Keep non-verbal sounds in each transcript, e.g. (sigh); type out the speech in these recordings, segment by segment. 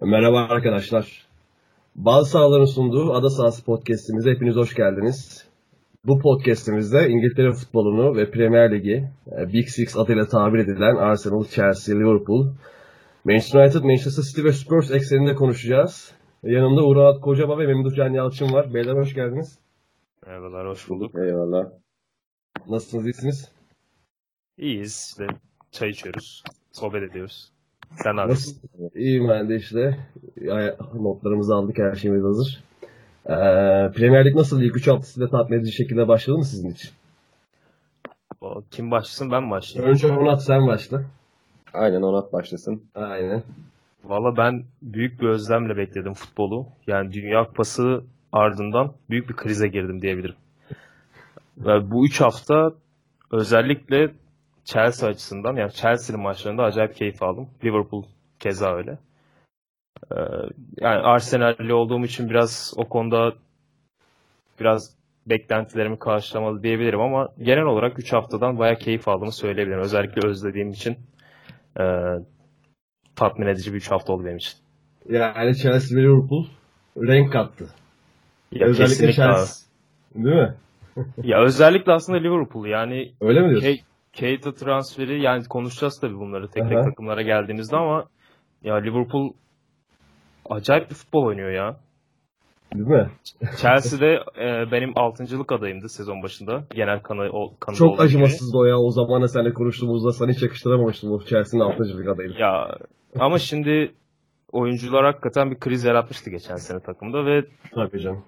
Merhaba arkadaşlar. Bazı sahaların sunduğu Ada Sahası podcastimize hepiniz hoş geldiniz. Bu podcastimizde İngiltere futbolunu ve Premier Ligi, e, Big Six adıyla tabir edilen Arsenal, Chelsea, Liverpool, Manchester United, Manchester City ve Spurs ekseninde konuşacağız. Yanımda Uğur Kocaba ve Memduh Can Yalçın var. Beyler hoş geldiniz. Merhabalar, hoş bulduk. Eyvallah. Nasılsınız, iyisiniz? İyiyiz, işte çay içiyoruz, sohbet ediyoruz. Sen yapıyorsun? İyiyim ben de işte. Notlarımızı aldık, her şeyimiz hazır. Ee, Premier Lig nasıl? İlk 3 haftasıyla tatmin edici şekilde başladı mı sizin için? O, kim başlasın ben başlayayım? Önce Onat sen başla. Aynen Onat başlasın. Aynen. Valla ben büyük bir özlemle bekledim futbolu. Yani Dünya Kupası ardından büyük bir krize girdim diyebilirim. Ve bu 3 hafta özellikle Chelsea açısından yani Chelsea'nin maçlarında acayip keyif aldım. Liverpool keza öyle. Ee, yani Arsenal'li olduğum için biraz o konuda biraz beklentilerimi karşılamalı diyebilirim ama genel olarak 3 haftadan bayağı keyif aldığımı söyleyebilirim. Özellikle özlediğim için e, tatmin edici bir 3 hafta oldu benim için. Yani Chelsea ve Liverpool renk kattı. Ya özellikle Chelsea. Değil mi? ya özellikle aslında Liverpool yani Öyle mi diyorsun? Keita transferi yani konuşacağız tabii bunları tek tek takımlara geldiğimizde ama ya Liverpool acayip bir futbol oynuyor ya. Değil mi? Chelsea'de e, benim altıncılık adayımdı sezon başında. Genel kanı, o, kanı Çok acımasızdı o ya. O zamanla seninle konuştuğumuzda sana hiç yakıştıramamıştım o Chelsea'nin altıncılık adayını. Ya ama şimdi oyuncular hakikaten bir kriz yaratmıştı geçen sene takımda ve Tabii canım.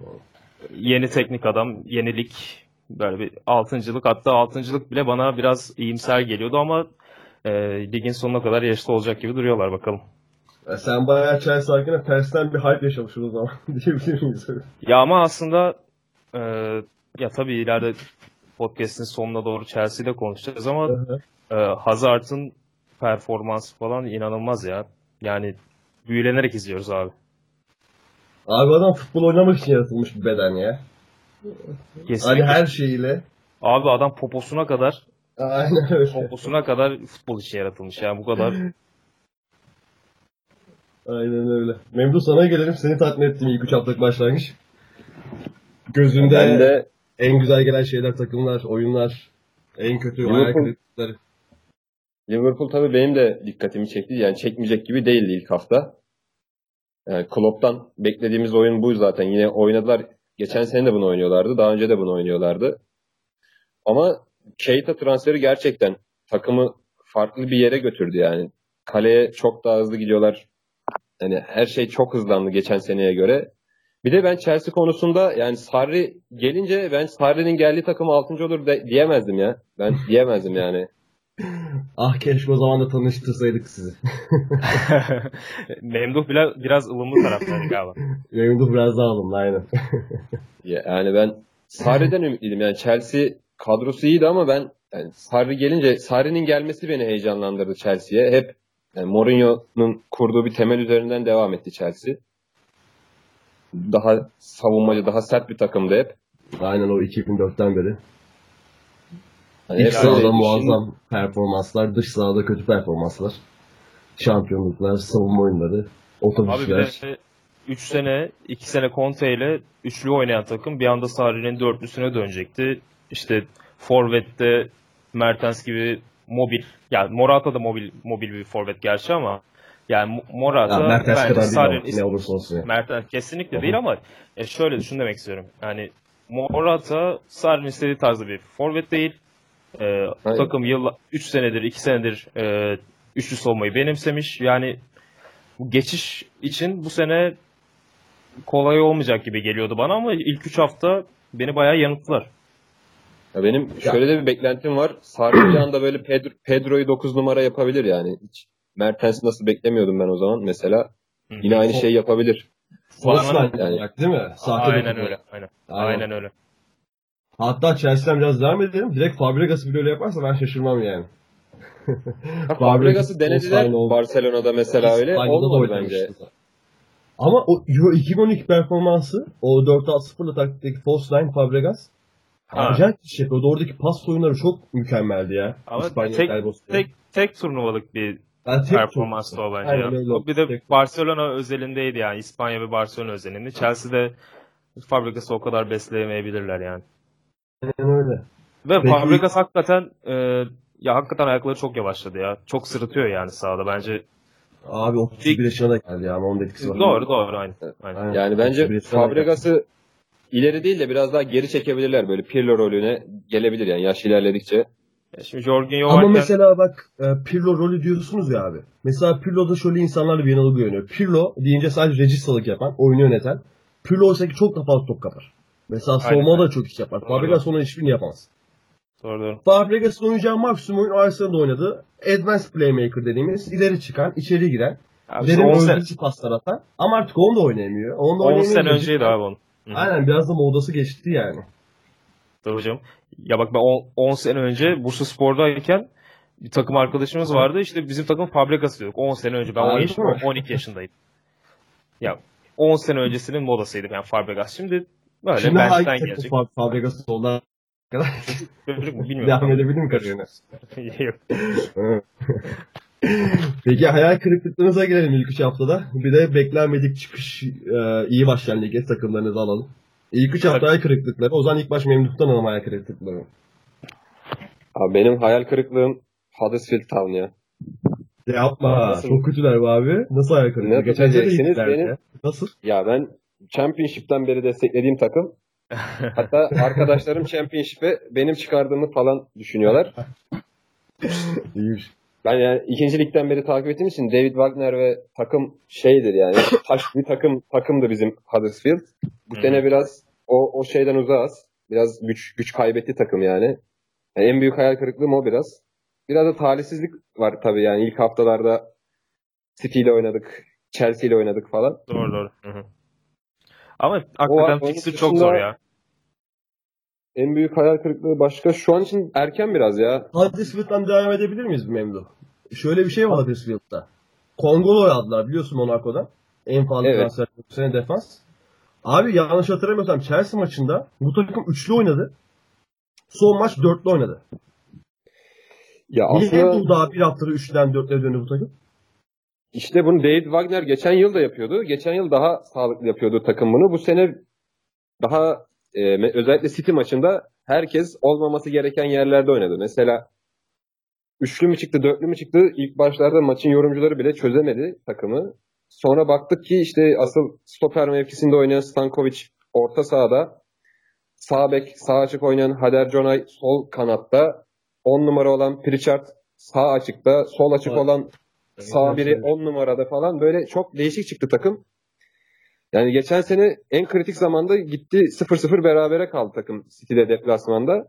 Yeni teknik adam, yenilik, böyle bir altıncılık hatta altıncılık bile bana biraz iyimser geliyordu ama e, ligin sonuna kadar yarışta olacak gibi duruyorlar bakalım. Ya sen bayağı Chelsea hakkında tersten bir hype yaşamışsın o zaman (laughs) diyebilir miyiz? Ya ama aslında e, ya tabii ileride podcast'in sonuna doğru Chelsea'de konuşacağız ama e, Hazard'ın performansı falan inanılmaz ya. Yani büyülenerek izliyoruz abi. Abi adam futbol oynamak için yaratılmış bir beden ya. Kesinlikle. Hani her şeyiyle. Abi adam poposuna kadar (laughs) Aynen öyle. Poposuna kadar futbol için yaratılmış yani bu kadar. Aynen öyle. Memduh sana gelelim. Seni tatmin ettim ilk 3 haftalık başlangıç. Gözünde ben de en güzel gelen şeyler takımlar, oyunlar, en kötü ayak kırıklıkları. Liverpool tabii benim de dikkatimi çekti. Yani çekmeyecek gibi değildi ilk hafta. Yani Klopp'tan beklediğimiz oyun bu zaten. Yine oynadılar. Geçen sene de bunu oynuyorlardı. Daha önce de bunu oynuyorlardı. Ama Keita transferi gerçekten takımı farklı bir yere götürdü yani. Kaleye çok daha hızlı gidiyorlar. Yani her şey çok hızlandı geçen seneye göre. Bir de ben Chelsea konusunda yani Sarri gelince ben Sarri'nin geldiği takım 6. olur de, diyemezdim ya. Ben diyemezdim yani. Ah keşke o zaman da tanıştırsaydık sizi. (laughs) Memduh bile biraz ılımlı taraftaydı galiba. (laughs) Memduh biraz daha ılımlı aynen. (laughs) yani ben Sarri'den ümitliydim. Yani Chelsea kadrosu iyiydi ama ben yani Sarri gelince Sarri'nin gelmesi beni heyecanlandırdı Chelsea'ye. Hep yani Mourinho'nun kurduğu bir temel üzerinden devam etti Chelsea. Daha savunmacı, daha sert bir takımdı hep. Aynen o 2004'ten beri. Yani İç sahada muazzam performanslar, dış sahada kötü performanslar. Şampiyonluklar, savunma oyunları, otobüsler. Abi bir de 3 sene, 2 sene Conte ile üçlü oynayan takım bir anda Sarri'nin dörtlüsüne dönecekti. İşte Forvet'te Mertens gibi mobil, yani Morata da mobil mobil bir forvet gerçi ama yani Morata ya, Mertens kadar Sarri'nin ne olursa olsun. Yani. Mertens kesinlikle Hı-hı. değil ama e şöyle düşün demek istiyorum. Yani Morata Sarri'nin istediği tarzda bir forvet değil. E, takım yıl 3 senedir 2 senedir e, üçlü savunmayı benimsemiş. Yani bu geçiş için bu sene kolay olmayacak gibi geliyordu bana ama ilk 3 hafta beni bayağı yanılttılar. Ya benim şöyle de bir beklentim var. Sarri bir anda böyle Pedro, Pedro'yu 9 numara yapabilir yani. Hiç Mertens nasıl beklemiyordum ben o zaman mesela. Yine aynı şeyi yapabilir. Falan yani. değil mi? Sahte aynen öyle. Aynen. aynen. Aynen öyle. Hatta Chelsea'den biraz devam edelim. Direkt Fabregas'ı bile öyle yaparsa ben şaşırmam yani. (laughs) Fabregas'ı denediler Barcelona'da mesela öyle. Olmadı bence. Ama o Euro 2012 performansı o 4-6-0'la taktikteki false line Fabregas Acayip bir şey yapıyordu. Oradaki pas oyunları çok mükemmeldi ya. Ama İspanya, tek, tek, tek turnuvalık bir Yani tek performansı çok- o bence. Aynen ya. öyle O bir de Tek- Barcelona özelindeydi yani. İspanya ve Barcelona özelinde. Chelsea'de Fabregas'ı o kadar besleyemeyebilirler yani. Aynen öyle. Ve Peki- Fabregas hakikaten e, ya hakikaten ayakları çok yavaşladı ya. Çok sırıtıyor yani sahada bence. Abi 31 yaşına da geldi ya ama onun da etkisi var. Doğru doğru aynı. aynen. Aynen. Yani bence 31 yaşına da geldi. Fabregas'ı ileri değil de biraz daha geri çekebilirler. Böyle Pirlo rolüne gelebilir yani yaş ilerledikçe. Ya Şimdi Jorginho Ama varken mesela bak e, Pirlo rolü diyorsunuz ya abi. Mesela Pirlo'da şöyle insanlar bir yanılgı yönüyor. Pirlo deyince sadece rejistalık yapan, oyunu yöneten. Pirlo oysa ki çok da fazla top kapar. Mesela Aynen. savunmada da çok iş yapar. Doğru. Fabregas onun hiçbirini yapamaz. doğru doğru. Fabregas'ın oynayacağı maksimum oyun Arsenal'da oynadı. Advanced playmaker dediğimiz ileri çıkan, içeri giren, Abi derin 10 sene, öldürücü paslar atan. Ama artık onu da oynayamıyor. Onu da 10 oynayamıyor. sene önceydi abi onun. Aynen biraz da modası geçti yani. Tabii canım. Ya bak ben 10, 10 sene önce Bursa Spor'dayken bir takım arkadaşımız vardı. İşte bizim takım Fabregas diyorduk. 10 sene önce. Ben Harbi 10 yaş- mi? 12 yaşındaydım. Ya 10 sene öncesinin modasıydı yani Fabregas. Şimdi böyle Şimdi bench'ten gelecek. Fa- Fabregas oldu? (laughs) Çocuk mu bilmiyorum. Devam edebilir mi kariyerine? (laughs) Yok. (laughs) Peki hayal kırıklıklarınıza gelelim ilk üç haftada. Bir de beklenmedik çıkış e, iyi başlayan lige takımlarınızı alalım. İlk üç hafta hayal kırıklıkları. O zaman ilk baş Memduh'tan alalım hayal kırıklıklarını. Abi benim hayal kırıklığım Huddersfield Town ya. Yapma. Nasıl? Çok kötüler bu abi. Nasıl hayal kırıklığı? Ne Geçen sene Benim- ya. Nasıl? Ya ben Championship'ten beri desteklediğim takım. Hatta arkadaşlarım Championship'e benim çıkardığımı falan düşünüyorlar. İyiymiş. Ben yani ikinci ligden beri takip ettiğim için David Wagner ve takım şeydir yani taş bir takım takımdı bizim Huddersfield. Bu Hı. sene biraz o o şeyden uzağız. Biraz güç güç kaybetti takım yani. Yani en büyük hayal kırıklığım o biraz. Biraz da talihsizlik var tabii yani ilk haftalarda City ile oynadık, Chelsea ile oynadık falan. doğru doğru. Hı hı. Ama hakikaten fixture çok zor ya. En büyük hayal kırıklığı başka şu an için erken biraz ya. Huddersfield'dan devam edebilir miyiz Memduh? Şöyle bir şey var Huddersfield'da. Kongolo aldılar biliyorsun Monaco'dan. En fazla Evet. transfer bu sene defans. Abi yanlış hatırlamıyorsam Chelsea maçında bu takım üçlü oynadı. Son maç dörtlü oynadı. Ya Niye aslında bu daha bir haftada üçlüden dörtlüye döndü bu takım? İşte bunu David Wagner geçen yıl da yapıyordu. Geçen yıl daha sağlıklı yapıyordu takım bunu. Bu sene daha e, özellikle City maçında herkes olmaması gereken yerlerde oynadı. Mesela üçlü mü çıktı, dörtlü mü çıktı? İlk başlarda maçın yorumcuları bile çözemedi takımı. Sonra baktık ki işte asıl stoper mevkisinde oynayan Stankovic orta sahada, sağ bek, sağ açık oynayan Hader Jonay sol kanatta, 10 numara olan Pritchard sağ açıkta, sol açık Evet. olan Sağ biri 10 numarada falan böyle çok değişik çıktı takım. Yani geçen sene en kritik zamanda gitti 0-0 berabere kaldı takım City'de deplasmanda.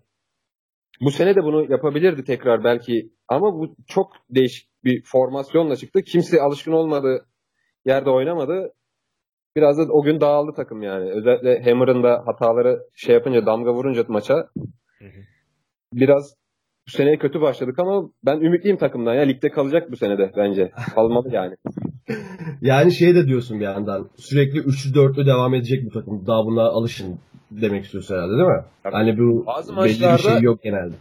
Bu sene de bunu yapabilirdi tekrar belki ama bu çok değişik bir formasyonla çıktı. Kimse alışkın olmadığı yerde oynamadı. Biraz da o gün dağıldı takım yani. Özellikle Hammer'ın da hataları şey yapınca damga vurunca maça biraz bu seneye kötü başladık ama ben ümitliyim takımdan ya. Ligde kalacak bu senede bence. Kalmalı yani. (laughs) Yani şey de diyorsun bir yandan. Sürekli üçlü dörtlü devam edecek bu takım. Daha buna alışın demek istiyorsun herhalde değil mi? Tabii. Hani bu Bazı belli bir maçlarda- şey yok genelde.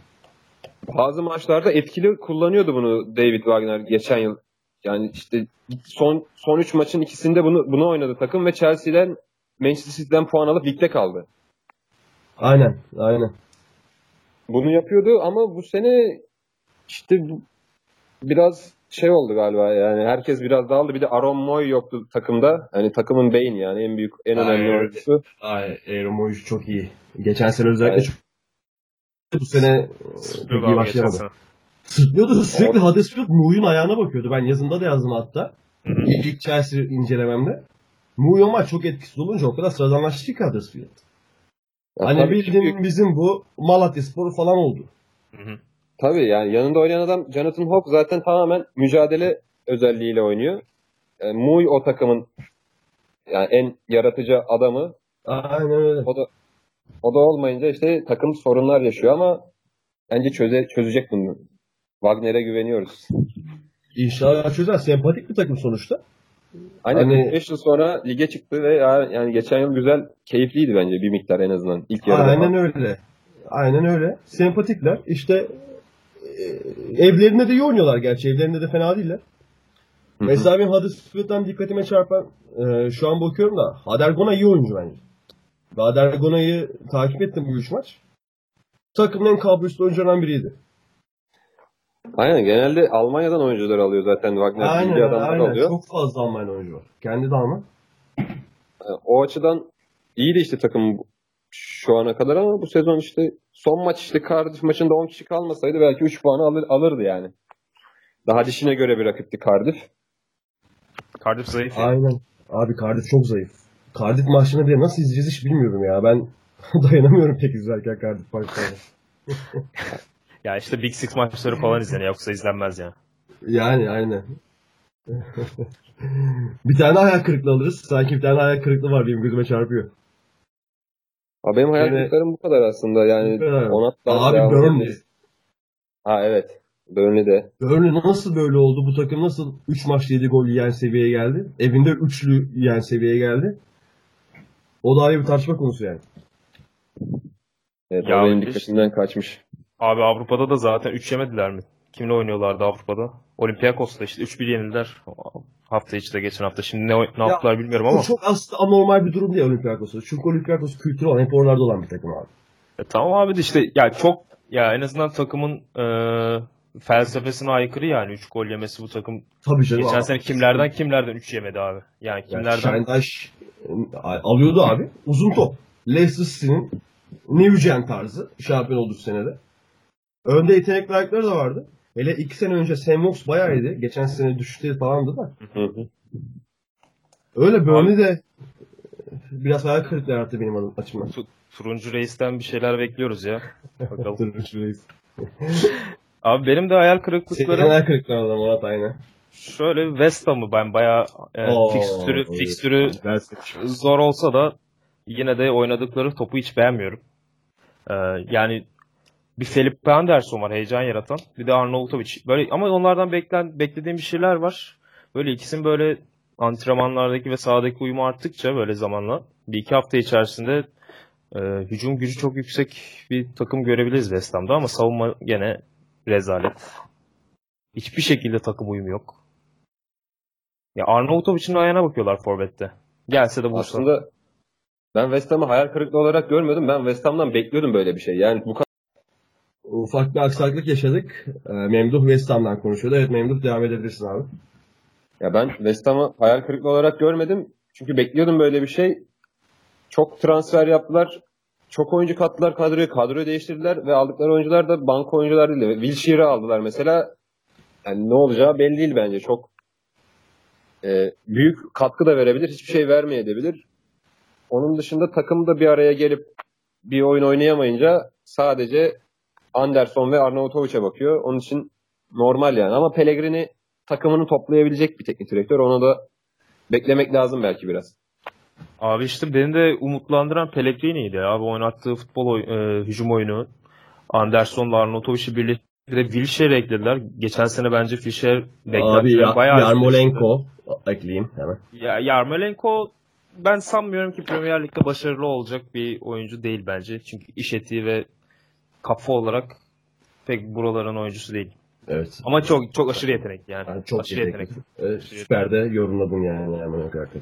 Bazı maçlarda etkili kullanıyordu bunu David Wagner geçen yıl. Yani işte son son 3 maçın ikisinde bunu bunu oynadı takım ve Chelsea'den Manchester City'den puan alıp ligde kaldı. Aynen, aynen. Bunu yapıyordu ama bu sene işte biraz şey oldu galiba yani herkes biraz dağıldı. Bir de Aaron Moy yoktu takımda. Hani takımın beyin yani en büyük en önemli Aynen. oyuncusu. Ay, Aaron Moyes çok iyi. Geçen sene özellikle Evet. çok bu sene çok iyi başlayamadı. Sırtlıyordu sürekli Huddersfield Mu'yun ayağına bakıyordu. Ben yazımda da yazdım hatta. İlk, Chelsea incelememde. Mu'yu ama çok etkisiz olunca o kadar sıradanlaştı ki Huddersfield. Hani bildiğin çünkü- bizim bu Malatya Sporu falan oldu. Hı hı. Tabii yani yanında oynayan adam Jonathan Hope zaten tamamen mücadele özelliğiyle oynuyor. Yani Muy o takımın yani en yaratıcı adamı. Aynen öyle. O da o da olmayınca işte takım sorunlar yaşıyor ama bence çöze, çözecek bunu. Wagner'e güveniyoruz. İnşallah çözer. Sempatik bir takım sonuçta. Aynen Hani- 5 yıl sonra lige çıktı ve ya- yani geçen yıl güzel, keyifliydi bence bir miktar en azından ilk yarıda. Aynen öyle. Aynen öyle. Sempatikler. İşte e, evlerinde de iyi oynuyorlar gerçi. Evlerinde de fena değiller. Mesela benim Huddersfield'dan dikkatime çarpan e, şu an bakıyorum da Hadergona iyi oyuncu bence. Hadergona'yı takip ettim bu üç maç. Takımın en kabuslu oyuncularından biriydi. Aynen genelde Almanya'dan oyuncular alıyor zaten Wagner bilgi adamlar alıyor. Çok fazla Alman oyuncu var. Kendi de Alman. Yani O açıdan iyi de işte takım şu ana kadar ama bu sezon işte son maç işte Cardiff maçında 10 kişi kalmasaydı belki 3 puanı alır, alırdı yani. Daha dişine göre bir rakipti Cardiff. Cardiff zayıf. ya. Aynen. Abi Cardiff çok zayıf. Cardiff maçlarını bile nasıl izleyeceğiz hiç bilmiyorum ya. Ben (laughs) dayanamıyorum pek izlerken Cardiff maçlarını. (laughs) Ya işte Big Six maçları falan izleniyor yoksa izlenmez ya. Yani aynen. (laughs) bir tane hayal kırıklığı alırız. Sanki bir tane hayal kırıklığı var benim gözüme çarpıyor. Ama benim hayal Yani- kırıklarım bu kadar aslında yani. Kadar. Onat'tan Abi devam Burnley. edebiliriz. Ha evet. Burnley'de. Burnley nasıl böyle oldu? Bu takım nasıl 3 maçta 7 gol yiyen seviyeye geldi? Evinde üçlü yiyen seviyeye geldi. O da ayrı bir tartışma konusu yani. Evet, Ya benim işte- dikkatimden kaçmış. Abi Avrupa'da da zaten 3 yemediler mi? Kimle oynuyorlardı Avrupa'da? Olympiakos'ta işte 3-1 yenildiler. Hafta içi de geçen hafta. Şimdi ne, ne yaptılar bilmiyorum ama. Bu çok aslında anormal bir durum değil Olympiakos'ta. Çünkü Olympiakos kültürü olan, hep oralarda olan bir takım abi. E, tamam abi de işte ya çok ya en azından takımın e, felsefesine aykırı yani 3 gol yemesi bu takım. Tabii canım. Geçen abi. sene kimlerden kimlerden 3 yemedi abi. Yani Yani kimlerden Şahintaş e, alıyordu abi. Uzun top. Leicester City'nin Newgen tarzı şampiyon oldu bu senede. Önde yetenekli ayakları da vardı. Hele iki sene önce Sam Vokes bayağı iyiydi. Geçen sene düşüşte falandı da. Öyle Burnley de biraz hayal kırıklığı yarattı benim adım, açımdan. turuncu reisten bir şeyler bekliyoruz ya. (laughs) Bakalım. Turuncu reis. abi benim de hayal Senin kırıklıkları hayal kırıklığı adam Murat aynen. şöyle West Ham'ı ben bayağı e, Oo, fikstürü, evet. fikstürü zor olsa da yine de oynadıkları topu hiç beğenmiyorum. Ee, yani bir Felipe Anderson var heyecan yaratan. Bir de Arnautovic. Böyle ama onlardan beklen beklediğim bir şeyler var. Böyle ikisinin böyle antrenmanlardaki ve sahadaki uyumu arttıkça böyle zamanla bir iki hafta içerisinde e, hücum gücü çok yüksek bir takım görebiliriz West Ham'da ama savunma gene rezalet. Hiçbir şekilde takım uyumu yok. Ya Arnautovic'in ayağına bakıyorlar forvette. Gelse de bulsa. Aslında ben West Ham'ı hayal kırıklığı olarak görmüyordum. Ben West Ham'dan bekliyordum böyle bir şey. Yani bu kadar Ufak bir aksaklık yaşadık. Ee, Memduh West Ham'dan konuşuyordu. Evet Memduh devam edebilirsin abi. Ya ben West Ham'ı hayal kırıklığı olarak görmedim. Çünkü bekliyordum böyle bir şey. Çok transfer yaptılar. Çok oyuncu kattılar kadroyu. Kadroyu değiştirdiler ve aldıkları oyuncular da banka oyuncular değil. Wilshire'ı aldılar mesela. Yani ne olacağı belli değil bence. Çok e, büyük katkı da verebilir. Hiçbir şey vermeyebilir. Onun dışında takım da bir araya gelip bir oyun oynayamayınca sadece Anderson ve Arnavutovic'e bakıyor. Onun için normal yani. Ama Pellegrini takımını toplayabilecek bir teknik direktör. Onu da beklemek lazım belki biraz. Abi işte beni de umutlandıran Pellegrini'ydi abi oynattığı futbol oy- e, hücum oyunu. Anderson'la Arnautovic'i birlikte bir de Wilshere eklediler. Geçen sene bence Fischer Abi beklentileri ya, bayağı Yarmolenko ekleyeyim hemen. Ya Yarmolenko ben sanmıyorum ki Premier Lig'de başarılı olacak bir oyuncu değil bence. Çünkü iş etiği ve kafa olarak pek buraların oyuncusu değil. Evet. Ama çok çok aşırı yetenek yani. Yani çok aşırı yetenekli. Evet, süper de yorumladın yani Yarmolenko hakikaten.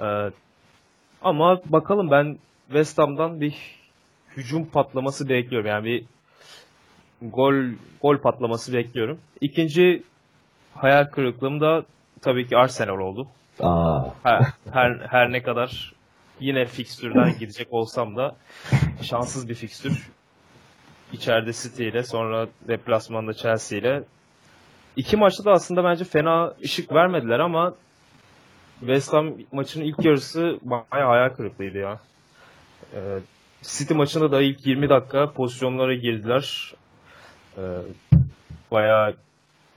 Ee, ama bakalım ben West Ham'dan bir hücum patlaması bekliyorum. Yani bir gol gol patlaması bekliyorum. İkinci hayal kırıklığım da tabii ki Arsenal oldu. Aa, Her, her, her ne kadar yine fikstürden gidecek olsam da şanssız bir fikstür. İçeride City ile sonra deplasmanda Chelsea ile. İki maçta da aslında bence fena ışık vermediler ama West Ham maçının ilk yarısı bayağı hayal kırıklığıydı ya. Ee, City maçında da ilk 20 dakika pozisyonlara girdiler. Ee, bayağı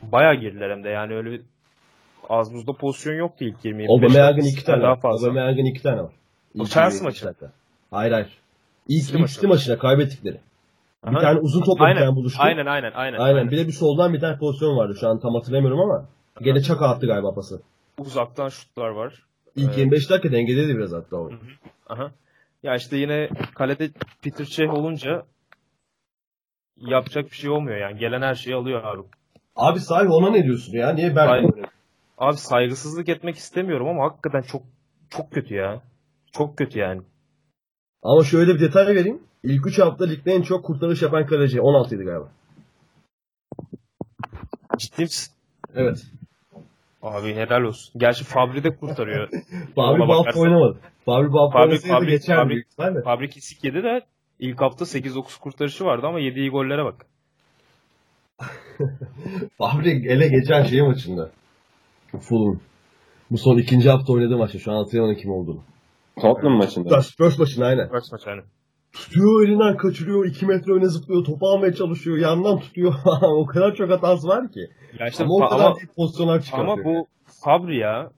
bayağı girdiler hem de yani öyle bir az buzda pozisyon yoktu ilk 20 25 Aubameyang'ın iki tane daha fazla. Aubameyang'ın iki tane var. O İlk Chelsea 25 maçı. Hayır hayır. İlk, City. City maçına kaybettikleri. Bir Aha. tane uzun topla bir aynen, tane buluştu. aynen aynen aynen Aynen. Bir de bir soldan bir tane pozisyon vardı. Şu an tam hatırlamıyorum ama. Gene çaka attı galiba pası. Uzaktan şutlar var. İlk Evet. 25 dakika dengeliydi biraz hatta oyun. Aha. Ya işte yine kalede Peter Cech olunca yapacak bir şey olmuyor yani. Gelen her şeyi alıyor abi. Abi sahi ona ne diyorsun ya? Niye Aynen. Bergkamp oynadı? abi saygısızlık etmek istemiyorum ama hakikaten çok çok kötü ya. Çok kötü yani. Ama şöyle bir detay vereyim. İlk 3 hafta ligde en çok kurtarış yapan kaleci. 16 idi galiba. Ciddi misin? Evet. Abi helal olsun. Gerçi Fabri de kurtarıyor. (laughs) Fabri Ona bu hafta bakarsan- oynamadı. Fabri bu hafta Fabri- oynasaydı Fabri- geçer Fabri- büyük ihtimalle. Fabri kesik yedi de ilk hafta 8-9 kurtarışı vardı ama yediği gollere bak. (laughs) Fabri ele geçen şey maçında. Fulham. Bu son ikinci hafta oynadığı maçta. Şu an hatırlayamadım kim olduğunu. Tottenham maçında. Spurs maçında aynen. First maç hani. Tutuyor elinden kaçırıyor. 2 metre öne zıplıyor. Topu almaya çalışıyor. Yandan tutuyor. (laughs) o kadar çok hatası var ki. Ya işte ama o kadar ama, pozisyonlar çıkartıyor. ama bu Fabri ya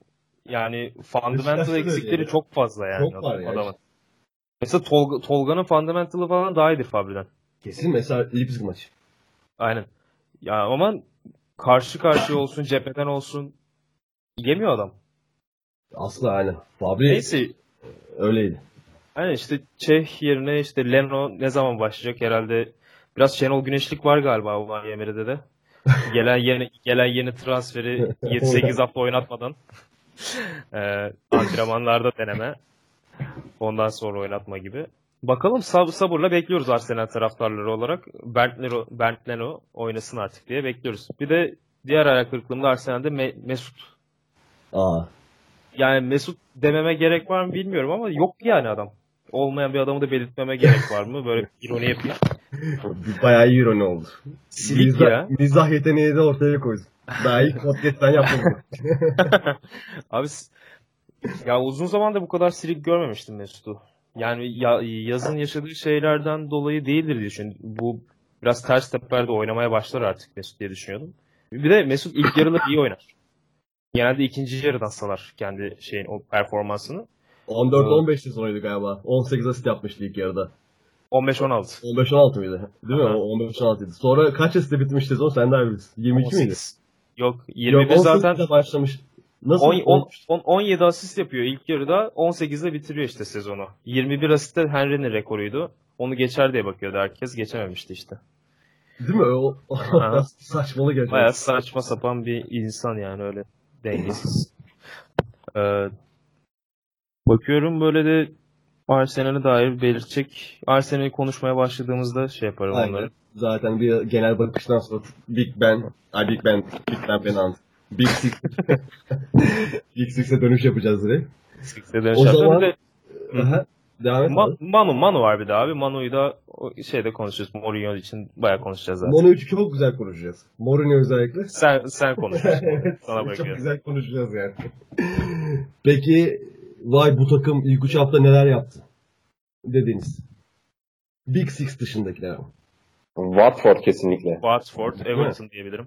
yani fundamental eksikleri öyle ya. çok fazla yani. Çok var ya adamın. Mesela Tolga, Tolga'nın fundamental'ı falan daha iyidir Fabri'den. Kesin mesela Leipzig maçı. Aynen. Ya ama karşı karşıya olsun, cepheden olsun yemiyor adam. Asla aynen. Fabri Neyse öyleydi. Aynen işte Çeh yerine işte Leno ne zaman başlayacak herhalde biraz Şenol Güneşlik var galiba bu Emery'de de. (laughs) Gelen yeni gelen yeni transferi 7-8 hafta oynatmadan eee (laughs) antrenmanlarda deneme. Ondan sonra oynatma gibi. Bakalım sab- sabırla bekliyoruz Arsenal taraftarları olarak. Bernd Leno, Bernd Leno oynasın artık diye bekliyoruz. Bir de diğer ayak kırıklığımda Arsenal'de Me- Mesut. Aa. Yani Mesut dememe gerek var mı bilmiyorum ama yok yani adam. Olmayan bir adamı da belirtmeme gerek var mı? Böyle ironi yapayım. (laughs) Bayağı iyi ironi oldu. Silik mizah, ya. Mizah yeteneği de ortaya koydu. Daha iyi kotletten yapmadı. (laughs) Abi ya uzun zamanda bu kadar silik görmemiştim Mesut'u. Yani ya- yazın yaşadığı şeylerden dolayı değildir diye düşünüyorum. Bu biraz ters tepelerde oynamaya başlar artık Mesut diye düşünüyordum. Bir de Mesut ilk yarıda iyi oynar. Genelde ikinci yarıdan salar kendi şeyin o performansını. 14-15 sezonuydu galiba. 18 asist yapmıştı ilk yarıda. 15-16. 15-16 mıydı? Değil mi? Aha. O 15-16 idi. Sonra kaç asiste bitmiş sezon? Sen daha bilirsin. 22 miydi? 18. Yok Yok 21 zaten 18'de başlamış. Nasıl? 10, 10, 10 17 asist yapıyor ilk yarıda. 18'de bitiriyor işte sezonu. 21 asist de Henry'nin rekoruydu. Onu geçer diye bakıyordu herkes. Geçememişti işte. Değil mi? O, (laughs) saçmalık gerçekten. Bayağı saçma sapan bir insan yani öyle dengesiz. (laughs) Ee, bakıyorum böyle de Arsenal'e dair belirtecek. Arsenal'i konuşmaya başladığımızda şey yaparım Aynen. onları. Zaten bir genel bakıştan sonra Big Ben, ay Big Ben, Big Ben Penant. Big Six. (laughs) Big Six'e dönüş yapacağız direkt. Six'e dönüş O yapacağım. zaman- de Aha. Devam. Ma- Manu, Manu var bir de abi. Manu'yu da o şeyde konuşacağız. Mourinho için bayağı konuşacağız zaten. Mono 3'ü çok güzel konuşacağız. Mourinho özellikle. (laughs) Sen, sen konuş. (laughs) evet, Sana çok güzel konuşacağız yani. Peki vay bu takım ilk 3 hafta neler yaptı? Dediniz. Big Six dışındakiler ama. Watford kesinlikle. Watford, Everton diyebilirim.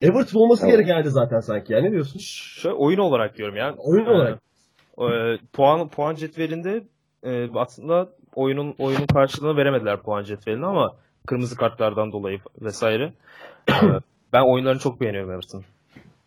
Everton olması Tamam. gerekendi zaten sanki ya. Ne diyorsun? Şöyle oyun olarak diyorum ya. Oyun olarak. E, puan puan cetvelinde e, aslında oyunun oyunun karşılığını veremediler puan cetvelini ama kırmızı kartlardan dolayı vesaire. Ee, ben oyunlarını çok beğeniyorum Everton.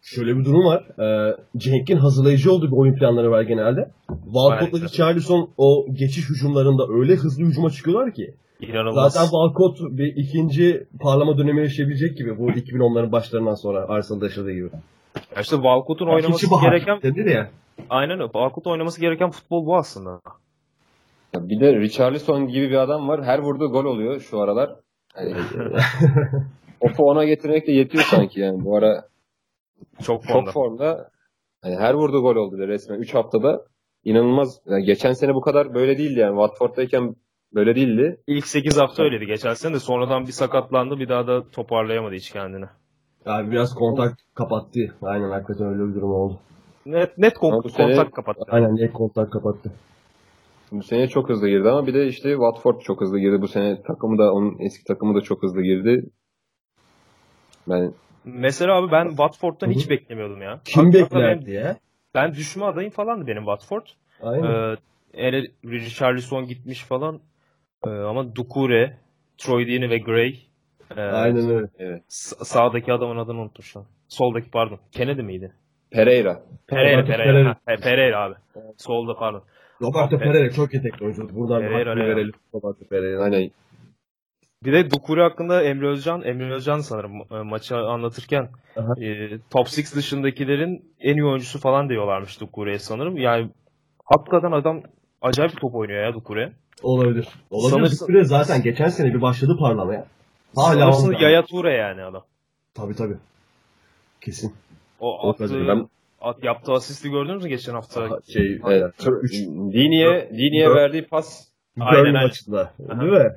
Şöyle bir durum var. Ee, Cenk'in hazırlayıcı olduğu bir oyun planları var genelde. Walcott'la. Richarlison o geçiş hücumlarında öyle hızlı hücuma çıkıyorlar ki. İnanılmaz. Zaten Walcott bir ikinci parlama dönemi yaşayabilecek gibi bu 2010'ların başlarından sonra Arsenal'da yaşadığı gibi. Ya işte Walcott'un oynaması gereken denir ya. Aynen öyle. Walcott'un oynaması gereken futbol bu aslında. Ya Bir de Richarlison gibi bir adam var. Her vurduğu gol oluyor şu aralar. Hani, (laughs) Ofu ona getirmek de yetiyor sanki yani. Bu ara Çok çok formda. formda. Hani her vurduğu gol oldu resmen. 3 haftada inanılmaz. Yani geçen sene bu kadar böyle değildi yani. Watford'dayken böyle değildi. İlk 8 hafta öyleydi geçen sene de sonradan bir sakatlandı bir daha da toparlayamadı hiç kendini. Yani biraz kontak kapattı. Aynen hakikaten öyle bir durum oldu. Net net kon- Ama bu sene- kontak kapattı. Aynen net kontak kapattı. Bu sene çok hızlı girdi ama bir de işte Watford çok hızlı girdi. Bu sene takımı da onun eski takımı da çok hızlı girdi. Ben Mesela abi ben Watford'dan hiç beklemiyordum ya. Kim Hakikaten beklerdi Ben, ya? ben düşme adayım falandı benim Watford. Aynen. Ee, ele Richarlison gitmiş falan. Ee, ama Dukure, Troy Deeney ve Gray. Ee, Aynen öyle. evet. sağdaki adamın adını unuttum şu an. Soldaki pardon. Kennedy miydi? Pereira. Pereira, Roberto Pereira. Pereira. Ha, Pereira abi. Solda pardon. Roberto Pe- Pereira çok yetenekli oyuncu. Buradan bir Pereira hakkını verelim. Roberto Pereira. Aynen. Bir de Dukuri hakkında Emre Özcan, Emre Özcan sanırım e, maçı anlatırken Aha. e, top 6 dışındakilerin en iyi oyuncusu falan diyorlarmış Dukuri'ye sanırım. Yani hakikaten adam acayip top oynuyor ya Dukuri. Olabilir. Olabilir. Sanırsın- Dukure zaten geçen sene bir başladı parlamaya. Hala Sanırsın. Yaya Toure yani adam. Tabii tabii. Kesin. O attığı, Ben- at, yaptığı asisti gördünüz mü geçen hafta? Aha, Şey, Evet. Diniye, Diniye verdiği pas Aynen, maçında. Değil mi?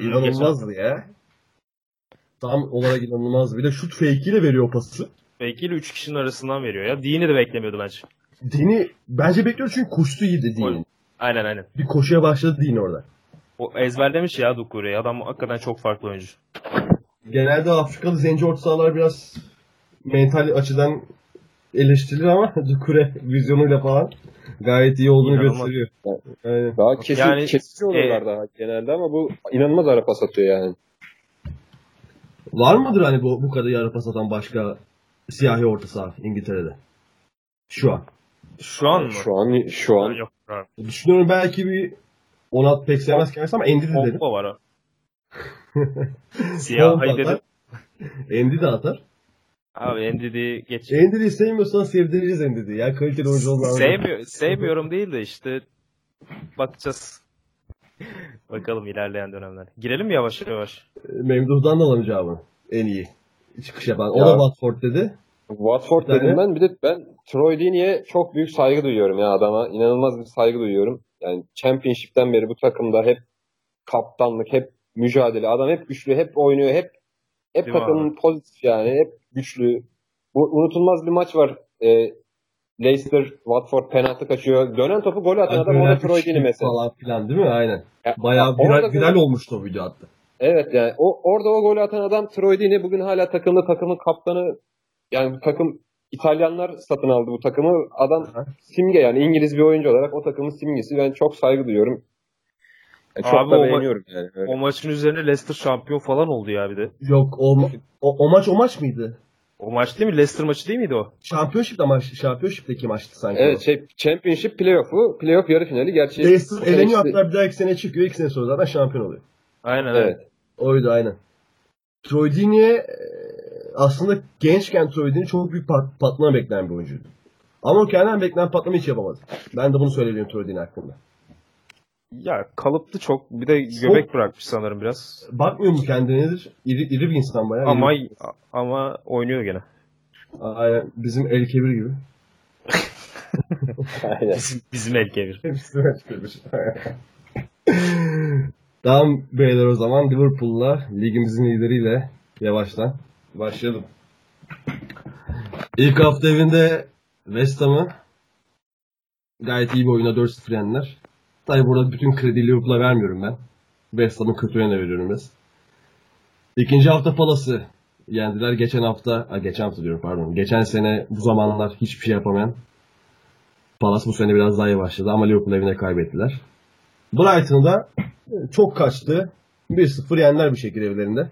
İnanılmazdı ya. Tam olarak inanılmaz. Bir de şut fake ile veriyor pası. Belki ile 3 kişinin arasından veriyor ya. Dini de beklemiyordu bence. Dini bence bekliyor çünkü koştu iyiydi Dini. Aynen aynen. Bir koşuya başladı Dini orada. O ezberlemiş ya Dukuri'yi. Adam hakikaten çok farklı oyuncu. Genelde Afrikalı zenci orta sahalar biraz mental açıdan eleştirilir ama (laughs) Dukure vizyonuyla falan gayet iyi olduğunu İnanılmaz. gösteriyor. Aynen. daha kesin, Yani- kesici oluyorlar daha genelde ama bu inanılmaz ara pas atıyor yani. Var mıdır hani bu, bu kadar yarı pas atan başka siyahi orta saha İngiltere'de? Şu an. Şu an mı? Şu an şu an Yok. ha. Düşünüyorum belki bir Onat pek sevmez kendisi ama Endi de derim. Var o. (laughs) Siyah Pogba dedim. atar. Endi de atar. Abi Ndidi geç. Endi'yi sevmiyorsan sevdireceğiz Endi'yi. Ya kaliteli oyuncu anladım. Sevmiyor, sevmiyorum değil de işte bakacağız. (laughs) Bakalım ilerleyen dönemler. Girelim yavaş yavaş? Memduh'dan da alalım cevabını. En iyi. Çıkış yapan. O Ya. da Watford dedi. Watford tane- dedim ben. Bir de ben Troy Deeney'e çok büyük saygı duyuyorum ya adama. İnanılmaz bir saygı duyuyorum. Yani Championship'ten beri bu takımda hep kaptanlık, hep mücadele. Adam hep güçlü, hep oynuyor, hep hep takımın pozitif yani. Hep güçlü. Bu unutulmaz bir maç var. Ee, Leicester, Watford penaltı kaçıyor. Dönen topu gol atan adam o da Dönen Troy üçlük Deeney mesela. Falan filan değil mi? Aynen. Ya, Bayağı ya viral, viral olmuştu o video hatta. Evet yani o orada o golü atan adam Troy bugün hala takımda takımın kaptanı yani bu takım İtalyanlar satın aldı bu takımı. Adam simge yani İngiliz bir oyuncu olarak o takımın simgesi. Ben çok saygı duyuyorum. Yani çok Abi da o ma- beğeniyorum yani. Öyle. O maçın üzerine Leicester şampiyon falan oldu ya bir de. Yok o, ma- o, o maç o maç mıydı? O maç değil mi? Leicester maçı değil miydi o? Championship'te maç, Championship'teki maçtı sanki. Evet o. şey Championship playoff'u, playoff yarı finali gerçi. Leicester eleniyor işte- hatta bir dahaki sene çıkıyor. İki sene sonra zaten şampiyon oluyor. Aynen evet. Evet. Oydu aynen. Troy Deeney e, aslında gençken Troy Deeney çok büyük pat, patlama bekleyen bir oyuncuydu. Ama o kendinden beklenen patlama hiç yapamadı. Ben de bunu söyleyebilirim Troy Deeney hakkında. Ya kalıplı çok. Bir de göbek bırakmış sanırım biraz. Bakmıyor mu kendine nedir? İri, iri bir insan bayağı. Ama iri. ama oynuyor gene. Aynen bizim El Kebir gibi. (laughs) Aynen. Bizim, bizim el kebir. (laughs) Hepsi El Kebir. (laughs) tamam beyler o zaman Liverpool'la ligimizin lideriyle yavaştan başlayalım. İlk hafta evinde West Ham'ı gayet iyi bir oyuna 4-0 yendiler. Tabi burada bütün krediyi Liverpool'a vermiyorum ben. West Ham'ın kötü yönüne veriyorum biraz. İkinci hafta Palas'ı yendiler. Geçen hafta, ha, geçen hafta diyorum pardon. Geçen sene bu zamanlar hiçbir şey yapamayan Palace bu sene biraz daha iyi başladı ama Liverpool evine kaybettiler. Brighton'da çok kaçtı. 1-0 yendiler bir şekilde evlerinde.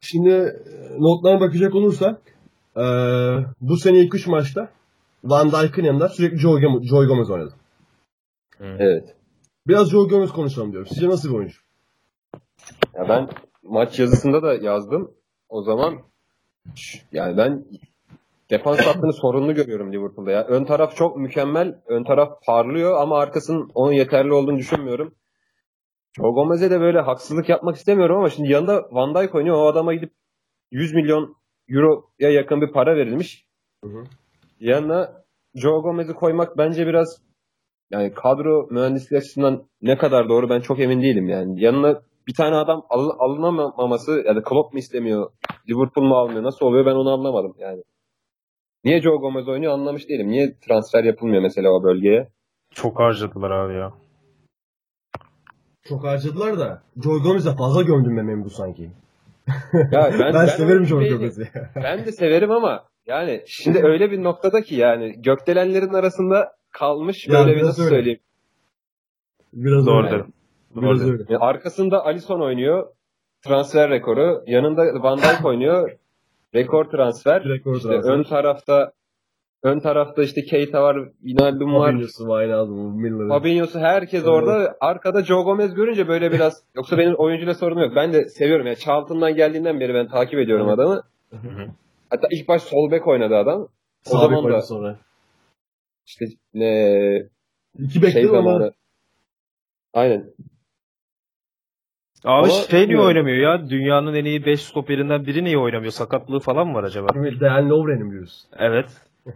Şimdi e, notlarına bakacak olursak e, bu sene ilk 3 maçta Van Dijk'ın yanında sürekli Joe Gomez oynadı. Evet. Biraz Joe Gomez konuşalım diyorum. Sizce nasıl bir oyuncu? Ya ben maç yazısında da yazdım. O zaman yani ben defans hattını sorunlu görüyorum Liverpool'da ya. Ön taraf çok mükemmel. Ön taraf parlıyor ama arkasının onun yeterli olduğunu düşünmüyorum. Joe Gomez'e de böyle haksızlık yapmak istemiyorum ama şimdi yanında Van Dijk oynuyor. O adama gidip 100 milyon euroya yakın bir para verilmiş. Hı hı. Yanına Joe Gomez'i koymak bence biraz yani kadro mühendisliği açısından ne kadar doğru ben çok emin değilim yani. Yanına bir tane adam al- alınamaması ya da Klopp mu istemiyor, Liverpool mu almıyor, nasıl oluyor ben onu anlamadım yani. Niye Joe Gomez oynuyor anlamış değilim. Niye transfer yapılmıyor mesela o bölgeye? Çok harcadılar abi ya. Çok harcadılar da Joe Gomez'e fazla gömdüm ben Memdu sanki. Ya Ben, (laughs) severim o Joe beğeni- Gomez'i. Ben de severim ama yani şimdi öyle bir noktada ki yani gökdelenlerin arasında kalmış Ya böyle bir biraz nasıl öyle. söyleyeyim. Biraz Doğru öyle. Biraz öyle. Yani arkasında Alisson oynuyor. Transfer rekoru. Yanında Van Dijk oynuyor. Rekor transfer. Rekor İşte transfer. ön tarafta ön tarafta işte Keita var, Wijnaldum var. Fabinho'su, Wijnaldum. Fabinho'su herkes orada. Arkada Joe Gomez görünce böyle biraz (laughs) yoksa benim oyuncuyla sorunum yok. Ben de seviyorum. Yani Charlton'dan geldiğinden beri ben takip ediyorum Evet. adamı. Hatta ilk baş sol bek oynadı adam. O Sağ zaman da sonra. İşte ne İki şey ama zamanı. Aynen. Abi Ama şey niye oynamıyor ya? Dünyanın en iyi 5 stoperinden biri niye oynamıyor? Sakatlığı falan mı var acaba? Dan Lovren'i mi diyorsun? Evet. (laughs)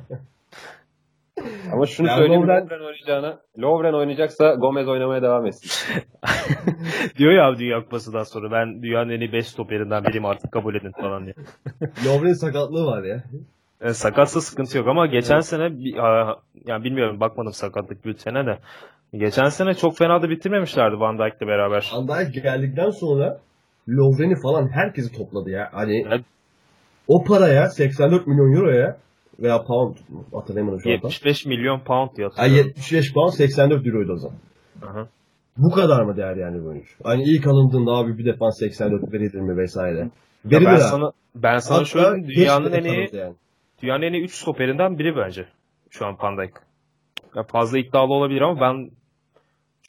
Ama şunu Ya söyleyeyim Lovren- Lovren oynayacağına. Lovren oynayacaksa Gomez oynamaya devam etsin. (laughs) Diyor ya abi Dünya Kupası'dan sonra ben dünyanın en iyi 5 stoperinden biriyim artık kabul edin falan diye. Lovren'in sakatlığı var ya. Yani E, sakatsa sıkıntı yok ama geçen sene bir- aa, yani bilmiyorum bakmadım sakatlık bültene de. Geçen sene çok fena da bitirmemişlerdi Van Dijk'le beraber. Van Dijk geldikten sonra Lovren'i falan herkesi topladı ya. Hani Evet. o paraya 84 milyon euroya veya pound hatırlayamadım şu anda. 75 milyon pound diye hatırlıyorum. 75 pound 84 euroydu o zaman. Aha. Bu kadar mı değer yani bu oyuncu? Hani ilk alındığında abi bir defans 84 verilir mi vesaire. Verilir ben abi. sana ben sana Hatta şöyle dünyanın en iyi yani. Dünyanın en iyi 3 stoperinden biri bence şu an Van Dijk. Ya fazla iddialı olabilir ama ben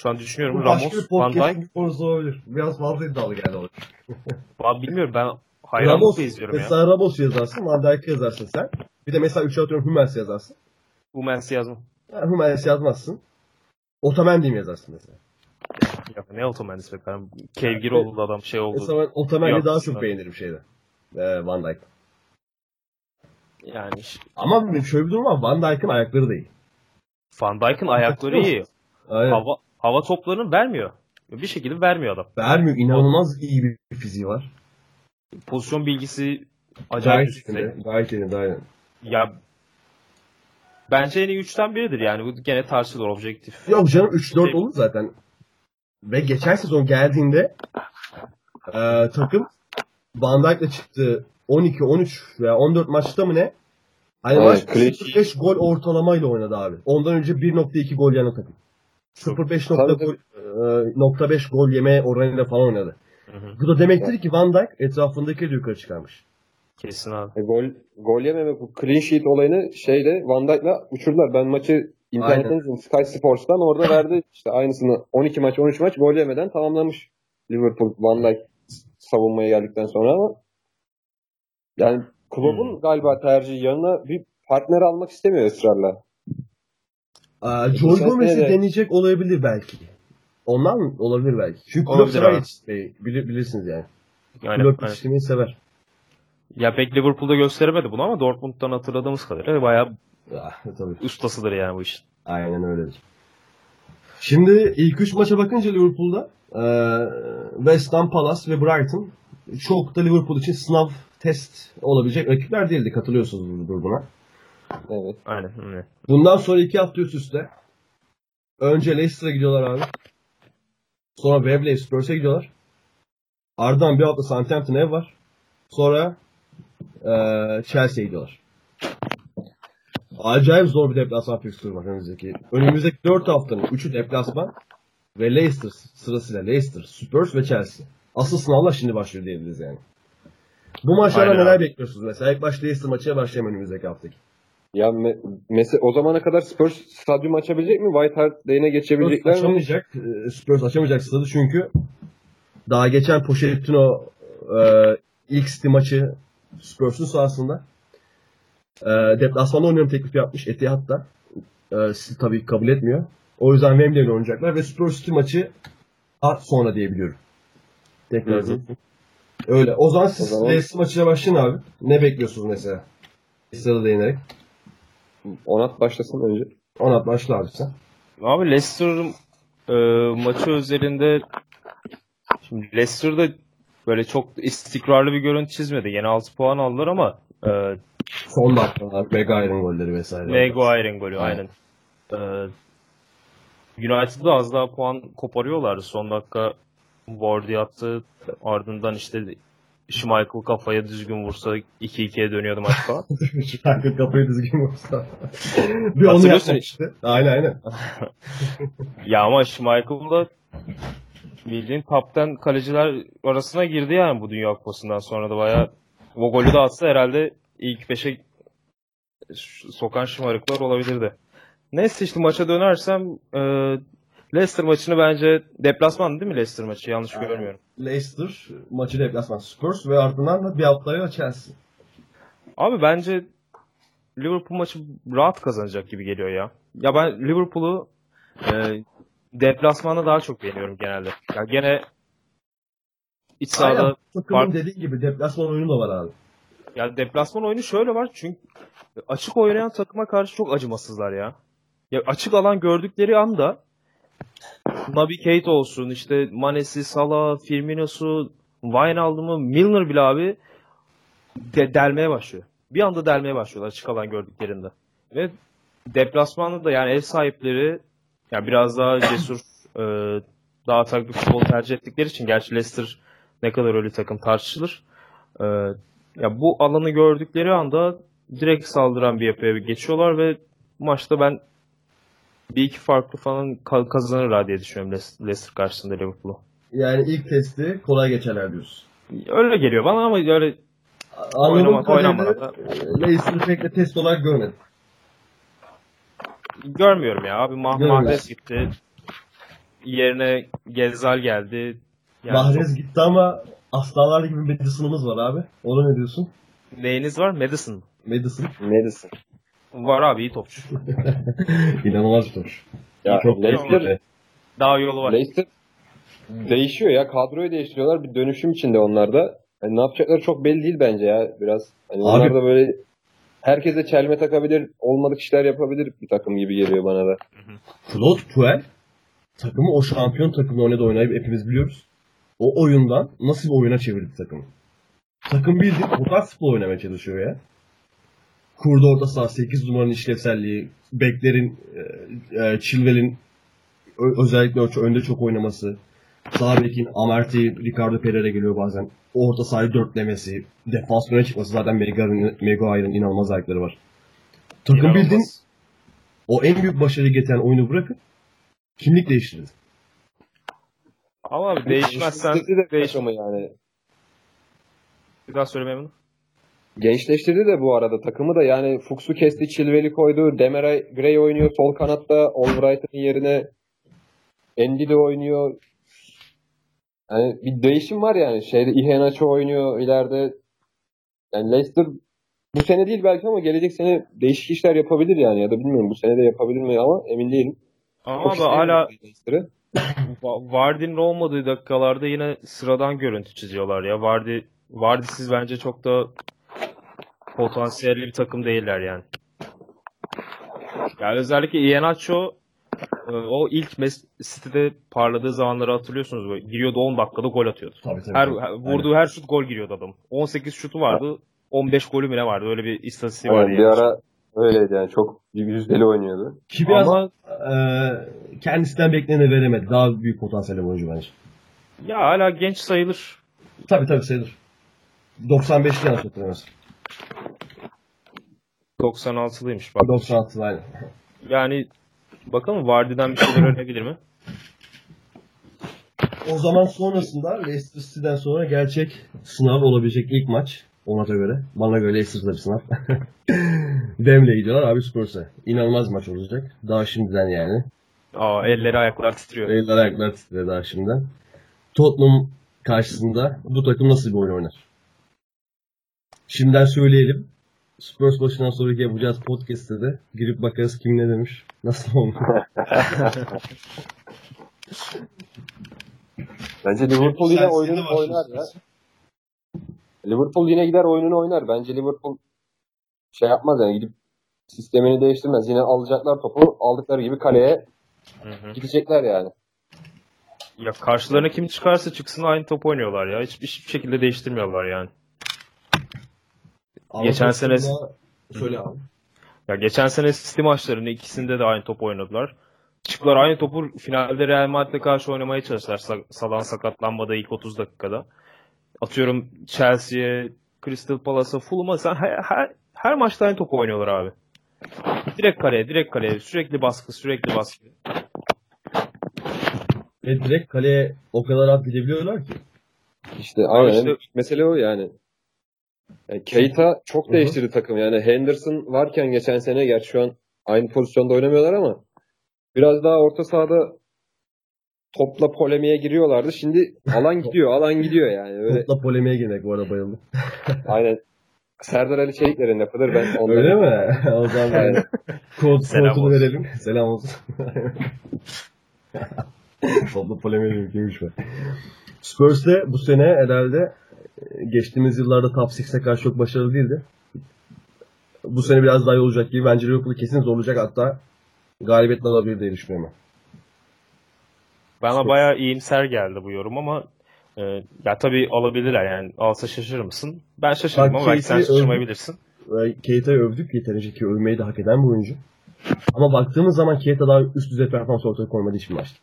şu an düşünüyorum Bu başka bir Ramos, Van Dijk. podcast'in bir konusu olabilir. Biraz fazla iddialı geldi olabilir. (laughs) Vallahi bilmiyorum ben Ramos, hayranlıkla izliyorum ya. mesela Ramos yazarsın, Van Dijk'ı yazarsın sen. Bir de mesela 3'e atıyorum Hummels yazarsın. Hummels'i yazma. Ha, Hummels yazmazsın. Otamendi mi yazarsın mesela? Ya ne otomendis be kardeşim. Kevgir oldu adam şey oldu. Mesela ben Otamendi'yi daha çok abi. beğenirim şeyde. Ee, Van Dijk. Yani Ama şöyle bir durum var. Van Dijk'ın ayakları değil. Van Dijk'ın ayakları iyi. Aynen. Hava hava toplarını vermiyor. Bir şekilde vermiyor adam. Vermiyor. İnanılmaz iyi bir fiziği var. Pozisyon bilgisi acayip Gayet üst yerinde. düzey. Gayet yerinde aynen. Ya bence en iyi üçten biridir yani. Bu gene tartışılır objektif. Yok canım 3-4 Şey- olur zaten. Ve geçen sezon geldiğinde e, takım Van Dijk'le çıktı 12, 13 veya 14 maçta mı ne? Hani maç clean 0.5 gol ortalamayla oynadı abi. Ondan önce 1.2 gol yana takım. 0.5 nokta Tabii, gol, e, nokta 5 gol yeme oranıyla falan oynadı. Hı hı. Bu da demektir ki Van Dijk etrafındaki de yukarı çıkarmış. Kesin abi. E, gol gol yememe bu clean sheet olayını şeyde Van Dijk'la uçurdular. Ben maçı internetten izledim. Sky Sports'tan orada verdi (laughs) işte aynısını 12 maç 13 maç gol yemeden tamamlamış Liverpool Van Dijk savunmaya geldikten sonra ama yani kulübün Hmm. galiba tercihi yanına bir partner almak istemiyor ısrarla. Aa, Joy Gomez'i de- deneyecek olabilir belki. Ondan mı? Olabilir belki. Çünkü kulüp sever yetiştirmeyi. Bilir, bilirsiniz yani. Yani, Kulüp evet. yetiştirmeyi sever. Ya pek Liverpool'da gösteremedi bunu ama Dortmund'dan hatırladığımız kadarıyla bayağı Ah, tabii. ustasıdır yani bu işin. Aynen öyledir. Şimdi ilk üç maça bakınca Liverpool'da eee, West Ham, Palace ve Brighton çok da Liverpool için sınav test olabilecek rakipler değildi. Katılıyorsunuz buna. Evet. Aynen. öyle. Bundan sonra iki hafta üst üste önce Leicester'a gidiyorlar abi. Sonra Wembley Spurs'a gidiyorlar. Ardından bir hafta Southampton ev var. Sonra eee Chelsea'ye gidiyorlar. Acayip zor bir deplasman fikstürü var önümüzdeki. Önümüzdeki 4 haftanın 3'ü deplasman ve Leicester sırasıyla Leicester, Spurs ve Chelsea. Asıl sınavlar şimdi başlıyor diyebiliriz yani. Bu maçlarda Aynen neler bekliyorsunuz mesela? İlk baş Leicester maçına başlayalım önümüzdeki haftaki. Ya me- mese- o zamana kadar Spurs stadyum açabilecek mi? White Hart Lane'e geçebilecekler Spurs mi? açamayacak. e, Spurs açamayacak stadı çünkü daha geçen Pochettino e, ilk City maçı Spurs'un sahasında e, deplasmanda oynuyorum teklif yapmış Etihad'da. E, City tabii kabul etmiyor. O yüzden Wembley'de oynayacaklar ve Spurs City maçı sonra diyebiliyorum. Tekrar. Hı hı. Öyle. O zaman siz O zaman- Leicester maçına başlayın abi. Ne bekliyorsunuz mesela? Leicester'a değinerek. Onat başlasın önce. Onat başla abi sen. Abi Leicester e, maçı özelinde şimdi Leicester'da böyle çok istikrarlı bir görüntü çizmedi. Yine 6 puan aldılar ama e, Son dakikalar, Maguire'ın golleri vesaire. Maguire'in golü Aynen. aynen. E, United'da az daha puan koparıyorlardı. Son dakika Wardy attı. Ardından işte Schmeichel kafaya düzgün vursa 2-2'ye dönüyordu maç falan. (laughs) Şarkı kafayı düzgün vursa. (laughs) bir onu yapmıştı. Aynen aynen. (laughs) Ya ama Schmeichel da bildiğin top 10 kaleciler arasına girdi yani bu Dünya Kupası'ndan sonra da bayağı o golü de atsa herhalde ilk 5'e ş- sokan şımarıklar olabilirdi. Neyse işte maça dönersem e, Leicester maçını bence deplasman değil mi Leicester maçı? Yanlış Aynen. görmüyorum. Leicester maçı deplasman Spurs ve ardından da bir haftaya Chelsea. Abi bence Liverpool maçı rahat kazanacak gibi geliyor ya. Ya ben Liverpool'u e, deplasmanda daha çok beğeniyorum genelde. Ya gene iç sahada Aynen. Takımın fark- dediği gibi deplasman oyunu da var abi. Ya deplasman oyunu şöyle var çünkü açık oynayan takıma karşı çok acımasızlar ya. Ya açık alan gördükleri anda Naby Keita olsun işte Manesi, Salah, Firmino'su, Wijnaldum'u, Milner bile abi de- delmeye başlıyor. Bir anda delmeye başlıyorlar açık alan gördüklerinde. Ve deplasmanda da yani ev sahipleri yani biraz daha cesur e, daha atak bir futbol tercih ettikleri için gerçi Leicester ne kadar öyle takım tartışılır. E, ya bu alanı gördükleri anda direkt saldıran bir yapıya geçiyorlar ve maçta ben bir iki farklı falan ka- kazanır ha diye düşünüyorum Leicester karşısında Liverpool'u. Yani ilk testi kolay geçerler diyorsun. Öyle geliyor bana ama öyle Anladığım Oynama- kadarıyla oynamada da- e, Leicester pek de test olarak görmedim. görmüyorum ya. Abi Mah Görmüyorsun. Mahrez gitti. Yerine Gezzal geldi. Yani Mahrez gitti ama aslanlar gibi bir Madison'ımız var abi. Ona ne diyorsun? çok- neyiniz var? Madison. Madison. Madison. Var abi iyi topçu. (laughs) İnanılmaz bir topçu. Ya Çok Leicester, Daha yolu var. Leicester değişiyor ya. Kadroyu değiştiriyorlar. Bir dönüşüm içinde onlar da. Yani ne yapacakları çok belli değil bence ya. Biraz hani Abi- onlar da böyle herkese çelme takabilir, olmadık işler yapabilir bir takım gibi geliyor bana da. Claude Puel takımı o şampiyon takımı oynadı oynayıp hepimiz biliyoruz. O oyundan nasıl bir oyuna çevirdi takımı. Takım bildiğin total futbol oynamaya çalışıyor ya. Kurdu orta saha 8 numaranın işlevselliği, beklerin, e, e, Chilwell'in özellikle o- önde çok oynaması, sağ bekin Amerti, Ricardo Pereira geliyor bazen. Orta sahayı dörtlemesi, defans öne çıkması zaten Maguire'ın inanılmaz ayakları var. Takım İnanılmaz. bildiğin o en büyük başarı getiren oyunu bırakıp kimlik değiştirdi. Ama abi değişmezsen de değiş... yani. Bir daha söyle Memnun. Gençleştirdi de bu arada takımı da yani Fuchs'u kesti, Chilwell'i koydu. Demaray Gray oynuyor sol kanatta. Albright'ın yerine Andy de oynuyor. Yani bir değişim var yani. Şeyde Iheanacho oynuyor ileride. Yani Leicester bu sene değil belki ama gelecek sene değişik işler yapabilir yani. Ya da bilmiyorum bu sene de yapabilir mi ama emin değilim. Ama abi hala (coughs) Vardy'nin olmadığı dakikalarda yine sıradan görüntü çiziyorlar ya. Vardy, Vardy'siz bence çok da potansiyelli bir takım değiller yani. Yani özellikle Iheanacho e, o ilk Mes- City'de parladığı zamanları hatırlıyorsunuz. Böyle giriyordu 10 dakikada gol atıyordu. Tabii tabii. Her, her- vurduğu her şut gol giriyordu adam. 18 şutu vardı. 15 golü mü ne vardı? Öyle bir istatistiği vardı. Bir yani. ara öyleydi yani. Çok yüzdeli oynuyordu. Ki biraz Ama e, kendisinden bekleneni veremedi. Daha büyük potansiyel oyuncu bence. ya hala genç sayılır. Tabii tabii sayılır. 95'li yanlış hatırlamıyorsam. 96'lıymış bak. 96 aynen. Yani bakalım Vardy'den bir şeyler öğrenebilir mi? O zaman sonrasında Leicester City'den sonra gerçek sınav olabilecek ilk maç. Ona da göre. Bana göre Leicester'da bir sınav. (laughs) Demle gidiyorlar abi Spurs'a. İnanılmaz maç olacak. Daha şimdiden yani. Aa elleri ayaklar titriyor. Eller ayaklar titriyor daha şimdiden. Tottenham karşısında bu takım nasıl bir oyun oynar? Şimdiden söyleyelim. Spurs başından sonraki yapacağız podcast'te de girip bakarız kim ne demiş. Nasıl olmuş? (laughs) Bence Liverpool yine oyununu oynar ya. Liverpool yine gider oyununu oynar. Bence Liverpool şey yapmaz yani gidip sistemini değiştirmez. Yine alacaklar topu aldıkları gibi kaleye Hı hı. gidecekler yani. Ya karşılarına kim çıkarsa çıksın aynı top oynuyorlar ya. Hiç, hiçbir şekilde değiştirmiyorlar yani. Geçen sene- Söyle abi. Ya geçen sene City maçlarında ikisinde de aynı top oynadılar. Çıktılar aynı topu finalde Real Madrid'e karşı oynamaya çalıştılar. Sa- Salan sakatlanmadı ilk 30 dakikada. Atıyorum Chelsea'ye, Crystal Palace'a, Fulham'a sen her, her, her maçta aynı topu oynuyorlar abi. Direkt kaleye, direkt kaleye. Sürekli baskı, sürekli baskı. Ve direkt kaleye o kadar rahat gidebiliyorlar ki. İşte aynen. işte- Mesele o yani. Yani Keita çok değiştirdi takım. Yani Henderson varken geçen sene gerçi şu an aynı pozisyonda oynamıyorlar ama biraz daha orta sahada topla polemiğe giriyorlardı. Şimdi alan gidiyor, alan gidiyor yani. Öyle Topla polemiğe girmek bu arada bayıldım. (laughs) (laughs) aynen Serdar Ali Çelikler'in lafıdır. Ben ondan Öyle mi? o zaman Aynen. kod, Selam kodunu olsun. verelim. Selam olsun. (laughs) Topla polemiğe girmiş be. Spurs de bu sene herhalde e, geçtiğimiz yıllarda top 6'e karşı çok başarılı değildi. Bu sene biraz daha iyi olacak gibi. Bence Liverpool'u kesin zorlayacak hatta galibiyetle alabilir diye düşünüyorum. Bana bayağı iyimser geldi bu yorum ama e, ya tabii alabilirler yani. Alsa şaşırır mısın? Ben şaşırdım Bak, ama belki sen şaşırmayabilirsin. Keita'yı övdük yeterince ki övmeyi de hak eden bir oyuncu. Ama baktığımız zaman Keita daha üst düzey performans ortaya koymadı hiçbir maçta.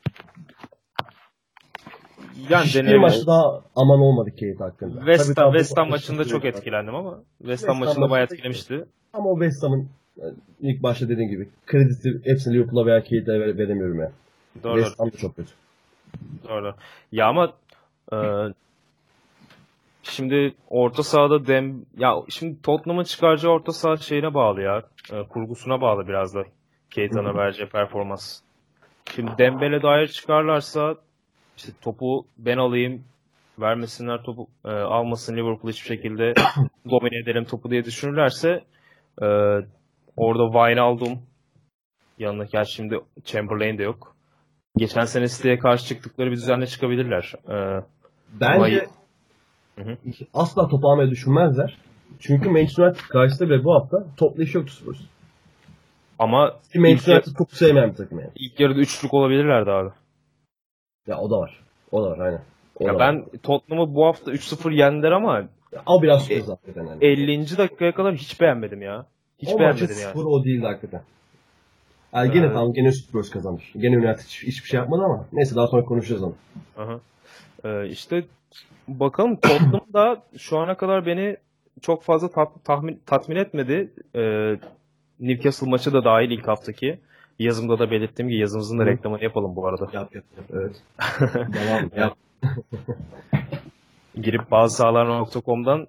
Yani Hiçbir maçta daha aman olmadı Keita hakkında. West Tabii Ham, West Ham maçında çok etkilendim ama West West Ham maçında bayağı etkilemişti. Ama o West Ham'ın yani ilk başta dediğim gibi kredisi hepsini Liverpool'a veya vere- veremiyorum ya. Doğru. West Ham da çok kötü. Doğru. Ya ama e, şimdi orta sahada dem ya şimdi Tottenham'ın çıkaracağı orta saha şeyine bağlı ya. E, kurgusuna bağlı biraz da. Keita'na vereceği performans. Şimdi Dembele dair çıkarlarsa işte topu ben alayım vermesinler topu e, almasın Liverpool hiçbir şekilde (coughs) domine edelim topu diye düşünürlerse e, orada Wijnaldum yanına gel şimdi Chamberlain de yok. Geçen sene City'ye karşı çıktıkları bir düzenle çıkabilirler. Ee, Bence hı. asla top almayı düşünmezler. Çünkü Manchester United karşısında bile bu hafta toplu iş yoktu Spurs. ama Manchester United çok sevmeyen bir takım yani. ilk yarıda üçlük olabilirlerdi abi. Ya o da var. O da var aynen. O Ya ben var. Tottenham'ı bu hafta 3-0 yendiler ama o biraz sürpriz hakikaten. Yani. 50. dakikaya kadar hiç beğenmedim ya. Hiç o beğenmedim yani. skoru o değildi hakikaten. Yani gene Evet. tamam gene Spurs kazanır. Gene United hiç, hiçbir şey yapmadı ama neyse daha sonra konuşacağız onu. Aha. Ee, işte bakalım Tottenham da şu ana kadar beni çok fazla tat- tahmin, tatmin etmedi. Ee, Newcastle maçı da dahil ilk haftaki. Yazımda da belirttiğim gibi yazımızın da reklamını yapalım bu arada. Yap yap yap. Evet. (laughs) Devam yap. Girip bazısahalar.com'dan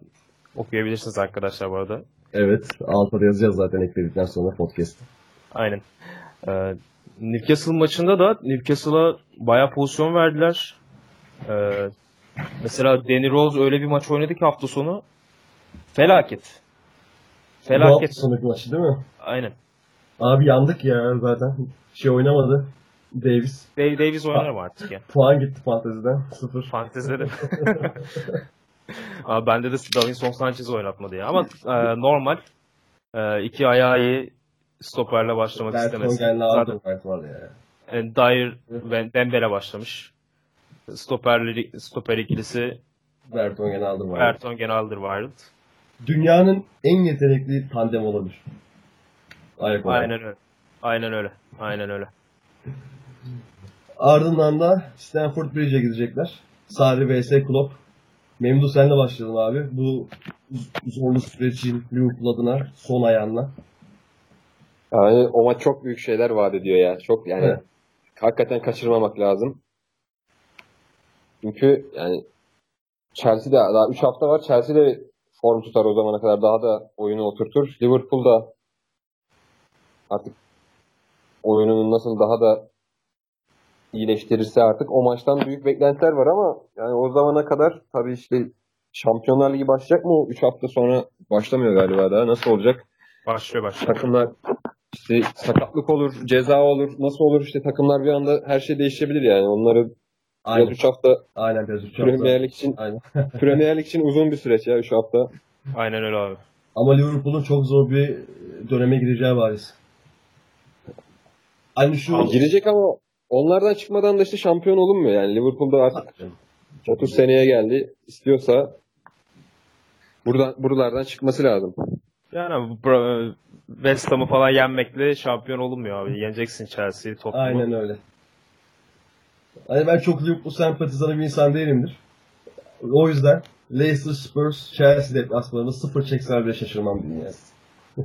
okuyabilirsiniz arkadaşlar bu arada. Evet. Altta yazacağız zaten ekledikten sonra podcast. Aynen. Ee, Newcastle maçında da Newcastle'a bayağı pozisyon verdiler. Ee, mesela Danny Rose öyle bir maç oynadı ki hafta sonu. Felaket. Bu hafta Felaket. sonraki maçı değil mi? Aynen. Abi yandık ya zaten. Şey oynamadı. Davis. Dave Davis oynar mı artık ya? Puan gitti fanteziden. Sıfır. Fantezide Abi (laughs) bende de Davinson Sanchez oynatmadı ya. Ama e, normal. E, iki ayağı iyi stoperle başlamak istemesi. Zaten aldı var ya. e, Dyer ve Dembele başlamış. Stoperleri, stoper ikilisi Bertongen aldım var. Vertonghen Alderweireld. Dünyanın en yetenekli tandem olabilir. Ayak olarak. Aynen öyle. Aynen öyle. Aynen öyle. Ardından da Stanford Bridge'e gidecekler. Sarri vs. Klopp. Memdu senle başlayalım abi. Bu zorlu sürecin Liverpool adına son ayağına. Yani o maç çok büyük şeyler vaat ediyor ya. Çok yani Evet. hakikaten kaçırmamak lazım. Çünkü yani Chelsea'de daha 3 hafta var. Chelsea de form tutar o zamana kadar. Daha da oyunu oturtur. Liverpool da artık oyununu nasıl daha da iyileştirirse artık o maçtan büyük beklentiler var ama yani o zamana kadar tabii işte Şampiyonlar Ligi başlayacak mı? 3 hafta sonra başlamıyor galiba daha. Nasıl olacak? Başlıyor başlıyor. takımlar işte sakatlık olur, ceza olur, nasıl olur işte takımlar bir anda her şey değişebilir yani. Onları biraz Aynen. 3 hafta Aynen biraz üç Premier hafta. Lig için Aynen. (laughs) Premier Lig için uzun bir süreç ya 3 hafta. Aynen öyle abi. Ama Liverpool'un çok zor bir döneme gireceği bariz. Aynı şu... Yani girecek ama onlardan çıkmadan da işte şampiyon olunmuyor yani. Liverpool'da artık 30 seneye geldi. İstiyorsa buradan buralardan çıkması lazım. Yani West Ham'ı falan yenmekle şampiyon olunmuyor abi. Yeneceksin Chelsea'yi, Tottenham'ı. Aynen öyle. Hani ben çok Liverpool sempatizanı bir insan değilimdir. O yüzden Leicester, Spurs, Chelsea deplasmanında sıfır çekseler bile şaşırmam yani.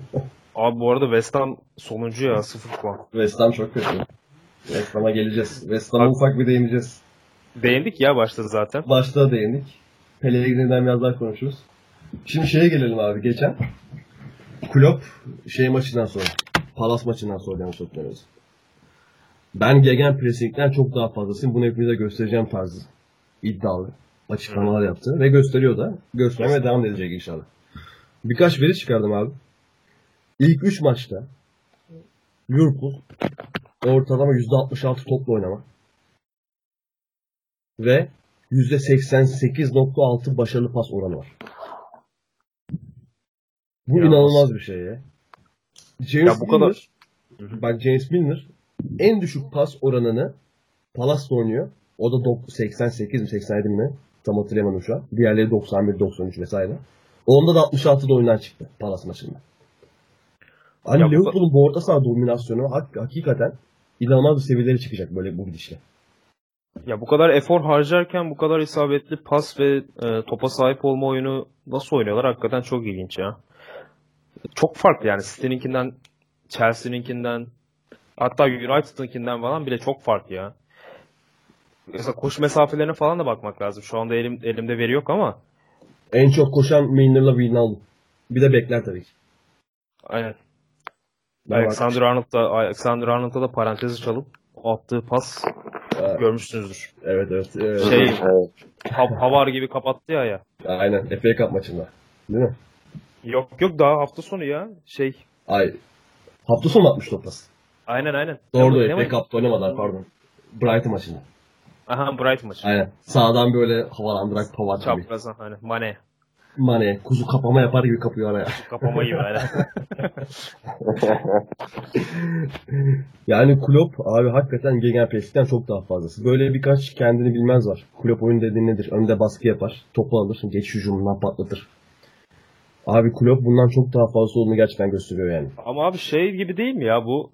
(laughs) Abi bu arada West Ham sonuncu ya 0 puan. West Ham çok kötü. West Ham'a geleceğiz. West Ham'a ufak bir değineceğiz. Değindik ya başta zaten. Başta değindik. Pellegrin'den biraz daha konuşuruz. Şimdi şeye gelelim abi geçen. Klopp şey maçından sonra. Palas maçından sonra yanlış hatırlamıyorsam. Ben gegen pressing'den çok daha fazlasıyım. Bunu hepinize göstereceğim tarzı iddialı açıklamalar yaptı. Ve gösteriyor da. Göstermeye devam edecek inşallah. Birkaç veri çıkardım abi. İlk 3 maçta Liverpool ortalama %66 topla oynama ve %88.6 başarılı pas oranı var. Bu Yalnız- inanılmaz bir şey ya. James Ya bu kadar- Milner, bak James Milner en düşük pas oranını Palace'da oynuyor. O da dok- 88 mi 87 mi? Tam hatırlayamadım şu an. Diğerleri 91, 93 vesaire. Onda da 66'da oyundan çıktı Palace maçında. Hani Ya bu- Liverpool'un bu orta saha dominasyonu hak- hakikaten inanılmaz bir seviyelere çıkacak böyle bu gidişle. Ya bu kadar efor harcarken bu kadar isabetli pas ve e, topa sahip olma oyunu nasıl oynuyorlar hakikaten çok ilginç ya. Çok farklı yani City'ninkinden, Chelsea'ninkinden, hatta United'ınkinden falan bile çok farklı ya. Mesela koşu mesafelerine falan da bakmak lazım. Şu anda elim, elimde veri yok ama En çok koşan Milner'la Wijnaldum. Bir de bekler tabii ki. aynen. Alexander Arnold'da Alexander Arnold'da da parantezi çalıp attığı pas Evet. görmüşsünüzdür. Evet evet. evet. Şey- Evet. Ha- Havar gibi kapattı ya ya. Aynen. FA Cup maçında. Değil mi? Yok yok daha hafta sonu ya. Şey Ay. Hafta sonu atmış toplas. aynen aynen. Doğru Ne FA? Cup'ta oynamadılar pardon. Brighton maçında. Aha Bright maçı. Aynen. Sağdan böyle havalandırarak Pavard gibi. Çaprazan hani Mane. Mane kuzu kapama yapar gibi kapıyor araya. Kapama gibi aynen. (laughs) Yani Klopp abi hakikaten Gegenpress'ten çok daha fazlası. Böyle birkaç kendini bilmez var. Klopp oyun dediğin nedir? Önde baskı yapar. Topu alır. Geç hücumundan patlatır. Abi Klopp bundan çok daha fazla olduğunu gerçekten gösteriyor yani. Ama abi şey gibi değil mi ya bu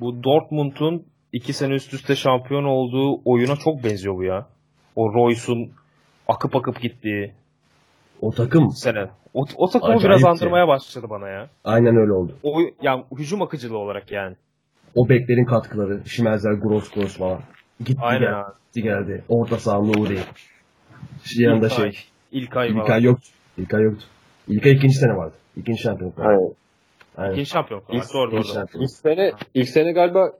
bu Dortmund'un iki sene üst üste şampiyon olduğu oyuna çok benziyor bu ya. O Royce'un akıp akıp gittiği O takım sene. O, o takımı Acayip biraz andırmaya başladı bana ya. aynen öyle oldu. O yani hücum akıcılığı olarak yani. O beklerin katkıları. Şimenzer, Gross, Gross falan. Gitti Aynen geldi. abi. Gitti geldi. Orta saha Nuri. Şu yanında şey. İlkay var. İlkay yoktu. İlkay yoktu. İlkay ikinci sene vardı. İkinci şampiyonluk vardı. Aynen. Aynen. İkinci şampiyon. İlk- İlk, doğru İkinci doğru. şampiyonluk. İlk sene, ilk sene galiba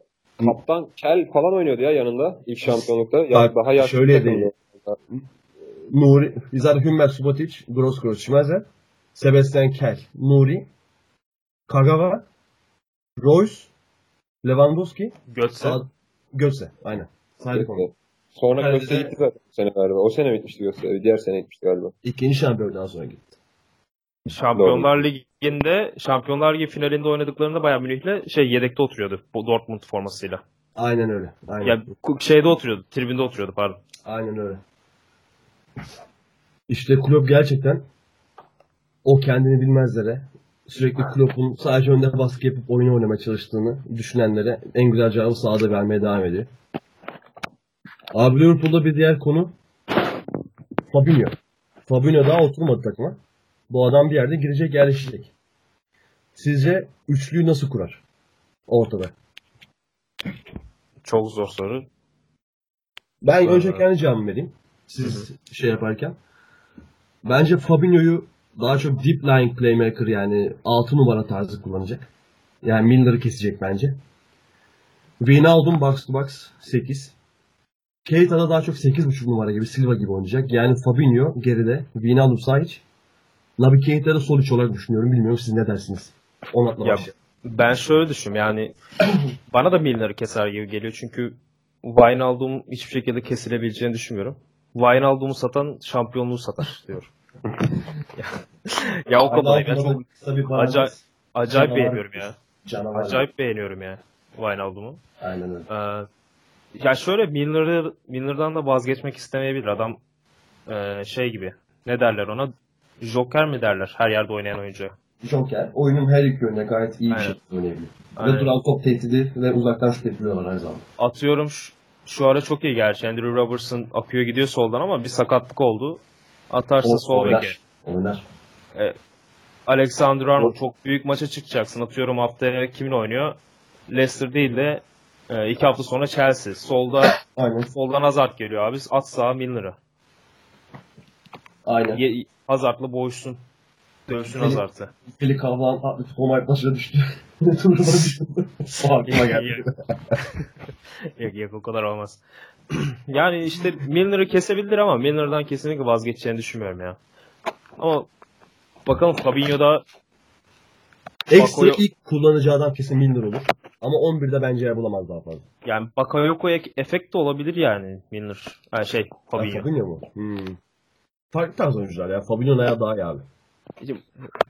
kaptan Kel falan oynuyordu ya yanında ilk şampiyonlukta. Ya Bak, daha yaşlı şöyle değil. Nuri, Bizar Hümmet Subotic, Gross Gross Şimenzer, Sebastian Kel, Nuri, Kagawa, Royce, Lewandowski, Götze. Sağ- Götze. Aynen. Saydık onu. Sonra Kalede de- gitti zaten bu sene galiba. O sene bitmişti Gökçe. Diğer sene gitmişti galiba. İkinci şampiyondan sonra gitti. Şampiyonlar Ligi'nde Şampiyonlar Ligi finalinde oynadıklarında Bayern Münih'le şey yedekte oturuyordu bu Dortmund formasıyla. Aynen öyle. Aynen. Ya şeyde oturuyordu, tribünde oturuyordu pardon. Aynen öyle. İşte Klopp gerçekten o kendini bilmezlere sürekli Klopp'un sadece önde baskı yapıp oyunu oynamaya çalıştığını düşünenlere en güzel cevabı sahada vermeye devam ediyor. Abi Liverpool'da bir diğer konu Fabinho. Fabinho daha oturmadı takıma. Bu adam bir yerde girecek yerleşecek. Sizce üçlüyü nasıl kurar? Ortada. Çok zor soru. Ben önce kendi cevabımı vereyim. Siz şey yaparken. Bence Fabinho'yu daha çok deep lying playmaker yani 6 numara tarzı kullanacak. Yani Milner'ı kesecek bence. Wijnaldum box to box 8. Keita da daha çok 8.5 numara gibi Silva gibi oynayacak. Yani Fabinho geride, Wijnaldum sağ iç. Nabi Keita da sol iç olarak düşünüyorum. Bilmiyorum siz ne dersiniz? Onatla Ya, başlayalım. Ben şöyle düşünüyorum yani (clears throat) bana da Milner'ı keser gibi geliyor çünkü Wijnaldum hiçbir şekilde kesilebileceğini düşünmüyorum. Wijnaldum'u satan şampiyonluğu satar diyor. ya, ya o kadar ya çok bir acayip, acayip Canavar. beğeniyorum ya. Canavar. Acayip beğeniyorum ya Wijnaldum'u. Aynen öyle. Ee, ya şöyle Milner'ı Milner'dan da vazgeçmek istemeyebilir. Adam e, şey gibi. Ne derler ona? Joker mi derler her yerde oynayan oyuncu? Joker oyunun her iki yönüne gayet iyi bir Aynen. şekilde oynayabiliyor. Aynen. Ve duran top tehdidi ve uzaktan şut var aynı zamanda. Atıyorum şu, şu ara çok iyi gerçi. Andrew Robertson akıyor gidiyor soldan ama bir sakatlık oldu. Atarsa O- sol beke. oynar. Oynar. Alexander Arnold çok büyük maça çıkacaksın. Atıyorum haftaya kimin oynuyor? Leicester değil de e, iki hafta sonra Chelsea. Solda (coughs) Aynen. soldan Hazard geliyor abi. At sağa Milner'ı. Aynen. Ye- Hazard'la boğuşsun. Dövüşün Seni- azartı. Feli Kavlan Atletico Madrid maçına düştü. (laughs) O aklıma geldi. yok yok o kadar olmaz. (clears throat) yani işte Milner'ı kesebilir ama Milner'dan kesinlikle vazgeçeceğini düşünmüyorum ya. Ama bakalım Fabinho'da Ekstra Bakoyo- ilk kullanacağı adam kesin Milner olur. Ama 11'de bence yer bulamaz daha fazla. yani Bakayoko'ya efekt de olabilir yani Milner. Ha, şey Fabinho. Fabinho. Fabinho mu? Hmm. Farklı tarz oyuncular ya. Fabinho'nun ayağı daha iyi abi.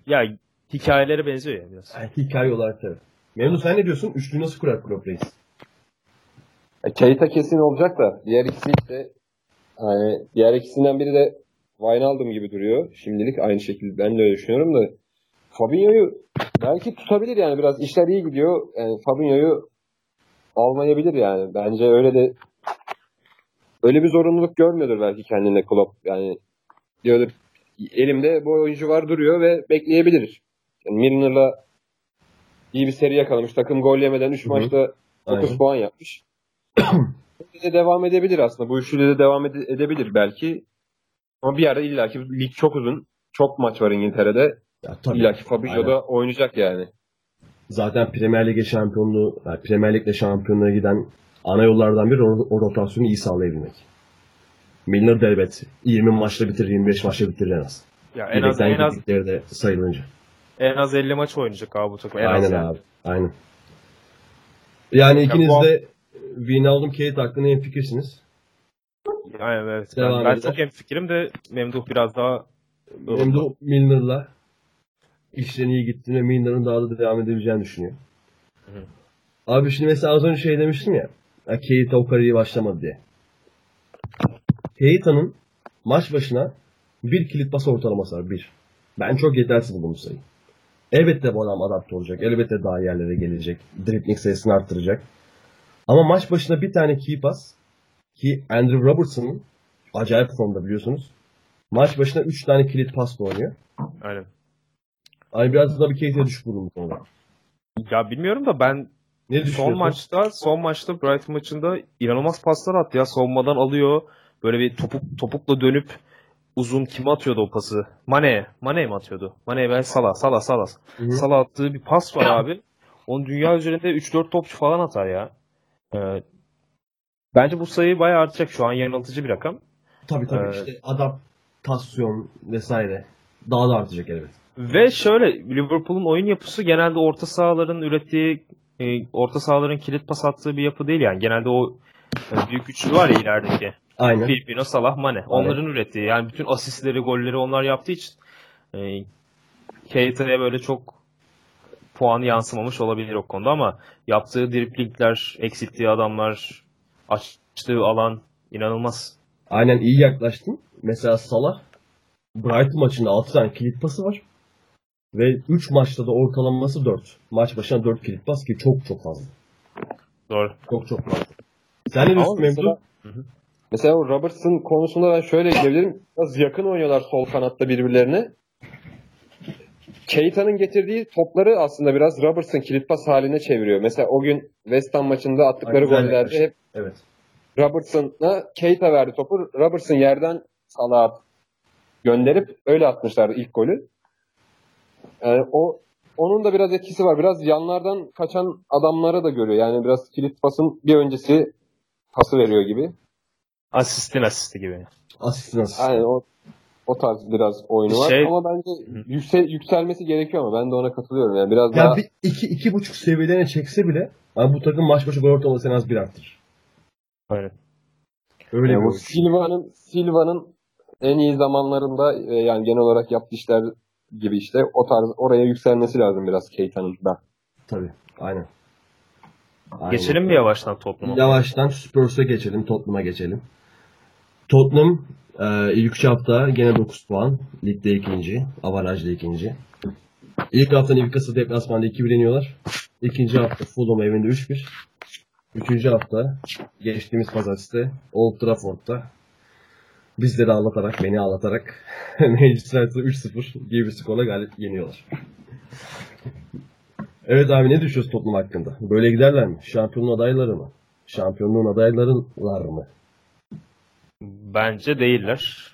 Ya hikayelere benziyor ya biraz. Yani hikaye olarak evet. Memnun sen ne diyorsun? Üçlü nasıl kurar Klopp Reis? E, Keita kesin olacak da diğer ikisi ise hani diğer ikisinden biri de Wijnaldum gibi duruyor. Şimdilik aynı şekilde ben de öyle düşünüyorum da Fabinho'yu belki tutabilir yani biraz işler iyi gidiyor. Yani Fabinho'yu almayabilir yani. Bence öyle de öyle bir zorunluluk görmüyordur belki kendine Klopp. Yani diyordur elimde bu oyuncu var duruyor ve bekleyebilir. Yani Milner'la iyi bir seri yakalamış. Takım gol yemeden 3 Hı hı. maçta 9 Aynen. puan yapmış. (clears throat) De devam edebilir aslında. Bu üçlüde de devam ede- edebilir belki. Ama bir ara illaki lig çok uzun. Çok maç var İngiltere'de. Ya, tabii. illaki Fabinho Aynen. da oynayacak yani. Zaten Premier Lig'e şampiyonluğu, yani Premier Lig'le şampiyonluğa giden ana yollardan biri o, o rotasyonu iyi sağlayabilmek. Milner de evet 20 maçta bitirir, 25 maçta bitirir en az. Ya en az en az de sayılınca. En az 50 maç oynayacak abi bu takım. En az Aynen yani. abi. Aynen. Yani ikiniz bu- de Wijnaldum Kate hakkında en fikirsiniz. Yani evet. Devam ben, ben çok hem fikrim de Memduh biraz daha o Milner'la işlerin iyi gittiğini ve Milner'ın daha da devam edebileceğini düşünüyor. Hı. Abi şimdi mesela az önce şey demiştim ya. ya Keita o kariyeri başlamadı diye. Keita'nın maç başına bir kilit pas ortalaması var. Bir. Ben çok yetersiz buldum bu sayı. Elbette bu adam adapte olacak. Elbette daha yerlere gelecek. Dribbling sayısını arttıracak. Ama maç başına bir tane key pas ki Andrew Robertson'ın acayip formda biliyorsunuz. Maç başına 3 tane kilit pasla oynuyor. aynen. Hani biraz da bir Keita'ya düşük buldum bu konuda. Ya bilmiyorum da ben Ne son maçta son maçta Brighton maçında inanılmaz paslar attı ya. Savunmadan alıyor. Böyle bir topuk topukla dönüp uzun kime atıyordu o pası? Mane'ye. Mane'ye mi atıyordu? Mane'ye ve Salah. Salah. Salah. Hı. Salah attığı bir pas var (laughs) abi. Onun dünya üzerinde 3-4 topçu falan atar ya. Ee, bence bu sayı bayağı artacak. Şu an yanıltıcı bir rakam. Tabii tabii Ee, işte adaptasyon vesaire daha da artacak elbet. Ve şöyle Liverpool'un oyun yapısı genelde orta sahaların ürettiği e, orta sahaların kilit pas attığı bir yapı değil yani. Genelde o e, büyük üçlü var ya ilerideki. Aynen. Firmino, Salah, Mane. Onların ürettiği yani bütün asistleri, golleri onlar yaptığı için e, Keita'ya böyle çok puanı yansımamış olabilir o konuda ama yaptığı driplingler, eksilttiği adamlar, açtığı alan inanılmaz. Aynen iyi yaklaştın. Mesela Salah Brighton maçında 6 tane kilit pası var. Ve 3 maçta da ortalaması 4. Maç başına 4 kilit pas ki çok çok fazla. Doğru. Çok çok fazla. Sen ne diyorsun Memduh? Mesela o Robertson konusunda ben şöyle gidebilirim. Biraz yakın oynuyorlar sol kanatta birbirlerine. Keita'nın getirdiği topları aslında biraz Robertson kilit pas haline çeviriyor. Mesela o gün West Ham maçında attıkları gollerde hep Evet. Robertson'a Keita verdi topu. Robertson yerden Salah'a gönderip öyle atmışlardı ilk golü. Yani o onun da biraz etkisi var. Biraz yanlardan kaçan adamlara da görüyor. Yani biraz kilit pasın bir öncesi pası veriyor gibi. Asistin asisti gibi. Asistin asist. Aynen o o tarz biraz oyunu var Şey- ama bence yüksel, yükselmesi gerekiyor ama ben de ona katılıyorum yani biraz Yani daha bir iki, iki buçuk seviyelerine çekse bile ama bu takım maç başı gol ortalaması en az bir arttırır. Aynen. Öyle yani bir. Silva'nın Silva'nın en iyi zamanlarında e, yani genel olarak yaptığı işler gibi işte o tarz oraya yükselmesi lazım biraz Keita'nın da. Tabii. Aynen. Aynen. Geçelim mi yavaştan Tottenham'a? Yavaştan Spurs'a geçelim, Tottenham'a geçelim. Tottenham e, ilk üç hafta gene 9 puan. Ligde ikinci, avarajda ikinci. İlk hafta Newcastle deplasmanda 2-1 yeniyorlar. İkinci hafta Fulham evinde 3-1. Üçüncü hafta geçtiğimiz pazartesi Old Trafford'da bizleri ağlatarak, beni ağlatarak Manchester United'ı 3-0 gibi bir skorla galip yeniyorlar. Evet abi ne düşünüyorsun Tottenham hakkında? Böyle giderler mi? Şampiyonluğun adayları mı? Şampiyonluğun adaylarılar mı? Bence değiller.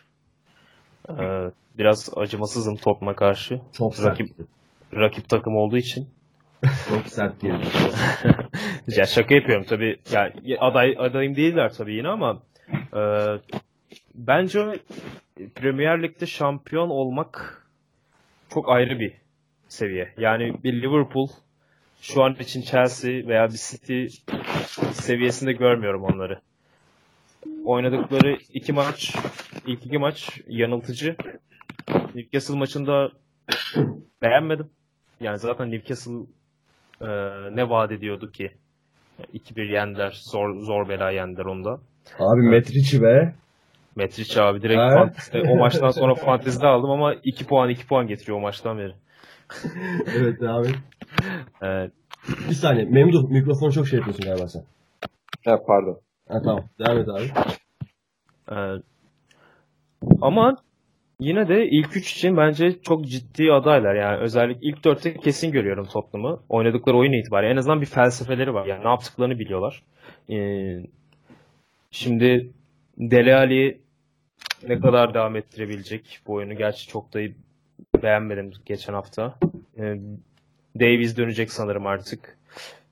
Ee, biraz acımasızım Tottenham'a karşı. Çok sert. Rakip, rakip takım olduğu için. (laughs) Çok sert diyelim. (laughs) ya şaka yapıyorum tabii. Yani aday adayım değiller tabii yine ama e, bence Premier Lig'de şampiyon olmak çok ayrı bir seviye. Yani bir Liverpool şu an için Chelsea veya bir City seviyesinde görmüyorum onları. Oynadıkları iki maç, ilk iki maç yanıltıcı. Newcastle maçında beğenmedim. Yani zaten Newcastle e, ne vaat ediyordu ki? 2-1 yendiler. Zor, zor bela yendiler onda. Abi Metriç'i be. Metriç abi direkt fantezide, o maçtan sonra fantezide aldım ama 2 puan 2 puan getiriyor o maçtan beri. (laughs) evet abi. Ee, Bir saniye. Memduh mikrofonu çok şey yapıyorsun galiba sen. Ha, pardon. Ha tamam. Devam et abi. e, ama yine de ilk 3 için bence çok ciddi adaylar. Yani özellikle ilk 4'te kesin görüyorum Tottenham'ı. Oynadıkları oyun itibariyle en azından bir felsefeleri var. Yani ne yaptıklarını biliyorlar. Ee, şimdi Dele Alli ne kadar devam ettirebilecek bu oyunu? Gerçi çok da beğenmedim geçen hafta. Ee, Davies dönecek sanırım artık.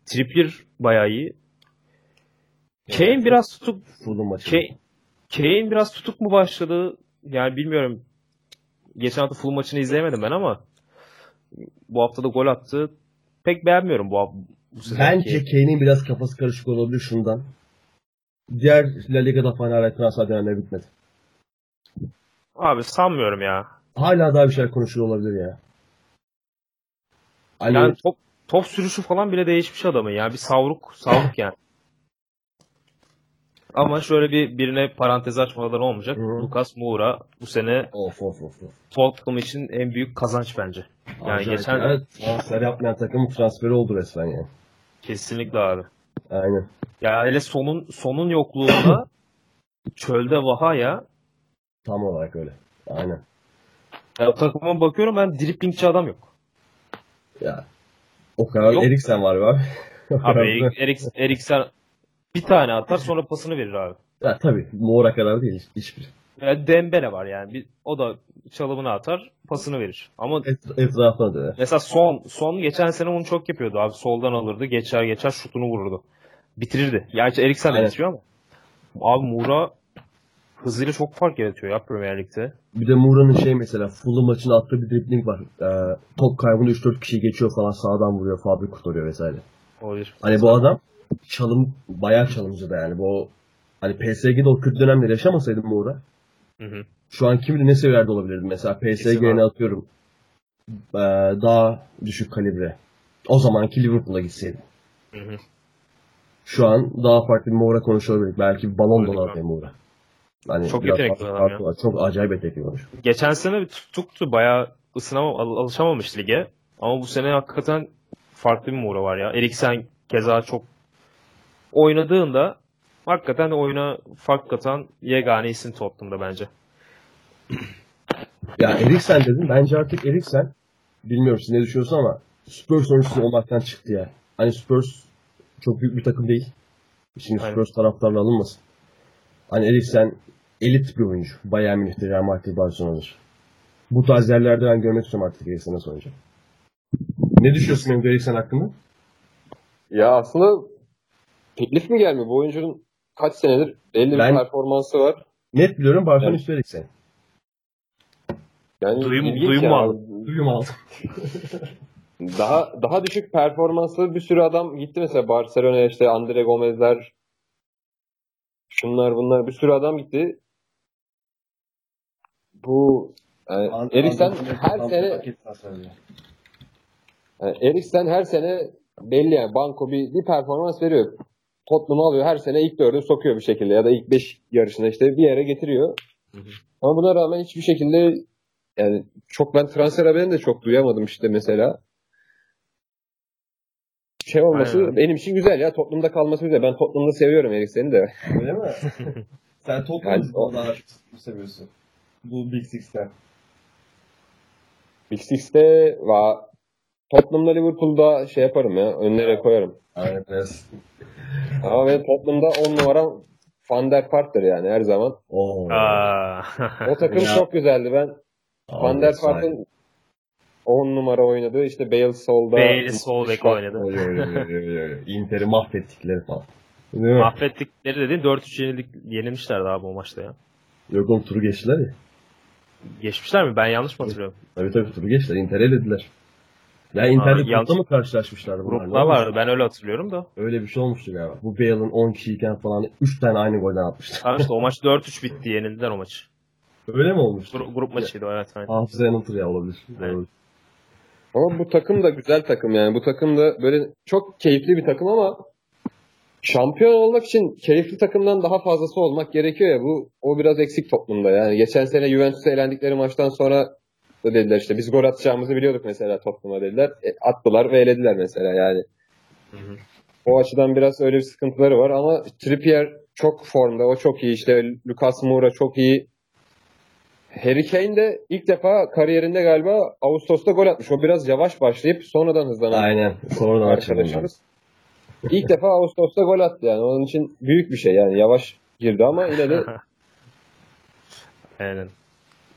Trippier bayağı iyi. Kane biraz tutuk. Kane, Kane biraz tutuk mu başladı? Yani bilmiyorum. Geçen hafta full maçını izleyemedim ben ama bu hafta da gol attı. Pek beğenmiyorum bu, bu. Bence Kane'in biraz kafası karışık olabilir şundan. Diğer La Liga'da Fenerbahçe transfer dönemleri bitmedi. Abi sanmıyorum ya. Hala daha bir şeyler konuşuyor olabilir ya. Hani Yani top, top sürüşü falan bile değişmiş adamın ya. Bir savruk, savruk yani. Ama şöyle bir birine parantez açmadan olmayacak. Hı. Lucas Moura bu sene of of of. of. Tottenham için en büyük kazanç bence. Yani Acayip. geçen Evet, transfer yapmayan takım transferi oldu resmen yani. kesinlikle abi. Aynen. Ya hele sonun sonun yokluğunda (coughs) çölde vahaya Tam olarak öyle. Aynen. Ya takıma bakıyorum ben driplingçi adam yok. Ya. O kadar Yok. Eriksen var abi. (laughs) Abi Erik, Erik, Eriksen bir tane atar sonra pasını verir abi. Ya tabii. Moğra kadar değil hiçbir. Ya Dembele var yani. Bir, o da çalımını atar, pasını verir. Ama Et, etrafına döner. mesela son son geçen sene onu çok yapıyordu abi. Soldan alırdı, geçer geçer şutunu vururdu. Bitirirdi. Gerçi Eriksen de bitiriyor ama. Abi Mura hızıyla çok fark yaratıyor ya Premier Lig'de. Bir de Moura'nın şey mesela Fulham maçında attığı bir dribbling var. Ee, top kaybını 3-4 kişi geçiyor falan sağdan vuruyor, fabrik kurtarıyor vesaire. Olabilir. Hani bu adam çalım, bayağı çalımcı da yani. Bu hani PSG'de o kötü dönemleri yaşamasaydı Moura Hı hı. şu an kim bilir ne seviyelerde olabilirdi. Mesela PSG'ye abi. atıyorum ee, daha düşük kalibre. O zamanki Liverpool'a gitseydi. Hı hı. Şu an daha farklı bir Moura konuşulabilir. Belki balon Olabilir dolar abi. diye Moura. Hani Çok yetenekli adam ya. var. Çok acayip yetenekli olmuş. Geçen sene bir tutuktu. Bayağı ısınama, al- alışamamış lige. Ama bu sene hakikaten farklı bir Moura var ya. Eriksen keza çok oynadığında hakikaten oyuna fark katan yegane isim Tottenham'da bence. Ya Eriksen dedim. Bence artık Eriksen bilmiyorum siz ne düşünüyorsunuz ama Spurs oyuncusu olmaktan çıktı ya. Hani Spurs çok büyük bir takım değil. Şimdi Aynen. Spurs taraftarla alınmasın. Hani Eriksen elit bir oyuncu. Bayern Münih'te Real Madrid Barcelona'dır. Bu tarz yerlerde ben görmek istiyorum artık Eriksen nasıl oynayacak. Ne düşünüyorsun benim Eriksen hakkında? Ya aslında teklif mi gelmiyor? Bu oyuncunun kaç senedir belli Ben- bir performansı var. Net biliyorum Barcelona üstü Eriksen. Yani Duyum- duyum ya. mu aldın? Duyum aldım. (laughs) Daha daha düşük performanslı bir sürü adam gitti mesela Barcelona'ya işte Andre Gomez'ler şunlar bunlar bir sürü adam gitti. Bu yani Eriksen her sene yani Eriksen her sene belli yani banko bir, bir performans veriyor. Tottenham'ı alıyor her sene ilk dördü sokuyor bir şekilde ya da ilk beş yarışında işte bir yere getiriyor. Hı hı. Ama buna rağmen hiçbir şekilde yani çok ben transfer haberini de çok duyamadım işte mesela. Şey olması Aynen. benim için güzel ya. Tottenham'da kalması güzel. Ben Tottenham'da seviyorum Eriksen'i de. Öyle mi? (laughs) Sen Tottenham'ı Yani o- daha çok seviyorsun. Bu Big Six'ten. Big Six'te va Tottenham'da Liverpool'da şey yaparım ya. Önlere koyarım. Aynen. Ama ben Tottenham'da 10 numara Van der Vaart'tır yani her zaman. Oo. O takım çok güzeldi. Ben Van der Vaart'ın 10 numara oynadığı işte Bale solda. Bale sol bek oynadı. Oy, oy, oy, oy, oy. (laughs) Inter'i mahvettikleri falan. Değil mi? Mahvettikleri dediğin 4-3 yenildik, yenilmişlerdi abi o maçta ya. Yok oğlum turu geçtiler ya. Geçmişler mi? Ben yanlış mı hatırlıyorum? Tabii tabii turu geçtiler. Inter'i elediler. Ya Inter'de grupta mı karşılaşmışlardı bunlar? Gruplar vardı. Ben öyle hatırlıyorum da. Öyle bir şey olmuştu galiba. Bu Bale'ın 10 kişiyken falan 3 tane aynı golden atmıştı. Tamam işte o maç (laughs) 4-3 bitti. Yenildiler o maçı. Öyle mi olmuştu? Gru- grup maçıydı evet. Aynen. Hafıza yanıltır ya olabilir. Evet. Olabilir. Ama bu takım da güzel takım yani. Bu takım da böyle çok keyifli bir takım ama şampiyon olmak için keyifli takımdan daha fazlası olmak gerekiyor ya. Bu o biraz eksik toplumda yani. Geçen sene Juventus'a elendikleri maçtan sonra da dediler işte biz gol atacağımızı biliyorduk mesela Tottenham'a dediler. E, attılar ve elediler mesela yani. Hı hı. O açıdan biraz öyle bir sıkıntıları var ama Trippier çok formda. O çok iyi. İşte Lucas Moura çok iyi. Harry Kane de ilk defa kariyerinde galiba Ağustos'ta gol atmış. O biraz yavaş başlayıp sonradan hızlanan Aynen. Sonradan arkadaşımız. İlk defa Ağustos'ta gol attı yani. Onun için büyük bir şey yani. Yavaş girdi ama yine de (laughs) Aynen.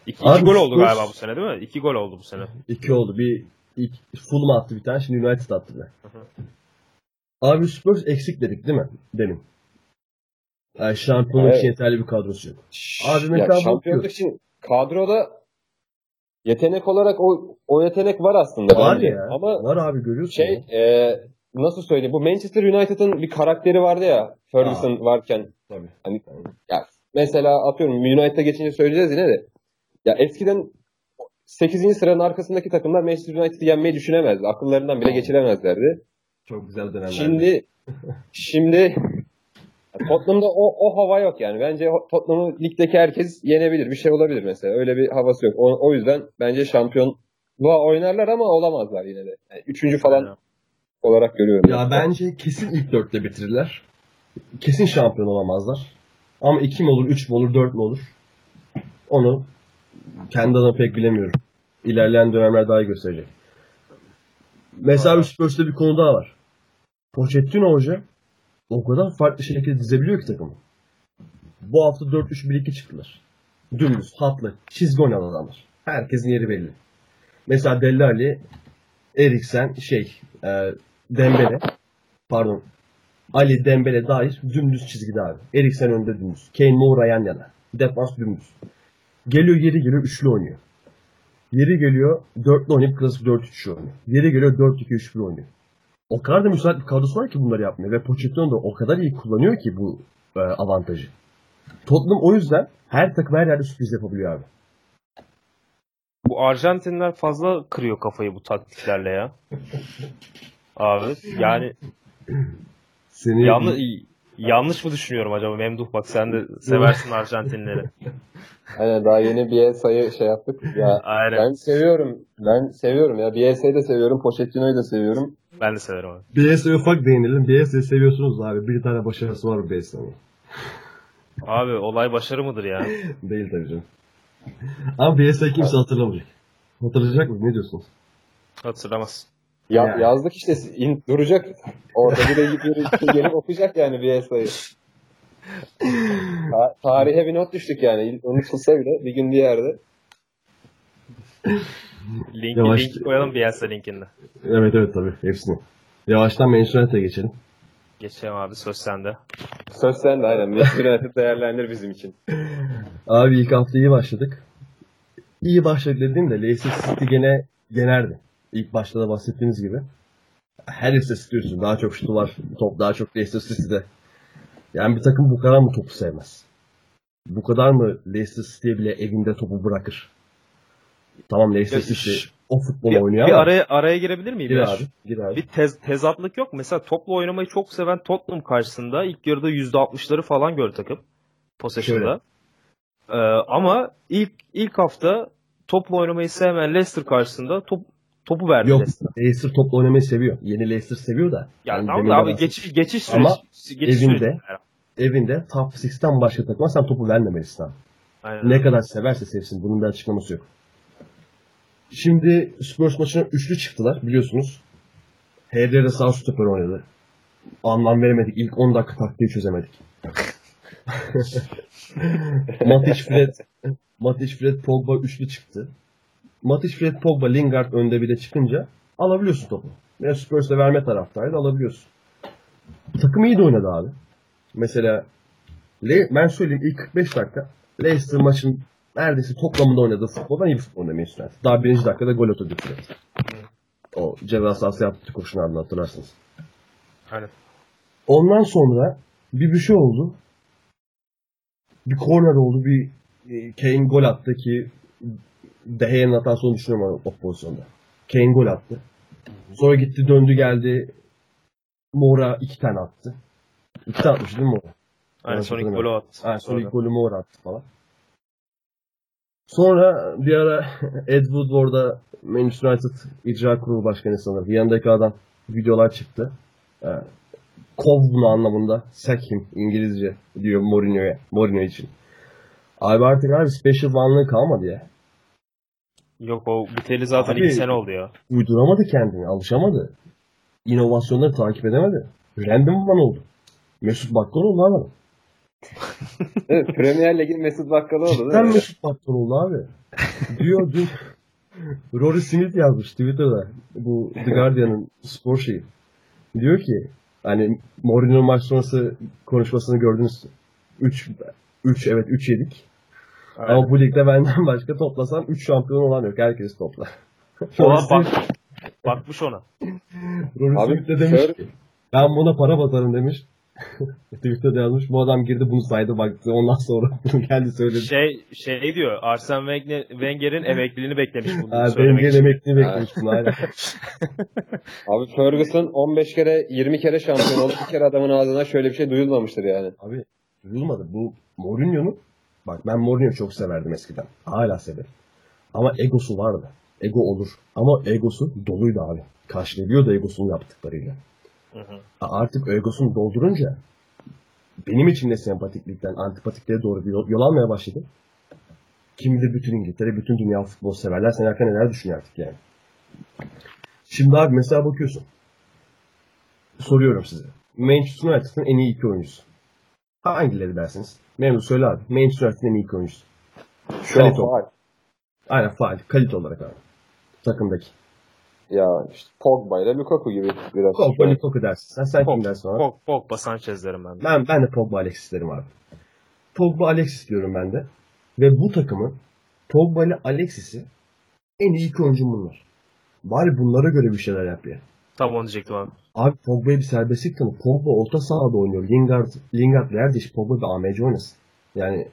İki, Abi iki gol oldu Spurs- galiba bu sene değil mi? İki gol oldu bu sene. İki oldu. Bir ilk Fulham attı bir tane. Şimdi United attı bir. hı. Abi Spurs eksik dedik değil mi? Demin. Yani şampiyonluk Evet. için yeterli bir kadrosu yok. Abi ya mesela şampiyonluk bakıyoruz. için kadroda yetenek olarak o o yetenek var aslında. Var bence. ya. Ama Var abi görüyorsun. şey ya. e, nasıl söyleyeyim bu Manchester United'ın bir karakteri vardı ya Ferguson varken Tabii. Hani ya mesela atıyorum United'a geçince söyleyeceğiz yine de. Ya eskiden 8. sıranın arkasındaki takımlar Manchester United'ı yenmeyi düşünemezdi. Akıllarından bile geçiremezlerdi. Çok güzel dönemler. Şimdi (laughs) şimdi Tottenham'da o, o hava yok yani. Bence Tottenham'ı ligdeki herkes yenebilir. Bir şey olabilir mesela. Öyle bir havası yok. O, o yüzden bence şampiyonluğa oynarlar ama olamazlar yine de. Yani üçüncü falan Aynen. olarak görüyorum. Ya bence kesin ilk dörtte bitirirler. Kesin şampiyon olamazlar. Ama iki mi olur, üç mü olur, dört mü olur? Onu kendi adıma pek bilemiyorum. İlerleyen dönemler daha iyi gösterecek. Mesela bir Spurs'ta bir konu daha var. Pochettino hoca o kadar farklı şekilde dizebiliyor ki takımı. Bu hafta 4-3-1-2 çıktılar. Dümdüz, hatlı, çizgi oynayan adamlar. Herkesin yeri belli. Mesela Dellali, Eriksen, şey, e, Dembele, pardon, Ali Dembele dair dümdüz çizgide abi. Eriksen önde dümdüz. Kane Moura yan yana. Defans dümdüz. Geliyor yeri geliyor üçlü oynuyor. Yeri geliyor dörtlü oynayıp klasik 4-3 oynuyor. Yeri geliyor 4-2-3-1 oynuyor. O kadar da müsait bir kadrosu var ki bunları yapmıyor. Ve Pochettino da o kadar iyi kullanıyor ki bu e, avantajı. Tottenham o yüzden her takım her yerde sürpriz yapabiliyor abi. Bu Arjantinler fazla kırıyor kafayı bu taktiklerle ya. Abi yani Seni yanlış yanlış mı düşünüyorum acaba Memduh bak sen de seversin Arjantinleri. Aynen daha yeni bir sayı şey yaptık. Ya Aynen. Ben seviyorum. Ben seviyorum ya. BS'yi de seviyorum. Pochettino'yu da seviyorum. Ben de severim abi. BS'e ufak değinelim. BS'e seviyorsunuz abi. Bir tane başarısı var BS'nin. Abi olay başarı mıdır ya? (laughs) Değil tabii canım. Ama BS'e kimse hatırlamayacak. Hatırlayacak mı? Ne diyorsunuz? Hatırlamaz. Ya, Yani. Yazdık işte in, duracak. Orada bir de gelip, gelip okuyacak yani BS'yi. (laughs) Ta- tarihe bir not düştük yani. Unutulsa bile bir gün bir yerde. Link, Yavaş- link koyalım Bielsa linkinde. Evet evet tabii. Hepsini. Yavaştan Manchester geçelim. Geçelim abi söz sende. Söz sende aynen. Manchester United değerlendir bizim için. (laughs) Abi ilk hafta iyi başladık. İyi başladık dediğim de Leicester City gene generdi. İlk başta da bahsettiğiniz gibi. Her istatistiği Daha çok şutu var. Top daha çok Leicester City'de. Yani bir takım bu kadar mı topu sevmez? Bu kadar mı Leicester City'ye bile evinde topu bırakır? Tamam City şş, o futbol Bir, oynuyor bir ama. araya araya girebilir miyim? Gir abi. Gir abi. Bir tez, tezatlık yok. Mesela topla oynamayı çok seven Tottenham karşısında ilk yarıda %60'ları falan gördü takım. Possession'da. Ee, ama ilk ilk hafta topla oynamayı sevmeyen Leicester karşısında top, topu verdi Yok. Leicester. Leicester topla oynamayı seviyor. Yeni Leicester seviyor da. Ya Yani tamam da abi bahsettim. geçiş, geçiş süreci. Ama geçiş evinde- süreci. Evinde top 6'ten başka takıma sen topu vermemelisin abi. Aynen. Ne kadar severse sevsin. Bunun bir açıklaması yok. Şimdi Spurs maçına üçlü çıktılar biliyorsunuz. Herrera sağ stoper oynadı. Anlam veremedik. İlk 10 dakika taktiği çözemedik. (laughs) Matic Fred Matic Fred Pogba üçlü çıktı. Matic, Fred, Pogba, Lingard önde bir de çıkınca alabiliyorsun topu. Ve Spurs'e verme taraftaydı alabiliyorsun. Takım iyi de oynadı abi. Mesela Le- ben söyleyeyim ilk 45 dakika Leicester maçın neredeyse toplamında oynadığı futboldan iyi bir futbol Manchester United. Daha birinci dakikada gol atıyordu Fred. O ceza sahası yaptığı koşun ardından hatırlarsınız. Aynen. Ondan sonra bir bir şey oldu. Bir korner oldu. Bir e, Kane gol attı ki De Gea'nın hatası olduğunu düşünüyorum o, pozisyonda. Kane gol attı. Sonra gitti döndü geldi. Mora iki tane attı. İki tane atmış değil mi Mora? Aynen son hatırlamıyorum. golü attı. Ha, son Sonra. golü Mora attı falan. Sonra bir ara Ed Wood orada Manchester United icra kurulu başkanı sanırım. Yanındaki adam videolar çıktı. Ee, kov bunu anlamında. Sack him İngilizce diyor Mourinho'ya. Mourinho için. Abi artık abi special one'lığı kalmadı ya. Yok o biteli zaten Abi- 2 sene oldu ya. Uyduramadı kendini. Alışamadı. İnovasyonları takip edemedi. Random one oldu. Mesut Bakkal oldu abi. Evet, Premier Lig'in Mesut Bakkalı oldu Cidden? Mesut Bakkal oldu abi. Diyor dün Rory Smith yazmış Twitter'da. Bu The Guardian'ın spor şeyi. Diyor ki hani Mourinho maç sonrası konuşmasını gördünüz. 3 3 evet 3 yedik. Ama bu ligde benden başka toplasan 3 şampiyon olan yok. Herkes topla. Ona bak, bakmış ona. Rory Smith de demiş Sir- ki ben buna para batarım demiş. (laughs) Twitter'da yazmış. Bu adam girdi bunu saydı baktı. Ondan sonra (laughs) bunu geldi söyledi. Şey şey diyor. Arsene Wenger- Wenger'in emekliliğini beklemiş bunu (laughs) Ha, için. emekliliğini beklemiş bunu. Aynen. Abi Ferguson 15 kere 20 kere şampiyon oldu. Bir kere adamın ağzına şöyle bir şey duyulmamıştır yani. Abi duyulmadı. Bu Mourinho'nun bak ben Mourinho'yu çok severdim eskiden. Hala severim. Ama egosu vardı. Ego olur. Ama egosu doluydu abi. Karşılıyordu egosunu yaptıklarıyla. Hı hı. Artık egosunu doldurunca benim için de sempatiklikten antipatikliğe doğru bir yol, yol almaya başladı. Kim bilir bütün İngiltere, bütün dünya futbol severler sen hakkında neler düşünüyor artık yani. Şimdi abi mesela bakıyorsun. Soruyorum size. Manchester United'ın en iyi iki oyuncusu. Hangileri dersiniz? Memnun söyle abi. Manchester United'ın en iyi iki oyuncusu. Şu faal. Aynen faal. Kalite olarak abi. Takımdaki. Ya işte Pogba ile Lukaku gibi biraz. Pogba, Lukaku dersin. Sen, sen kim dersin abi? Pog, Pogba Sanchez derim ben de. Ben, ben de Pogba Alexis derim abi. Pogba Alexis diyorum ben de. Ve bu takımın Pogba ile Alexis'i en iyi iki oyuncu bunlar. Bari bunlara göre bir şeyler yap ya. Tam onu diyecektim abi. Abi Pogba'ya bir serbestlik tanı. Pogba orta sahada oynuyor. Lingard, Lingard Verdiş, Pogba bir AMC oynasın. Yani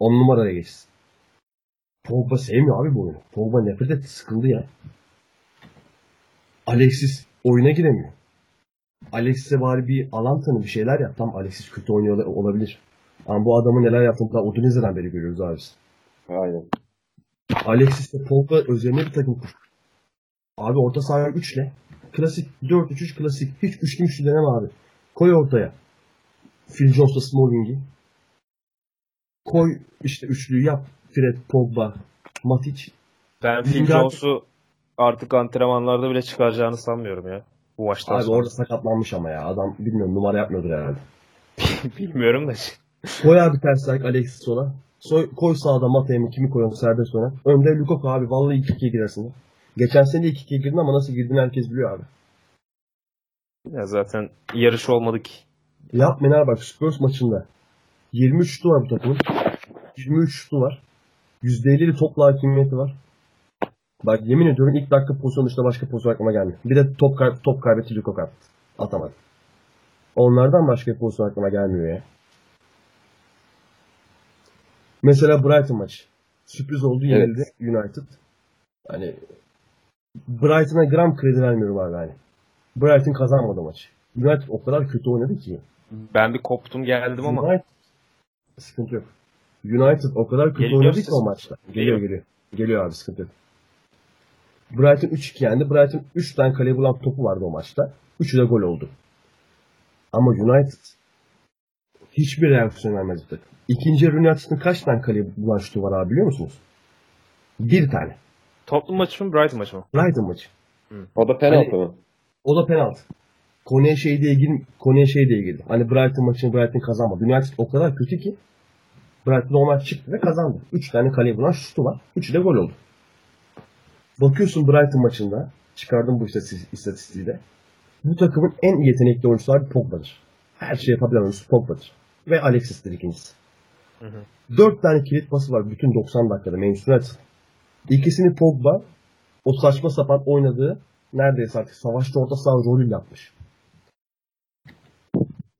on numaraya geçsin. Pogba sevmiyor abi bu oyunu. Pogba nefret etti, sıkıldı ya. Alexis oyuna giremiyor. Alexis'e bari bir alan tanı bir şeyler yap. Tam Alexis kötü oynuyor olabilir. Ama bu adamın neler yaptığını daha Udinese'den beri görüyoruz abi. Aynen. Alexis ve Pogba üzerine bir takım kur. Abi orta sahaya 3 ile. Klasik 4-3-3 klasik. Hiç üçlü üçlü deneme abi. Koy ortaya. Phil Jones'la Smalling'i. Koy işte üçlüyü yap. Fred, Pogba, Matic. Ben Phil Jones'u artık antrenmanlarda bile çıkaracağını sanmıyorum ya. Bu maçtan Abi sonra. orada sakatlanmış ama ya. Adam bilmiyorum numara yapmıyordur herhalde. (laughs) Bilmiyorum da. Koy abi ters ayak Alexis sola. Soy, koy sağda Mate'yi kimi koyuyorsun serbest öne. Önde Lukaku abi. Vallahi 2-2'ye girersin. Geçen sene 2-2'ye girdin ama nasıl girdiğini herkes biliyor abi. Ya zaten yarış olmadı ki. Yapmayın abi bak Spurs maçında 23 şutu var bu takımın. 23 şutu var. %50'li topla hakimiyeti var. Bak yemin ediyorum ilk dakika pozisyon dışında başka pozisyon aklıma gelmiyor. Bir de top, kay top kaybetti Lukaku. Atamadı. Onlardan başka bir pozisyon aklıma gelmiyor ya. Mesela Brighton maçı. Sürpriz oldu yenildi United. Hani Brighton'a gram kredi vermiyorum abi hani. Brighton kazanmadı maçı. United o kadar kötü oynadı ki. Ben bir koptum geldim ama. United sıkıntı yok. United o kadar kötü Geliyor oynadı ki o maçta. Geliyor. geliyor. Geliyor abi sıkıntı yok. Brighton 3-2 yendi. Brighton 3 tane kaleye bulan topu vardı o maçta. 3'ü de gol oldu. Ama United hiçbir reaksiyon takım. İkinci yarı United'ın kaç tane kaleye bulan şutu var abi biliyor musunuz? Bir tane. Tottenham maçı mı Brighton maçı mı? Brighton maçı. O da penaltı Hani- mı? O da penaltı. Konuya şey diye gir, konuya şey diye girdi. Hani Brighton maçını Brighton kazanmadı. United o kadar kötü ki Brighton o maç çıktı ve kazandı. 3 tane kaleye bulan şutu var. 3'ü de gol oldu. Bakıyorsun Brighton maçında. Çıkardım bu istatistiği de. Bu takımın en yetenekli oyuncusu Pogba'dır. Her şeyi yapabilen oyuncusu Pogba'dır. Ve Alexis'tir ikincisi. Hı hı. Dört tane kilit pası var bütün 90 dakikada Manchester United. İkisini Pogba o saçma sapan oynadığı neredeyse artık savaşta orta saha rolü yapmış.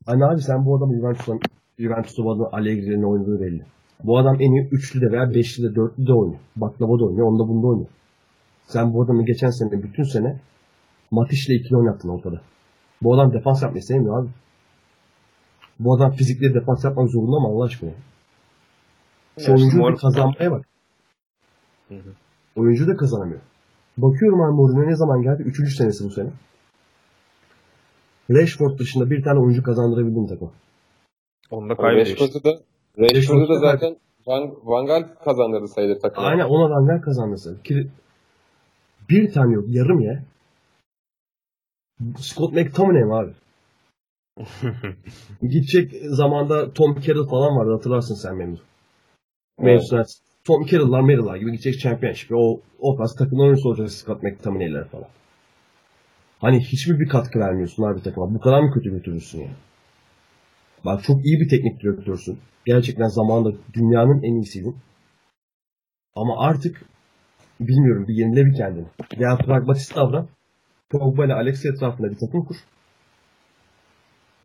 Hani abi sen bu adamı Juventus'tan Juventus'ta bu Allegri'nin oynadığı belli. Bu adam en iyi üçlü de veya beşli de dörtlü de oynuyor. Baklava da oynuyor. Onda bunda oynuyor. Sen bu adamı geçen sene bütün sene Matiş'le ikili oynattın ortada. Bu adam defans yapmayı sevmiyor abi. Bu adam fizikli defans yapmak zorunda mı Allah aşkına? Şu Ya oyuncu Mor- kazanmaya bak. Hı hı. Oyuncu da kazanamıyor. Bakıyorum abi Mourinho ne zaman geldi? Üçüncü senesi bu sene. Rashford dışında bir tane oyuncu kazandırabildim takım. Onu da kaybediyor. Rashford'u da, Rashford'u da da zaten Van, Van Gaal kazandırdı sayılır takıma. Aynen ona Van kazanması. Ki bir tane yok. Yarım ya. Scott McTominay mi abi? (laughs) Gidecek zamanda Tom Carroll falan vardı hatırlarsın sen memnun. Evet. Manchester United. Tom Carroll'lar Merrill'lar gibi gidecek Championship. O, o tarz takım oyuncusu olacak Scott McTominay'ler falan. Hani hiçbir bir katkı vermiyorsun abi takıma. Bu kadar mı kötü götürürsün ya? Bak çok iyi bir teknik direktörsün. Gerçekten zamanında dünyanın en iyisiydin. Ama artık bilmiyorum bir yenile bir kendini. Veya pragmatist davran. Pogba ile Alex etrafında bir takım kur.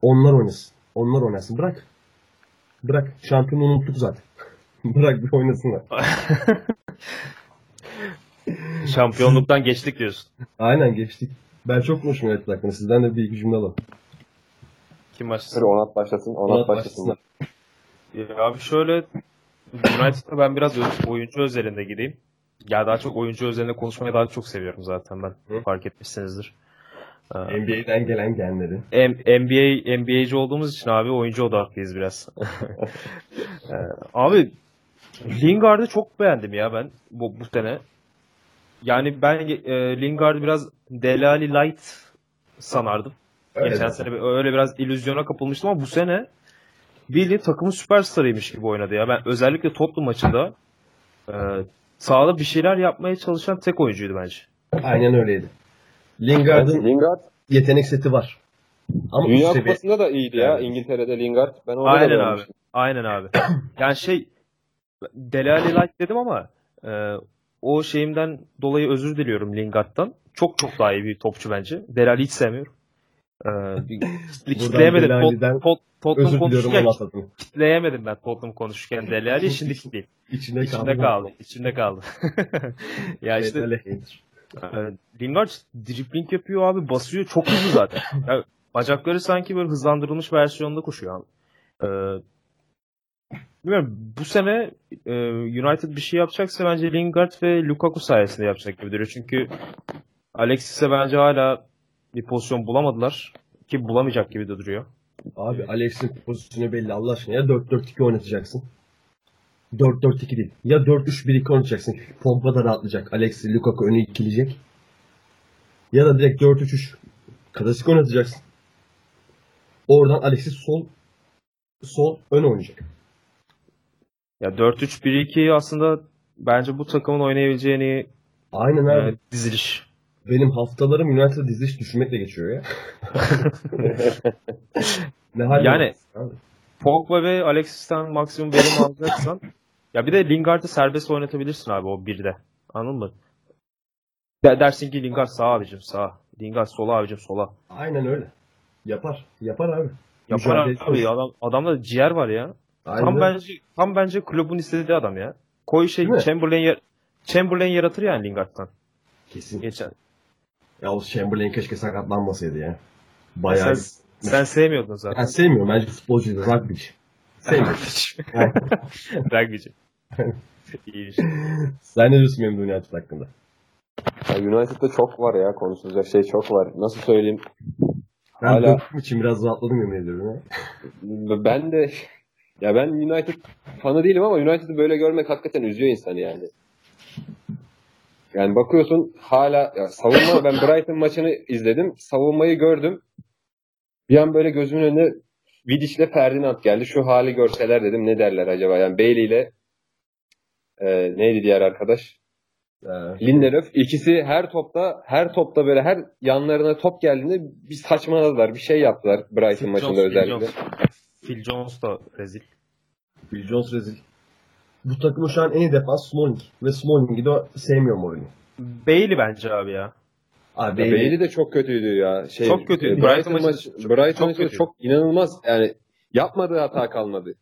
Onlar oynasın. Onlar oynasın. Bırak. Bırak. Şampiyonu unuttuk zaten. (laughs) Bırak bir oynasınlar. (laughs) Şampiyonluktan geçtik diyorsun. Aynen geçtik. Ben çok konuşmuyorum United hakkında. Sizden de bir iki cümle alalım. Kim başlasın? Onat başlasın. Onat, başlasın. Ya abi şöyle United'da ben biraz oyuncu özelinde gideyim. Ya daha çok oyuncu özelinde konuşmayı daha çok seviyorum zaten ben. Hı. Fark etmişsinizdir. Ee, NBA'den gelen genleri. M- NBA NBA'ci olduğumuz için abi oyuncu odaklıyız biraz. (laughs) Ee, abi Lingard'ı çok beğendim ya ben bu, bu sene. Yani ben e, Lingard'ı biraz Delali Light sanardım. Öyle Geçen zaten. sene öyle biraz illüzyona kapılmıştım ama bu sene bildiğin takımın süperstarıymış gibi oynadı ya. Ben özellikle Tottenham maçında e, sahada bir şeyler yapmaya çalışan tek oyuncuydu bence. Aynen öyleydi. Lingard'ın Lingard yetenek seti var. Ama Dünya seviye. Kupası'nda da iyiydi ya. İngiltere'de Lingard. Ben orada Aynen da abi. Aynen abi. (clears throat) yani şey Delali Light dedim ama e, o şeyimden dolayı özür diliyorum Lingard'dan. Çok çok daha iyi bir topçu bence. Delali hiç sevmiyorum. (laughs) Kitleyemedim. Tot, Delali'den tot, Tottenham konuşurken kitleyemedim ben Tottenham konuşurken Delali. (laughs) Şimdi kitleyim. İçinde, İçinde kaldı. İçinde kaldı. (laughs) ya işte işte. e, Lingard dribling yapıyor abi. Basıyor. Çok hızlı zaten. Ya, bacakları sanki böyle hızlandırılmış versiyonda koşuyor abi. E, bilmiyorum. Bu sene e, United bir şey yapacaksa bence Lingard ve Lukaku sayesinde yapacak gibi duruyor. Çünkü Alexis'e bence hala bir pozisyon bulamadılar. Ki bulamayacak gibi de duruyor. Abi Alex'in pozisyonu belli Allah aşkına. Ya 4-4-2 oynatacaksın. 4-4-2 değil. Ya 4-3-1-2 oynatacaksın. Pogba da rahatlayacak. Alex, Lukaku önü ikileyecek. Ya da direkt 4-3-3 klasik oynatacaksın. Oradan Alexis sol sol ön oynayacak. Ya 4-3-1-2 aslında bence bu takımın oynayabileceğini Aynen abi. e, diziliş. Benim haftalarım United diziliş düşünmekle geçiyor ya. (laughs) ne hal Yani- abi? Pogba ve Alexis'ten maksimum verim alacaksan ya bir de Lingard'ı serbest oynatabilirsin abi o birde. Anladın mı? De- dersin ki Lingard sağ abicim sağ. Lingard sola abicim sola. Aynen öyle. Yapar. Yapar abi. Yapar Mücadele abi adam, adamda ciğer var ya. Aynen. Tam bence tam bence kulübün istediği adam ya. Koy şey? Chamberlain Chamberlain yaratır yani Lingard'dan. Kesin. Geçen. Ya o Chamberlain keşke sakatlanmasaydı ya. Bayağı. Sen, sen sevmiyordun zaten. Ben sevmiyorum. Bence futbolcuydu. Rugbyci. Sevmiyorum. (laughs) Rugbyci. İyiymiş. Sen ne diyorsun benim United hakkında? Ya United'da çok var ya konuşulacak şey çok var. Nasıl söyleyeyim? Ben Hala- için biraz rahatladım yemin ediyorum ya. (laughs) Ben de ya ben United fanı değilim ama United'ı böyle görmek hakikaten üzüyor insanı yani. Yani bakıyorsun hala ya savunma ben Brighton maçını izledim. Savunmayı gördüm. Bir an böyle gözümün önüne Vidic'le Ferdinand geldi. Şu hali görseler dedim ne derler acaba? Yani Bailey ile e, neydi diğer arkadaş? Ee, Lindelöf ikisi her topta her topta böyle her yanlarına top geldiğinde bir saçmaladılar. Bir şey yaptılar Brighton Phil maçında Jones, Phil özellikle. Jones. Phil Jones da rezil. Bill Jones rezil. Bu takımın şu an en iyi defans Smalling. Ve Smalling'i de sevmiyor Mourinho. Bailey bence abi ya. Abi Bailey, Bailey de çok kötüydü ya. Şey, Çok kötüydü. e, Brighton, Brighton maçı, maçı çok- Brighton çok çok inanılmaz. Yani yapmadığı hata kalmadı.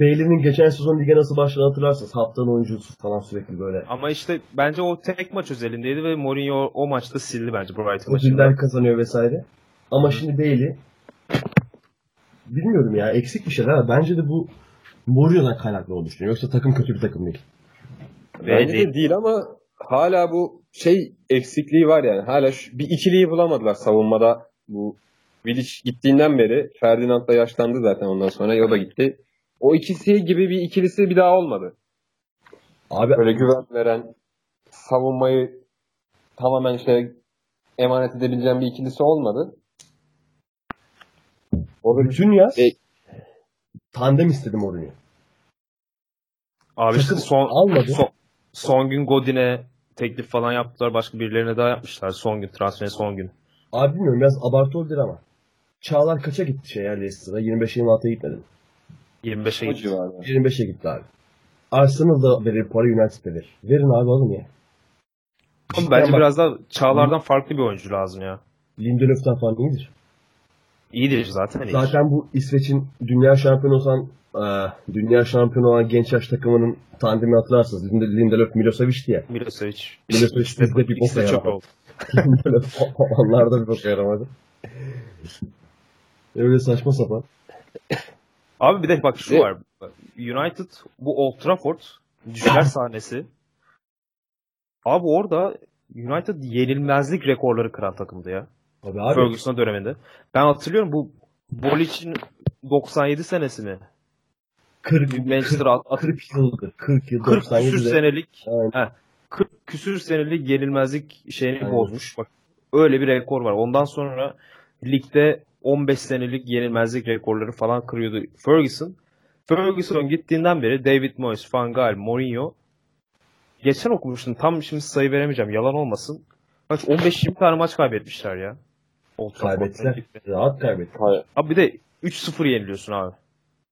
Bailey'nin geçen sezon lige nasıl başladığını hatırlarsınız. Haftanın oyuncusu falan sürekli böyle. Ama işte bence o tek maç özelindeydi ve Mourinho o maçta sildi bence Brighton maçında. Kazanıyor vesaire. Ama şimdi Bailey bilmiyorum ya eksik bir şeyler bence de bu Mourinho'dan kaynaklı olduğunu düşünüyorum. Yoksa takım kötü bir takım değil. Bence de değil ama hala bu şey eksikliği var yani. Hala şu, bir ikiliyi bulamadılar savunmada. Bu Vidic gittiğinden beri Ferdinand da yaşlandı zaten ondan sonra. O da gitti. O ikisi gibi bir ikilisi bir daha olmadı. Abi Böyle güven veren, savunmayı tamamen işte emanet edebileceğim bir ikilisi olmadı. O da bütün yaz E- tandem istedim Mourinho. Abi işte son, almadı. son, son gün Godin'e teklif falan yaptılar. Başka birilerine daha yapmışlar. Son gün. Transferin son gün. Abi bilmiyorum biraz abartı olabilir ama. Çağlar kaça gitti şey ya Leicester'a? 25-26'ya gitmedi mi? 25'e o gitti. civarda. 25'e gitti abi. Arsenal da verir para United verir. Verin abi alın ya. Ama bence bak- biraz daha Çağlar'dan farklı bir oyuncu lazım ya. Lindelöf'ten falan iyidir. İyidir zaten. Zaten bu İsveç'in dünya şampiyonu olan e, dünya şampiyonu olan genç yaş takımının tandemi hatırlarsınız. Linde- Lindelöf Milosevic diye. Milosevic. Milosevic bizde bir boka yaramadı. Lindelöf onlarda bir boka yaramadı. Öyle saçma sapan. Abi bir de bak şu var. United bu Old Trafford düşler sahnesi. Abi orada United yenilmezlik rekorları kıran takımdı ya. Abi abi Ferguson döneminde. Ben hatırlıyorum bu Bolic'in 97 senesi mi? 40, Manchester at, at- 40 yıldır. 40 yıl 40 küsür 97'de. senelik he, 40 küsür senelik yenilmezlik şeyini Aynen. bozmuş. Bak öyle bir rekor var. Ondan sonra ligde 15 senelik yenilmezlik rekorları falan kırıyordu Ferguson. Ferguson gittiğinden beri David Moyes, Van Gaal, Mourinho geçen okumuştum. Tam şimdi sayı veremeyeceğim. Yalan olmasın. Kaç 15-20 tane maç kaybetmişler ya. Old Kaybettiler. Rahat kaybetti. Hayır. Abi bir de 3-0 yeniliyorsun abi.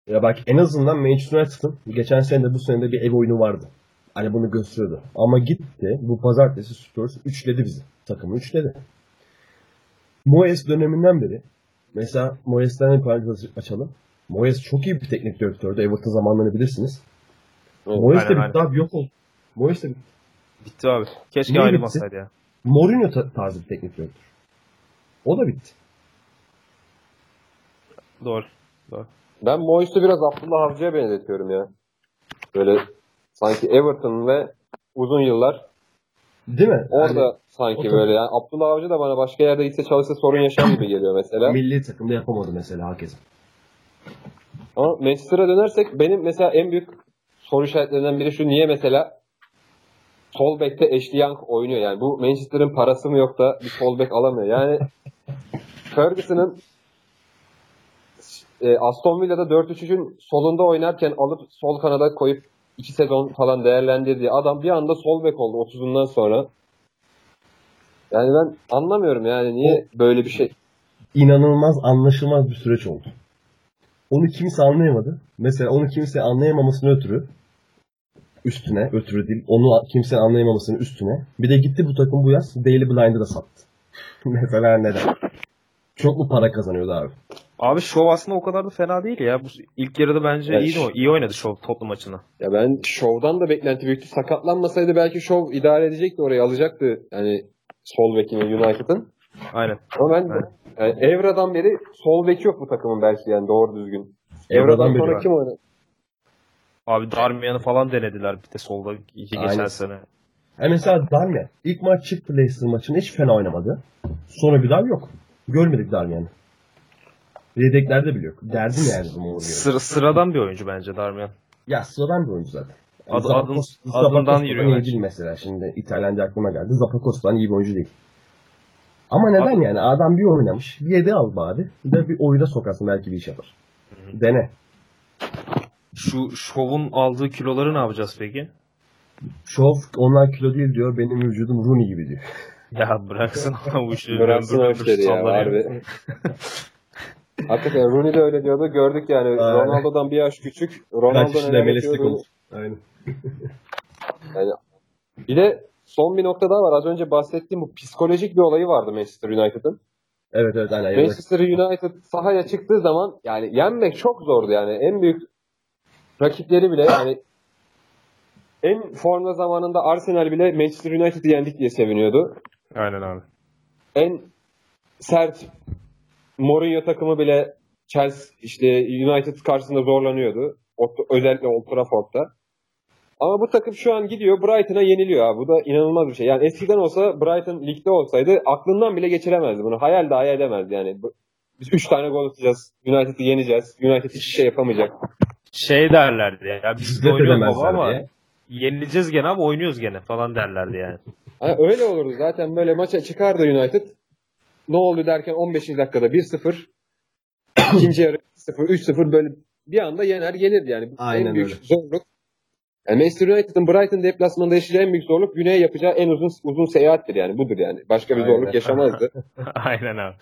Ya bak en azından Manchester United'ın geçen sene de bu sene de bir ev oyunu vardı. Hani bunu gösteriyordu. Ama gitti bu pazartesi Spurs üçledi bizi. Takımı üçledi. Moyes döneminden beri mesela Moyes'ten bir parantez açalım. Moyes çok iyi bir teknik direktördü. Everton zamanlarını bilirsiniz. Evet. Moyes de bitti abi yok oldu. Moyes de bitti. Bitti abi. Keşke ayrılmasaydı ya. Mourinho ta- tarzı bir teknik direktör. O da bitti. Doğru. Ben Moyes'u biraz Abdullah Avcı'ya benzetiyorum ya. Böyle sanki Everton ve uzun yıllar Değil mi? orada Yani sanki o böyle yani Abdullah Avcı da bana başka yerde gitse çalışsa sorun yaşar gibi geliyor mesela. (laughs) milli takımda yapamadı mesela hakeza. Ama Manchester'a dönersek benim mesela en büyük soru işaretlerinden biri şu niye mesela sol bekte Ashley Young oynuyor yani bu Manchester'ın parası mı yok da bir sol bek alamıyor yani (laughs) Ferguson'ın e, Aston Villa'da 4-3-3'ün solunda oynarken alıp sol kanada koyup 2 sezon falan değerlendirdiği adam bir anda sol bek oldu 30'undan sonra. Yani ben anlamıyorum yani niye böyle bir şey. inanılmaz anlaşılmaz bir süreç oldu. Onu kimse anlayamadı. Mesela onu kimse anlayamamasının ötürü üstüne, değil, onu kimsenin anlayamamasının üstüne. Bir de gitti bu takım bu yaz Daily Blind'ı da sattı. (laughs) Mesela neden? Çok mu para kazanıyordu abi? Abi şov aslında o kadar da fena değil ya. Bu ilk yarıda bence Evet. iyi, de- iyi oynadı şov Tottenham maçına. Ya ben şovdan da beklenti büyüktü. Sakatlanmasaydı belki şov idare edecekti orayı alacaktı. Yani sol bekini United'ın. Aynen. Ama ben Evet. yani Evra'dan beri sol beki yok bu takımın belki yani doğru düzgün. Evra'dan Evra'dan beri sonra var. kim oynadı? Abi Darmian'ı falan denediler bir de solda iki geçen Aynen. sene. E mesela Darmian ilk maç çıktı Leicester maçında hiç fena oynamadı. Sonra bir daha yok. Görmedik Darmian'ı. Yedeklerde bile yok. Derdim yani. Sıra, sıradan bir oyuncu bence Darmian. Ya sıradan bir oyuncu zaten. Zapakos- adın- adından yürüyor iyi değil mesela. Şimdi İtalyanca aklıma geldi. Zapakos'tan iyi bir oyuncu değil. Ama neden yani? Adam bir oynamış. Bir yedi al bari. Bir de bir oyuna sokarsın belki bir iş yapar. Dene. Şu şovun aldığı kiloları ne yapacağız peki? Şov onlar kilo değil diyor. Benim vücudum Rooney gibi diyor. Ya bıraksın (laughs) bu işi. Bıraksın o işleri ya harbi. (laughs) Hakikaten Rooney de öyle diyordu. Gördük yani Aynen. Ronaldo'dan bir yaş küçük. Kaç Ronaldo kişiyle neler meleslik yapıyordu. olur. Aynen. (laughs) Bir de son bir nokta daha var. Az önce bahsettiğim bu psikolojik bir olayı vardı Manchester United'ın. Evet evet aynen. Manchester United sahaya çıktığı zaman yani yenmek çok zordu yani. En büyük rakipleri bile yani en formda zamanında Arsenal bile Manchester United'ı yendik diye seviniyordu. Aynen abi. En sert Mourinho takımı bile Chelsea işte United karşısında zorlanıyordu. Özellikle Old Trafford'da. Ama bu takım şu an gidiyor Brighton'a yeniliyor abi. Bu da inanılmaz bir şey. Yani eskiden olsa Brighton ligde olsaydı aklından bile geçiremezdi bunu. Hayal dahi edemezdi yani. Biz 3 tane gol atacağız. United'ı yeneceğiz. United hiçbir şey yapamayacak. Şey derlerdi ya. biz de oynuyoruz ama diye. yenileceğiz gene ama oynuyoruz gene falan derlerdi yani. Ha, öyle olurdu. Zaten böyle maça çıkardı United. Ne oldu derken 15. dakikada 1-0. (coughs) ikinci yarı 0 3-0 böyle bir anda yener gelirdi yani. Bu Aynen en büyük öyle. zorluk. Yani Manchester United'ın Brighton deplasmanında yaşayacağı en büyük zorluk güneye yapacağı en uzun uzun seyahattir yani. Budur yani. Başka bir Aynen. zorluk yaşamazdı. (laughs) Aynen abi.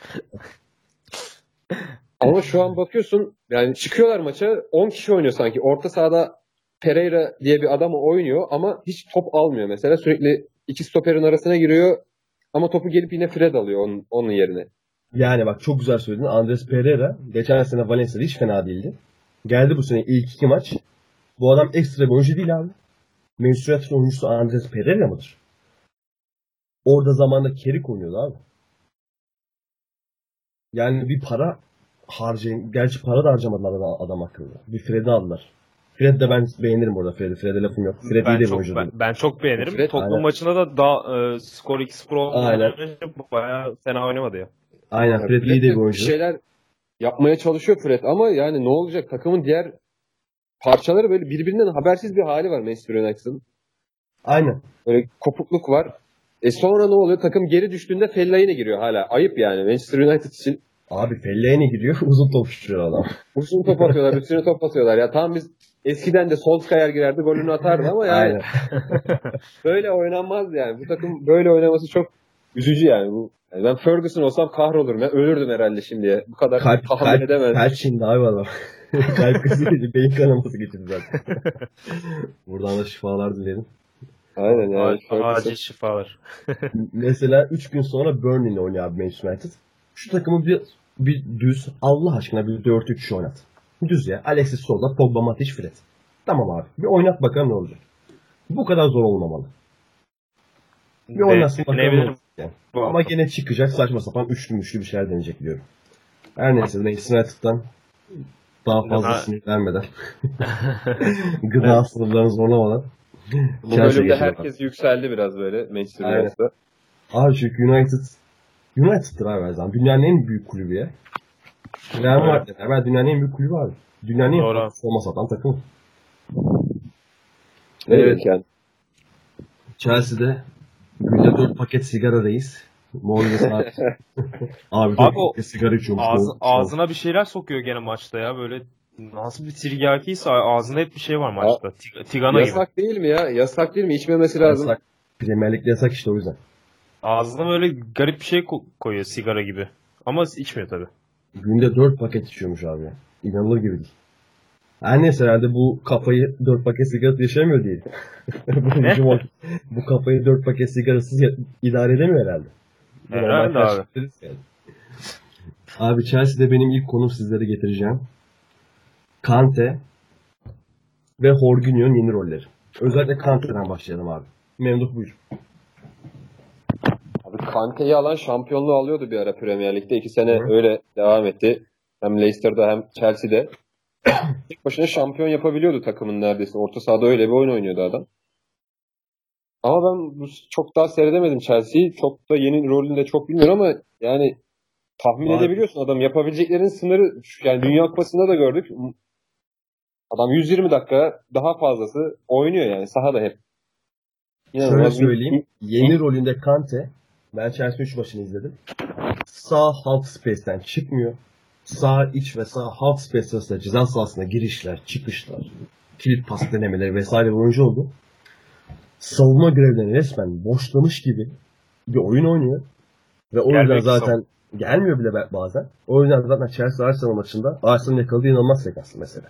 Ama şu an bakıyorsun yani çıkıyorlar maça 10 kişi oynuyor sanki. Orta sahada Pereira diye bir adam oynuyor ama hiç top almıyor mesela. Sürekli iki stoperin arasına giriyor ama topu gelip yine Fred alıyor onun, onun yerine. Yani bak çok güzel söyledin. Andres Pereira geçen sene Valencia'da hiç fena değildi. Geldi bu sene ilk iki maç. Bu adam ekstra bir oyuncu değil abi. Manchester United oyuncusu Andres Pereira mıdır? Orada zamanda Kerik oynuyordu abi. Yani bir para harcayın. Gerçi para da harcamadılar adam, adam hakkında. Bir Fred'i aldılar. Fred de ben beğenirim orada Fred'i. Fred'e lafım yok. Fred iyi Ben de bir çok, oyuncu. ben, ben çok beğenirim. Fred- Tottenham Aynen. maçında da daha e, skor 2-0 Aynen. olunca bayağı fena oynamadı ya. Aynen Yani Fred iyi de bir oyuncu. şeyler yapmaya çalışıyor Fred ama yani ne olacak takımın diğer parçaları böyle birbirinden habersiz bir hali var Manchester United'ın. Aynen. Böyle kopukluk var. E sonra ne oluyor? Takım geri düştüğünde Fellaini giriyor hala. Ayıp yani Manchester United için. Abi Fellaini gidiyor (laughs) uzun top şutuyor adam. Uzun top atıyorlar, üstüne top atıyorlar. Ya tamam biz eskiden de Solskjaer girerdi, golünü atardı ama yani (laughs) böyle oynanmaz yani. Bu takım böyle oynaması çok üzücü yani. Bu yani ben Ferguson olsam kahrolurum. Ben ölürdüm herhalde şimdiye. Bu kadar Kalp, tahammül kalp, edemezdim. kalp şimdi abi adam. (laughs) kalp krizi. Beyin kanaması geçirdi zaten. Buradan da şifalar dilerim. Aynen yani. Acil şifalar. (laughs) Mesela 3 gün sonra Burnley ile oynuyor abi Manchester United. Şu takımı bir, bir düz Allah aşkına bir 4-3 oynat. Düz ya. Alexis Souza, Pogba, Matic, Fred. Tamam abi. Bir oynat bakalım ne olacak. Bu kadar zor olmamalı. Bir oynatsın bakalım ne olacak. Yani. Ama gene çıkacak saçma sapan üçlü müşlü bir şeyler deneyecek diyorum. Her neyse Manchester United'dan daha fazla sinir vermeden (laughs) gıda sınırlarını zorlamadan Bu Chelsea bölümde herkes yükseldi biraz böyle Manchester Aynen. United'da. Abi çünkü United United'dır abi her zaman. Dünyanın en büyük kulübü ya. Real Madrid beraber dünyanın en büyük kulübü abi. Dünyanın en Doğru. büyük forma satan takım. Evet. Evet. yani. Chelsea'de günde 4 paket sigara reis. Mourinho saat. (laughs) abi 4 Abi o paket sigara içiyormuş. Ağzı, ağzına bir şeyler sokuyor gene maçta ya böyle nasıl bir tiryakiyse ağzında hep bir şey var maçta. Tig- Tigana gibi. Yasak değil mi ya? Yasak değil mi? İçmemesi lazım. Yasak. Premier Lig'de yasak işte o yüzden. Ağzına böyle garip bir şey ko- koyuyor sigara gibi. Ama içmiyor tabi. Günde 4 paket içiyormuş abi. İnanılır gibi değil. Her neyse herhalde bu kafayı 4 paket sigara yaşamıyor değil. (laughs) bu, bu kafayı 4 paket sigarasız idare edemiyor herhalde. Herhalde abi. yani. Abi Chelsea'de benim ilk konum sizlere getireceğim. Kante ve Jorginho'nun yeni rolleri. Özellikle Kante'den başlayalım abi. Memduh buyur. Abi Kante'yi alan şampiyonluğu alıyordu bir ara Premier Lig'de. İki sene Hı. öyle devam etti. Hem Leicester'da hem Chelsea'de. (coughs) Tek başına şampiyon yapabiliyordu takımın neredeyse. Orta sahada öyle bir oyun oynuyordu adam. Ama ben bu çok daha seyredemedim Chelsea'yi. Çok da yeni rolünü de çok bilmiyorum ama yani tahmin Var. edebiliyorsun adam yapabileceklerin sınırı yani Dünya Kupası'nda da gördük. Adam 120 dakika daha fazlası oynuyor yani sahada hep. Şöyle İnanılmaz bir- söyleyeyim. Yeni rolünde Kante. Ben Chelsea 3 maçını izledim. Sağ half space'ten çıkmıyor. Sağ iç ve sağ half space arasında ceza sahasına girişler, çıkışlar, kilit pas denemeleri vesaire bir oyuncu oldu. savunma görevlerini resmen boşlamış gibi bir oyun oynuyor. Ve o yüzden zaten gelmiyor bile bazen. O yüzden zaten Chelsea Arsenal maçında Arsenal'ın yakaladığı inanılmaz sekans mesela.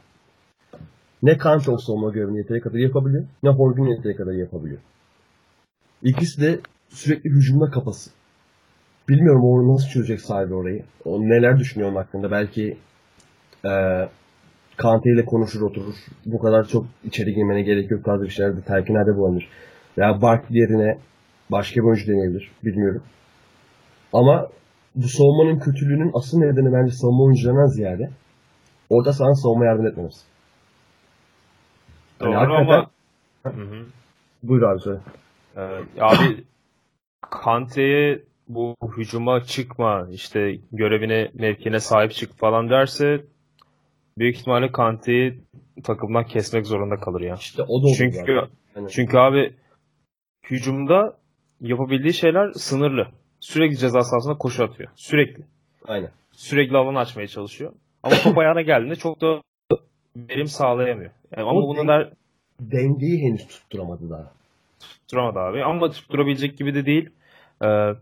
Ne Kante o savunma görevini yeteri kadar yapabiliyor, ne Horgun yeteri kadar yapabiliyor. İkisi de sürekli hücumda kafası. Bilmiyorum o nasıl çözecek sahibi orayı. O neler düşünüyor onun hakkında. Belki eee Kante ile konuşur oturur. Bu kadar çok içeri girmene gerek yok tarzı bir şeylerde telkinlerde bulunur. Veya Barkley yerine başka bir oyuncu deneyebilir. Bilmiyorum. Ama bu savunmanın kötülüğünün asıl nedeni bence savunma oyuncularından ziyade orada sana savunma yardım etmemiz. Doğru Yani ama hakikaten- Hı hı. Buyur abi söyle. Ee, abi Kante'ye bu hücuma çıkma işte görevine mevkine sahip çık falan derse büyük ihtimalle Kante'yi takımdan kesmek zorunda kalır ya. İşte o da olur Çünkü zaten. Hani- çünkü abi hücumda yapabildiği şeyler sınırlı. Sürekli ceza sahasına koşu atıyor. Sürekli. Aynen. Sürekli alan açmaya çalışıyor. Ama top ayağına geldiğinde çok da verim sağlayamıyor. Yani ama O bunu denk- der Dengeyi henüz tutturamadı daha. tutturamadı abi. Ama tutturabilecek gibi de değil. Ee,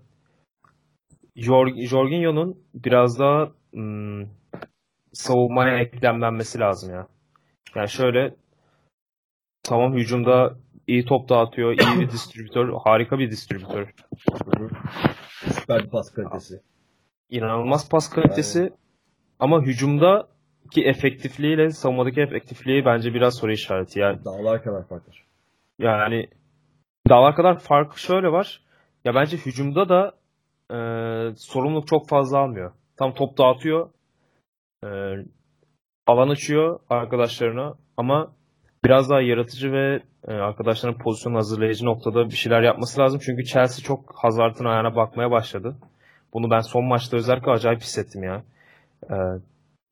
Jor- Jorginho'nun biraz daha hmm, savunmaya eklemlenmesi lazım ya. Yani şöyle tamam hücumda iyi top dağıtıyor, iyi bir (coughs) distribütör, harika bir distribütör. Süper bir pas kalitesi. İnanılmaz pas kalitesi ama hücumda ki efektifliğiyle savunmadaki efektifliği bence biraz soru işareti. Yani Dağlar kadar farklı. Yani dağlar kadar fark şöyle var. Ya bence hücumda da e, sorumluluk çok fazla almıyor. Tam top dağıtıyor. E, alan açıyor arkadaşlarına ama biraz daha yaratıcı ve e, arkadaşların pozisyon hazırlayıcı noktada bir şeyler yapması lazım. Çünkü Chelsea çok Hazard'ın ayağına bakmaya başladı. Bunu ben son maçta özellikle acayip hissettim ya. E,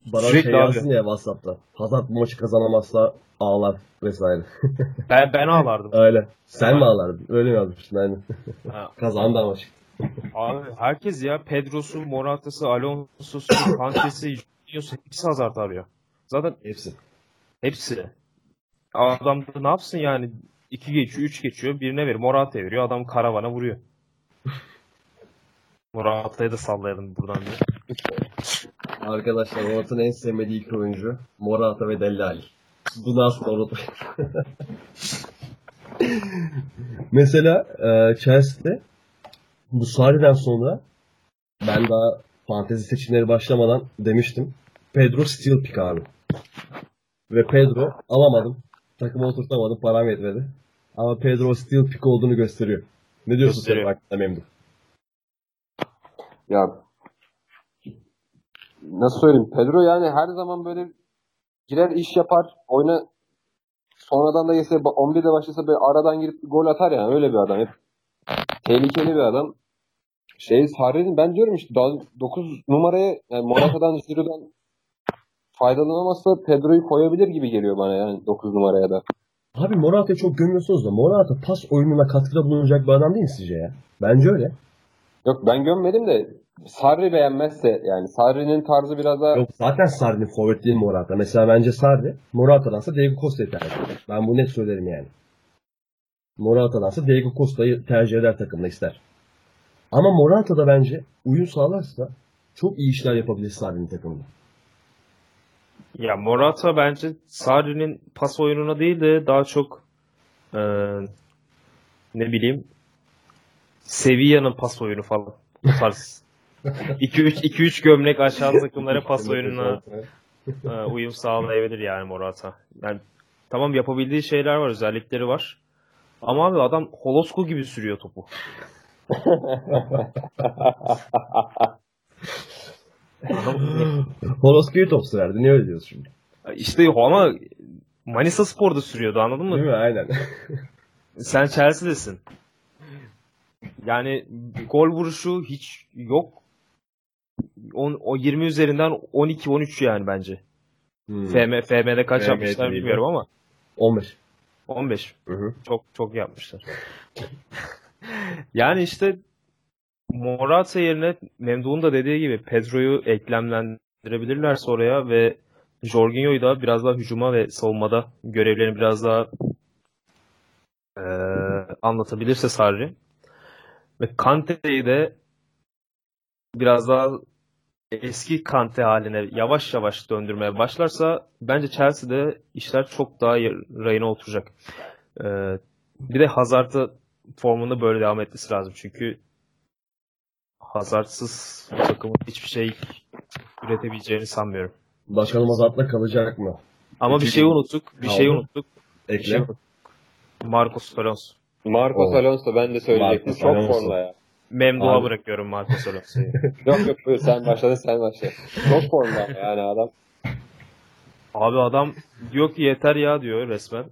Bana Sürekli şey abi. yazsın ya Whatsapp'ta. Hazard bu maçı kazanamazsa ağlar vesaire. (laughs) ben, ben ağlardım. Öyle. Sen mi ağlardın? Öyle mi yazmıştın aynen. Ha, (laughs) Kazandı ama. Abi herkes ya Pedro'su, Morata'sı, Alonso'su, (laughs) Kante'si, Jorginho'su hepsi Hazard arıyor. Zaten Hepsi. hepsi. Adam da ne yapsın yani? 2 geçiyor, 3 geçiyor. Birine veriyor. Morata'ya veriyor. Adam karavana vuruyor. Morata'ya da sallayalım buradan bir. Arkadaşlar Morata'nın en sevmediği iki oyuncu Morata ve Delle Alli. Bunu asla unutmayın. (laughs) Mesela e, Chelsea'de bu Sarri'den sonra ben daha fantezi seçimleri başlamadan demiştim. Pedro Steel pick abi. Ve Pedro alamadım. Takıma oturtamadım. Param yetmedi. Ama Pedro Steel pick olduğunu gösteriyor. Ne diyorsun sen hakkında Memduh? Ya nasıl söyleyeyim? Pedro yani her zaman böyle girer iş yapar. Oyuna sonradan da gelse 11'de başlasa böyle aradan girip gol atar yani öyle bir adam. Hep tehlikeli bir adam. Şey Sarri'nin ben diyorum işte 9 numaraya yani Morata'dan Giroud'dan faydalanamazsa Pedro'yu koyabilir gibi geliyor bana yani 9 numaraya da. Abi Morata'yı çok gömüyorsunuz da Morata pas oyununa katkıda bulunacak bir adam değil sizce ya? Bence öyle. Yok ben gömmedim de Sarri beğenmezse yani Sarri'nin tarzı biraz daha Yok zaten Sarri'nin forvet değil Morata. Mesela bence Sarri Morata'dansa Diego Costa'yı tercih eder. Ben bunu net söylerim yani. Morata'dansa Diego Costa'yı tercih eder takımda ister. Ama Morata da bence uyum sağlarsa çok iyi işler yapabilir Sarri'nin takımında. Ya Morata bence Sarri'nin pas oyununa değil de daha çok e, ne bileyim Sevilla'nın pas oyunu falan. Bu tarz. (laughs) 2-3 2-3 gömlek aşağı takımlara pas oyununa e, uyum sağlayabilir yani Morata. Yani tamam yapabildiği şeyler var, özellikleri var. Ama abi adam Holosko gibi sürüyor topu. (laughs) Holosko'yu top sürerdi. Niye öyle diyorsun şimdi? İşte ama Manisa Spor'da sürüyordu anladın mı? Değil mi? Aynen. Sen Chelsea'desin. Yani gol vuruşu hiç yok. On, o 20 üzerinden 12-13 yani bence. Hmm. FM, FM'de kaç FM yapmışlar bilmiyorum ama 15. 15. Hı hı. Çok çok yapmışlar. (laughs) yani işte Morata yerine Memduh'un da dediği gibi Pedro'yu eklemlendirebilirlerse oraya ve Jorginho'yu da biraz daha hücuma ve savunmada görevlerini biraz daha eee, anlatabilirse Sarri ve Kante'yi de biraz daha eski Kante haline yavaş yavaş döndürmeye başlarsa bence Chelsea'de işler çok daha rayına oturacak. Ee, bir de Hazard'ı formunda böyle devam etmesi lazım. Çünkü Hazard'sız takımın hiçbir şey üretebileceğini sanmıyorum. Bakalım Hazard'la kalacak mı? Ama bir şey unuttuk. Bir şey unuttuk. Ekle. Şey, Marcos Alonso. Marcos Oh. Alonso ben de söyleyecektim. Marcos Çok Alonso. formda ya. Memduh'a Abi. bırakıyorum Marcos Alonso'yu. (laughs) Yok yok buyur sen başladın sen başla. Çok formda yani adam. Abi adam diyor ki yeter ya diyor resmen.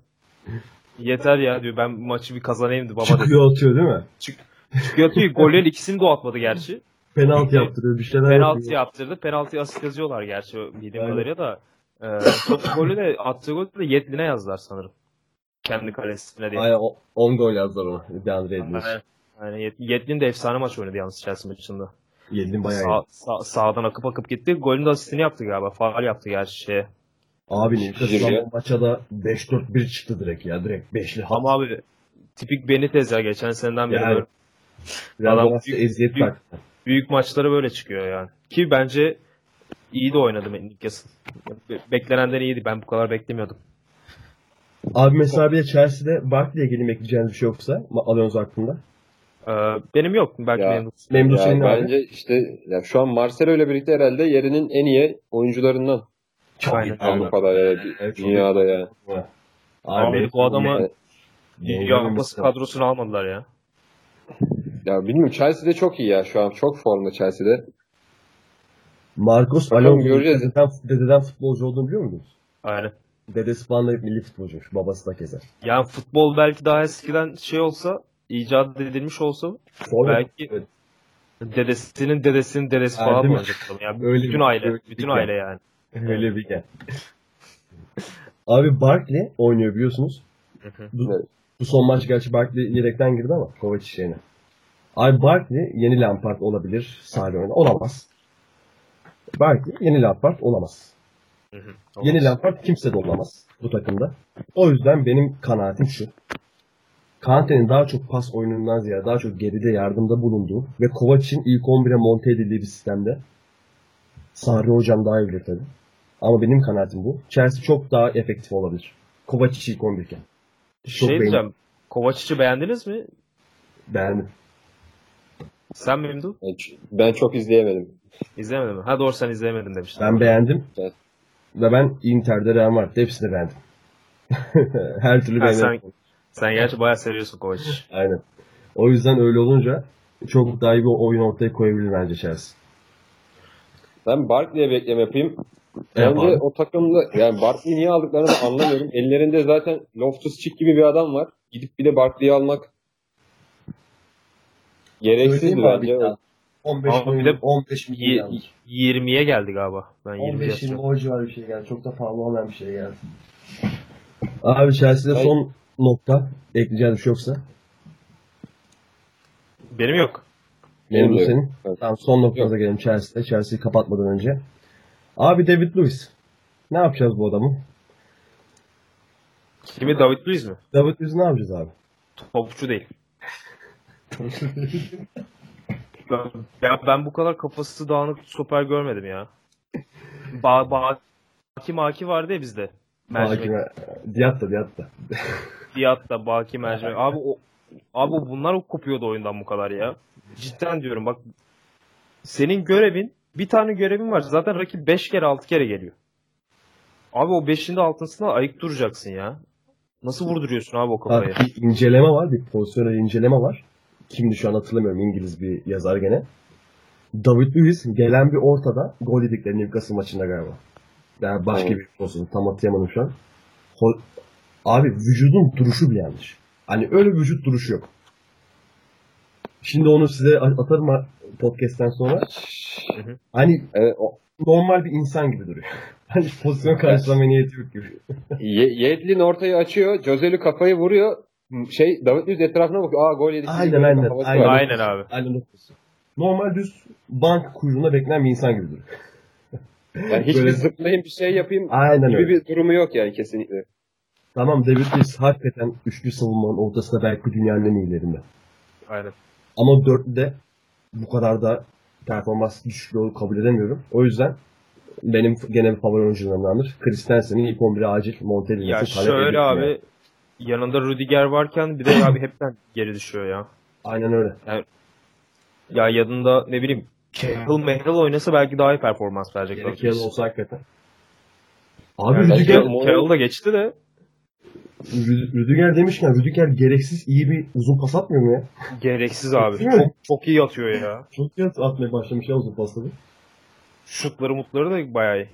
Yeter ya diyor ben bu maçı bir kazanayım baba dedi. Çıkıyor atıyor değil mi? Çıkıyor atıyor. Gollerin ikisini de o atmadı gerçi. Penaltı yaptırıyor bir şeyler Penaltı yapıyor. yaptırdı. Penaltı asist yazıyorlar gerçi bildiğim kadarıyla da. E, top golü de attığı golü de Yetlin'e yazdılar sanırım. Kendi kalesine değil. Aynen 10 gol yazdılar ona. Deandre Edwards. Aynen. Yani Yetlin de efsane maç oynadı yalnız Chelsea maçında. Yedlin bayağı Sağ, iyi. sağ- sağdan akıp akıp gitti. Golün de asistini yaptı galiba. Faal yaptı gerçi. Abi Newcastle maça da 5-4-1 çıktı direkt ya. Direkt 5'li hat. Ama abi tipik Benitez ya geçen seneden beri Yani. böyle Biraz adam da büyük- eziyet büyük- taktı. büyük maçları böyle çıkıyor yani. Ki bence iyi de oynadı Newcastle. Be- Beklenenden iyiydi. Ben bu kadar beklemiyordum. Abi mesela bir de Chelsea'de Barkley'e gelin ekleyeceğiniz bir şey yoksa Alonso hakkında. Ee, benim yok. Belki Ya. memnun. Memnun Ya senin abi. bence işte ya şu an Marcelo ile birlikte herhalde yerinin en iyi oyuncularından Çok Aynen. Avrupa'da ya Evet, dünyada ya. Abi benim- bu adamı Evet. Dünya Kupası kadrosuna almadılar ya. Ya bilmiyorum Chelsea'de çok iyi ya şu an çok formda Chelsea'de. Marcos Alonso göreceğiz. dededen, dededen futbolcu olduğunu biliyor musunuz? Aynen. Dedesi da milli futbolcuymuş. Babası da keza. Yani futbol belki daha eskiden şey olsa, icat edilmiş olsa Sonra belki Evet. dedesinin dedesinin dedesi Yani falan mi? olacak. Yani Öyle bütün bir- aile, öyle bütün aile yani. öyle bir gel. Abi Barkley oynuyor biliyorsunuz. Bu, bu son maç gerçi Barkley yedekten girdi ama Kovacic şeyine. Abi Barkley yeni Lampard olabilir. Oynar. Olamaz. Barkley yeni Lampard olamaz. Hı hı. Yeni Lampard kimse de olamaz bu takımda. O yüzden benim kanaatim şu. Kante'nin daha çok pas oyunundan ziyade daha çok geride yardımda bulunduğu ve Kovacic'in ilk 11'e monte edildiği bir sistemde Sarri hocam daha iyi bilir tabii. Ama benim kanaatim bu. Chelsea çok daha efektif olabilir. Kovacic ilk 11 iken. Çok şey diyeceğim. Kovacic'i beğendiniz mi? Beğendim. Sen memnun? Ben çok izleyemedim. İzlemedin mi? Ha doğru sen izlemedin demiştin. Ben beğendim. Evet. Ve ben Inter'de Real Madrid'de hepsini beğendim. (laughs) Her türlü beğendim. sen, sen gerçi bayağı seviyorsun Kovacic. Aynen. O yüzden öyle olunca çok daha iyi bir oyun ortaya koyabilir bence Chelsea. Ben Barkley'e bekleme yapayım. Bence o takımda yani Barkley'i niye aldıklarını da anlamıyorum. Ellerinde zaten Loftus-Cheek gibi bir adam var. Gidip bir de Barkley'i almak gereksizdi bence. Ya? 15 Ama bir milyon, de 15 milyon Y- yanlış. 20'ye geldi galiba. Ben 20 15 yazıyorum. milyon o civarı bir şey geldi. Çok da pahalı olmayan bir şey geldi. Abi Chelsea'de son nokta ekleyeceğiniz bir şey yoksa. Benim yok. Benim bu senin. Evet. Tamam son noktada gelelim Chelsea'de. Chelsea'yi kapatmadan önce. Abi David Luiz. Ne yapacağız bu adamı? Kimi David Luiz mi? David Luiz'i ne yapacağız abi? Topçu değil. (laughs) ya ben bu kadar kafası dağınık stoper görmedim ya. Ba ba Baki Maki vardı ya bizde. Mercimek. Hakime. Diatta Diatta. Diyatta, Baki Mercimek. Abi o Abi bunlar kopuyordu oyundan bu kadar ya. Cidden diyorum bak. Senin görevin bir tane görevin var. Zaten rakip 5 kere 6 kere geliyor. Abi o 5'inde altısında ayık duracaksın ya. Nasıl vurduruyorsun abi o kafayı? Abi bir inceleme var. Bir pozisyonel inceleme var. Kimdi şu an hatırlamıyorum. İngiliz bir yazar gene. David Luiz gelen bir ortada gol yedikleri Newcastle maçında galiba. Yani başka Evet. bir olsun. Tam hatırlayamadım şu an. Ho- Abi vücudun duruşu bile yanlış. Hani öyle vücut duruşu yok. Şimdi onu size atarım podcast'ten sonra. hı. Hani Evet, o, normal bir insan gibi duruyor. (laughs) Hani pozisyon karşılama niyeti yok gibi. Ye- Yedlin ortayı açıyor. Joselu kafayı vuruyor. Şey David Luiz etrafına bakıyor. Aa gol yedik. Aynen, bir aynen, aynen. var. Aynen abi. Aynen. Normal düz bank kuyruğuna bekleyen bir insan gibi duruyor. (laughs) Yani hiçbir Böyle- zıplayayım bir şey yapayım Aynen gibi öyle. bir durumu yok yani kesinlikle. Tamam David Luiz hakikaten üçlü savunmanın ortasında belki dünyanın en iyilerinde. Aynen. Ama dörtlüde bu kadar da performans düşüklüğü olduğunu kabul edemiyorum. O yüzden benim gene bir favori oyuncularımdandır. Christensen'in ilk 11'e acil Montella'yı Ya şöyle abi yanında Rüdiger varken bir de (coughs) abi hepten geri düşüyor ya. Aynen öyle. Ya yanında ne bileyim Cahill Mehill oynasa belki daha iyi performans verecek. Gerek yıl olsa hakikaten. Abi Yani Rüdiger, Cahill- Cahill da geçti de Rü- Rüdiger demişken Rüdiger gereksiz iyi bir uzun pas atmıyor mu ya? gereksiz abi. Çok, çok iyi atıyor ya. Çok iyi at- atmaya başlamış ya uzun pasları. Şutları mutları da bayağı iyi.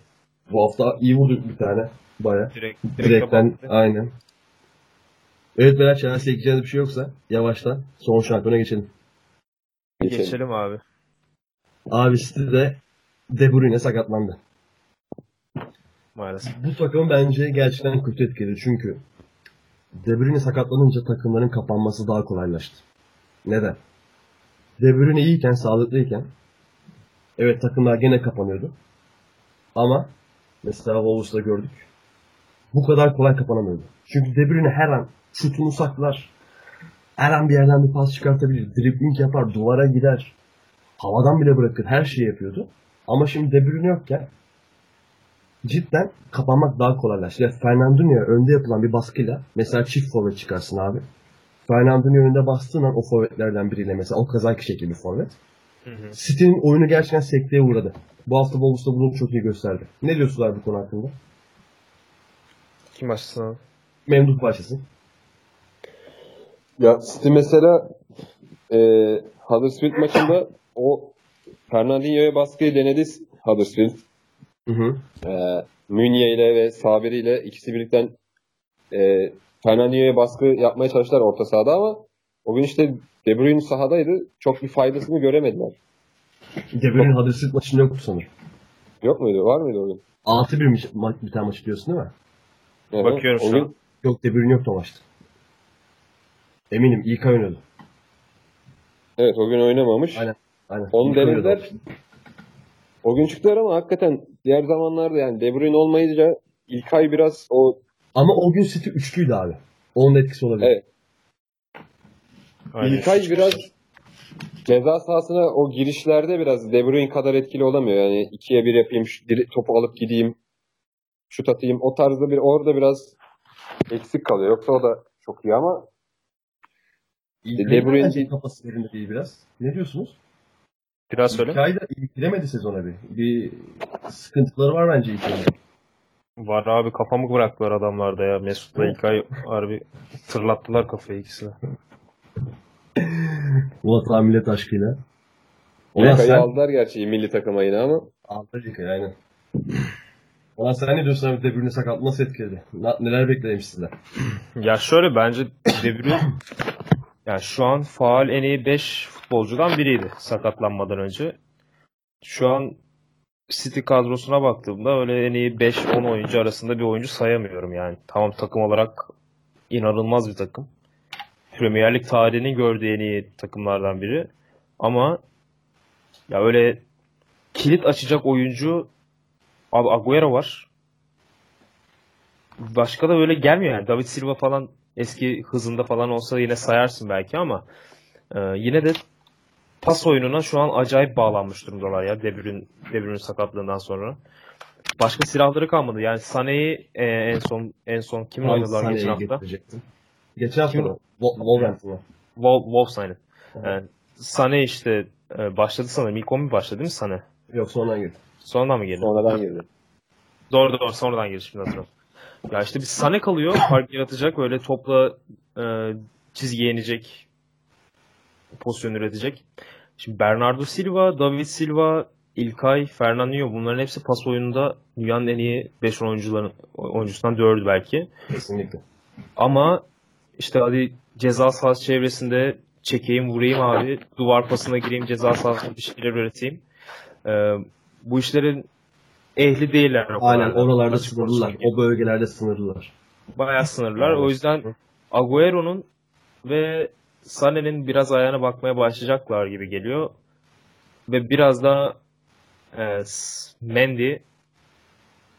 Bu hafta iyi vurdu bir tane. Baya. Direkt, direkt Direkten aynen. Evet beyler Chelsea'ye ekleyeceğiniz bir şey yoksa yavaştan son şampiyona geçelim. Geçelim. geçelim abi. Abi City'de De Bruyne sakatlandı. Maalesef. Bu takım bence gerçekten kötü etkiledi çünkü De Bruyne sakatlanınca takımların kapanması daha kolaylaştı. Neden? De Bruyne iyiyken, sağlıklıyken evet takımlar gene kapanıyordu. Ama mesela Wolves'da gördük. Bu kadar kolay kapanamıyordu. Çünkü De Bruyne her an şutunu saklar. Her an bir yerden bir pas çıkartabilir. Dribbling yapar, duvara gider. Havadan bile bırakır. Her şeyi yapıyordu. Ama şimdi De Bruyne yokken cidden kapanmak daha kolaylaştı. Yani Fernandinho'ya önde yapılan bir baskıyla mesela çift forvet çıkarsın abi. Fernandinho önünde bastığın an o forvetlerden biriyle mesela o kazak şekli bir forvet. City'nin oyunu gerçekten sekteye uğradı. Bu hafta Wolves'da bunu çok iyi gösterdi. Ne diyorsunuz bu konu hakkında? Kim başlasın? Memduh başlasın. Ya City mesela e, Huddersfield maçında o Fernandinho'ya baskıyı denedi Huddersfield. Hı hı. E, Münye ile ve Sabiri ile ikisi birlikten e, Fernandinho'ya baskı yapmaya çalıştılar orta sahada ama o gün işte De Bruyne sahadaydı. Çok bir faydasını göremediler. De Bruyne Huddersfield maçında yoktu sanırım. Yok muydu? Var mıydı o gün? 6-1 maç, ma- bir tane maç diyorsun değil mi? Evet. Bakıyorum o şu gün, an. Yok De Bruyne yoktu o maçta. Eminim ilk ay oynadı. Evet o gün oynamamış. Aynen. Aynen. Onu denediler. o gün çıktılar ama hakikaten diğer zamanlarda yani De Bruyne olmayınca İlkay biraz o Ama o gün City üçlüydü abi. Onun etkisi olabilir. Evet. Aynen. İlkay biraz ceza sahasına o girişlerde biraz De Bruyne kadar etkili olamıyor. Yani ikiye bir yapayım, topu alıp gideyim, şut atayım. O tarzda bir orada biraz eksik kalıyor. Yoksa o da çok iyi ama De Bruyne- bence kafası yerinde değil biraz. Ne diyorsunuz? Biraz söyle. İlk ayda iyi giremedi sezona bir. Bir sıkıntıları var bence ilk ayda. Var abi kafamı bıraktılar adamlarda ya. Mesut'la İlkay harbi tırlattılar kafayı ikisine. Vatan (laughs) millet aşkıyla. Ulan İlkay'ı sen aldılar gerçi milli takıma yine ama aldın ilk ay, aynen. Ulan sen ne diyorsun abi De Bruyne sakatlığı nasıl etkiledi? Neler beklemiş sizden? Ya şöyle bence De Bruyne (laughs) yani şu an faal en iyi 5 futbolcudan biriydi sakatlanmadan önce. Şu an City kadrosuna baktığımda öyle en iyi 5-10 oyuncu arasında bir oyuncu sayamıyorum yani. Tamam takım olarak inanılmaz bir takım. Premier Lig tarihinin gördüğü en iyi takımlardan biri. Ama ya öyle kilit açacak oyuncu abi Agüero var. Başka da böyle gelmiyor yani. David Silva falan eski hızında falan olsa yine sayarsın belki ama e, yine de pas oyununa şu an acayip bağlanmış durumdalar ya De Bruyne, De Bruyne sakatlığından sonra. Başka silahları kalmadı. Yani Sané'yi e, en son en son kim oynadılar geçen hafta? Geçen hafta Kim? mı? Wo- Wolverhampton'a. Wol- Wolves aynen. Evet. Yani Sané işte e, başladı sanırım. İlk 11 başladı değil mi Sané? Yok sonradan girdi. Sonradan mı geldi? sonradan girdi. Doğru doğru sonradan girdi şimdi hatırlıyorum. Ya işte bir Sané kalıyor. Fark yaratacak. Öyle topla e, çizgiye inecek. Pozisyon üretecek. Şimdi Bernardo Silva, David Silva, İlkay, Fernandinho bunların hepsi pas oyununda dünyanın en iyi 5 oyuncuların oyuncusundan 4'ü belki. Kesinlikle. Ama işte hadi ceza sahası çevresinde çekeyim vurayım abi. Duvar pasına gireyim ceza sahasında bir şeyler üreteyim. Ee, bu işlerin ehli değiller. o Aynen oralarda sınırlılar. O bölgelerde sınırlılar. Bayağı sınırlar. O yüzden Agüero'nun ve Sané'nin biraz ayağına bakmaya başlayacaklar gibi geliyor. Ve biraz da e, Mendy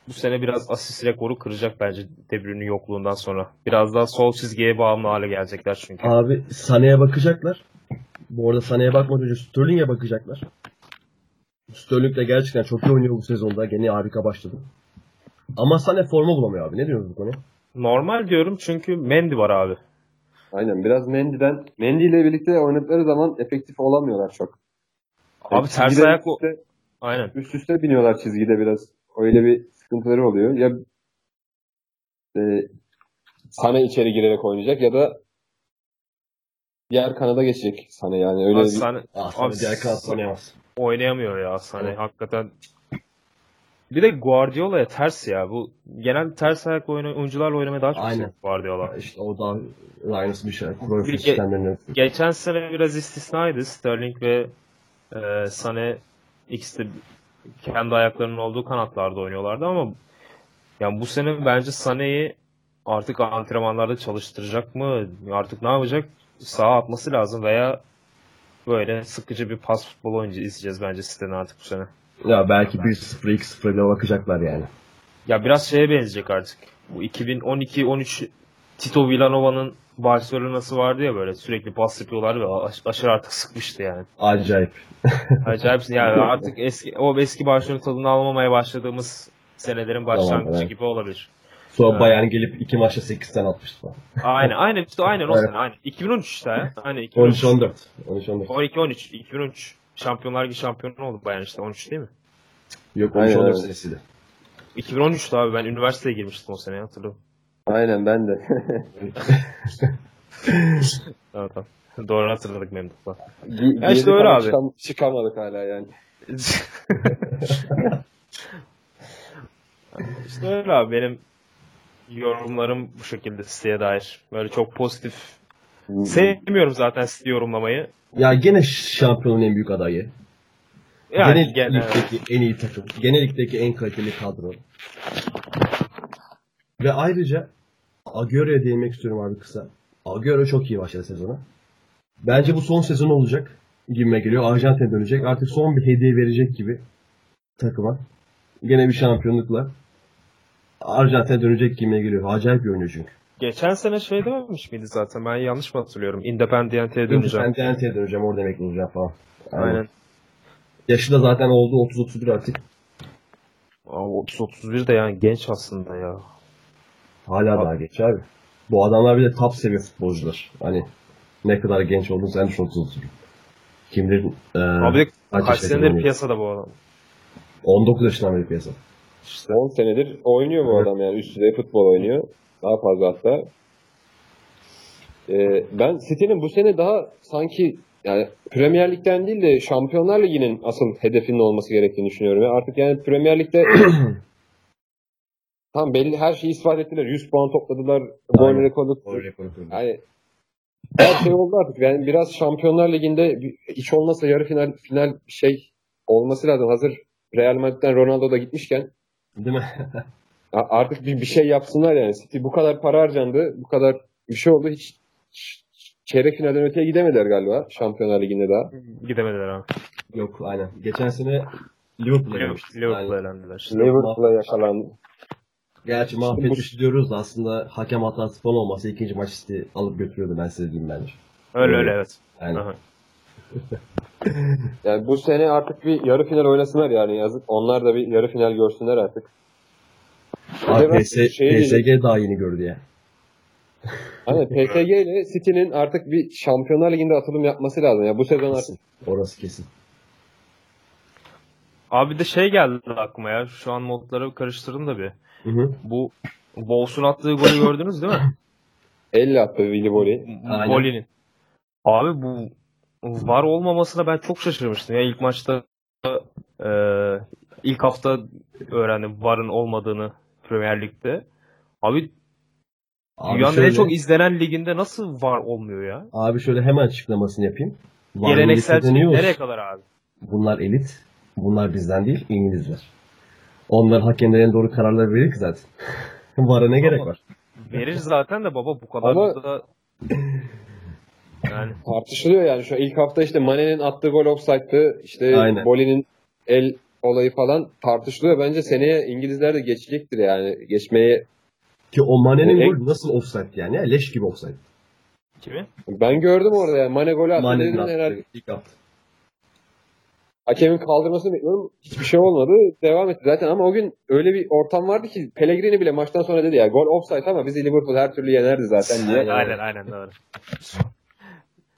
bu sene biraz asist rekoru kıracak bence De Bruyne'in yokluğundan sonra. Biraz daha sol çizgiye bağımlı hale gelecekler çünkü. Abi Sané'ye bakacaklar. Bu arada Sané'ye bakmadan önce Sterling'e bakacaklar. Sterling de gerçekten çok iyi oynuyor bu sezonda. Gene harika başladı. Ama Sané forma bulamıyor abi. Ne diyorsunuz bu konuya? Normal diyorum çünkü Mendy var abi. Aynen biraz Mendy'den Mendy ile birlikte oynadıkları zaman efektif olamıyorlar çok. Abi ters çizgide ayak o- üst üste, Aynen. üst üste biniyorlar çizgide biraz. Öyle bir sıkıntıları oluyor. Ya e, Sana içeri girerek oynayacak ya da diğer kanada geçecek Sana yani öyle Abi bir Sané Ah, Abi, diğer kanat oynayamaz. Oynayamıyor ya Sané. Evet. Hakikaten bir de Guardiola'ya ters ya. Bu genel ters ayak oyna, oyuncularla oynamaya daha çok Aynen. Guardiola. İşte o da Ryan's bir şey. Bir- sistemlerinden. Geçen sene biraz istisnaydı. Sterling ve e, Sané ikisi de kendi ayaklarının olduğu kanatlarda oynuyorlardı ama yani bu sene bence Sané'yi artık antrenmanlarda çalıştıracak mı? Artık ne yapacak? Sağa atması lazım veya böyle sıkıcı bir pas futbol oyuncu izleyeceğiz bence siteden artık bu sene. Ya belki 1-0, 2-0 ile bakacaklar yani. Ya biraz şeye benzeyecek artık. Bu 2012-13 Tito Villanova'nın Barcelona'sı vardı ya böyle sürekli pas yapıyorlar ve aş- aşırı artık sıkmıştı yani. Acayip. Acayip yani (laughs) artık eski o eski Barcelona tadını almamaya başladığımız senelerin başlangıcı evet. gibi olabilir. Sonra Evet. Bayern gelip iki maçta 8'ten atmıştı falan. Aynen aynen işte aynen o sene aynen. 2013 işte ya. Aynen 2013. 13-14. 13-14. 12-13. 2013. Şampiyonlar Ligi şampiyonu oldu Bayern işte 13 değil mi? Yok Aynen, 13-14 evet. senesiydi. 2013'tü abi ben üniversiteye girmiştim o sene hatırlıyorum. Aynen ben de. (laughs) Tamam tamam. Doğru hatırladık Memduh'la. Ya işte öyle abi. çıkam- çıkamadık hala yani. (laughs) işte öyle abi benim yorumlarım bu şekilde siteye dair. Böyle çok pozitif. Sevmiyorum zaten site yorumlamayı. Ya gene şampiyonun en büyük adayı. Yani Genel genel, ligdeki en iyi takım. Genel ligdeki en kaliteli kadro. Ve ayrıca Agüero'ya değinmek istiyorum abi kısa. Agüero çok iyi başladı sezona. Bence bu son sezon olacak gibime geliyor. Arjantin'e dönecek. Artık son bir hediye verecek gibi takıma. Gene bir şampiyonlukla. Arjantin'e dönecek gibime geliyor. Acayip bir oynuyor çünkü. Geçen sene şey dememiş miydi zaten? Ben yanlış mı hatırlıyorum? Independiente'ye döneceğim. Independiente'ye döneceğim. Orada emekli olacağım falan. Aynen. Yaşı da zaten oldu 30-31 artık. Abi 30-31 de yani genç aslında ya. Hala daha genç abi. Bu adamlar bir de top seviye futbolcular. Hani ne kadar genç olduğunu sen düşün 30 Kim bilir e, Abi de kaç senedir piyasada bu adam. 19 yaşından beri piyasa. İşte 10 senedir oynuyor bu adam yani. Üst düzey futbol oynuyor. Daha fazla hatta. Ee, ben City'nin bu sene daha sanki yani Premier Lig'den değil de Şampiyonlar Ligi'nin asıl hedefinin olması gerektiğini düşünüyorum. Yani artık yani Premier Lig'de (clears throat) tam belli her şeyi ispat ettiler. 100 puan topladılar. Gol rekoru. Gol rekoru. Yani her şey oldu artık. Yani biraz Şampiyonlar Ligi'nde hiç olmazsa yarı final final şey olması lazım. Hazır Real Madrid'den Ronaldo da gitmişken Değil mi? Artık bir, bir şey yapsınlar yani. City bu kadar para harcandı. Bu kadar bir şey oldu. Hiç çeyrek finalden öteye gidemediler galiba. Şampiyonlar Ligi'nde daha. gidemediler abi. Yok aynen. Geçen sene Liverpool'a gelmişti. Liverpool'a Yani, elendiler. Liverpool'a yakalandı. gerçi mahvetmiş diyoruz da aslında hakem hatası falan olmasa ikinci maç City alıp götürüyordu ben size diyeyim bence. Öyle öyle evet. Aynen. (laughs) (laughs) Yani bu sene artık bir yarı final oynasınlar yani yazık. Onlar da bir yarı final görsünler artık. Abi PS, şey PSG daha yeni gördü ya. (laughs) Hani PSG ile City'nin artık bir Şampiyonlar Ligi'nde atılım yapması lazım. Ya bu sezon artık Kesin. Orası kesin. Abi de şey geldi aklıma ya. Şu an modları karıştırdım da bir. Hı hı. Bu Wolves'un attığı golü gördünüz değil mi? (laughs) 50 attı Willy Boli. Aynen. Abi bu var olmamasına ben çok şaşırmıştım. Ya ilk maçta e, ilk hafta öğrendim varın olmadığını Premier Lig'de. Abi, Abi dünyanın şöyle, en çok izlenen liginde nasıl var olmuyor ya? abi şöyle hemen açıklamasını yapayım. Var millete nereye kadar abi? Bunlar elit. Bunlar bizden değil, İngilizler. Onlar hakemler en doğru kararları verir ki zaten. (laughs) Vara ne gerek var? Verir zaten de baba bu kadar Ama- da yani Tartışılıyor yani şu ilk hafta işte Mane'nin attığı gol offside'dı. İşte Aynen. Boli'nin el olayı falan tartışılıyor. Bence seneye İngilizler de geçecektir yani. Geçmeye Ki o Mane'nin E- golü nasıl offside yani? ya? Leş gibi offside. Kimi? ben gördüm orada yani. Mane golü attı Mane'nin dedin herhalde. ilk attı. Hakemin kaldırmasını bekliyorum. Hiçbir şey olmadı. Devam etti zaten ama o gün öyle bir ortam vardı ki Pellegrini bile maçtan sonra dedi ya gol offside ama bizi Liverpool her türlü yenerdi zaten diye. Aynen aynen doğru.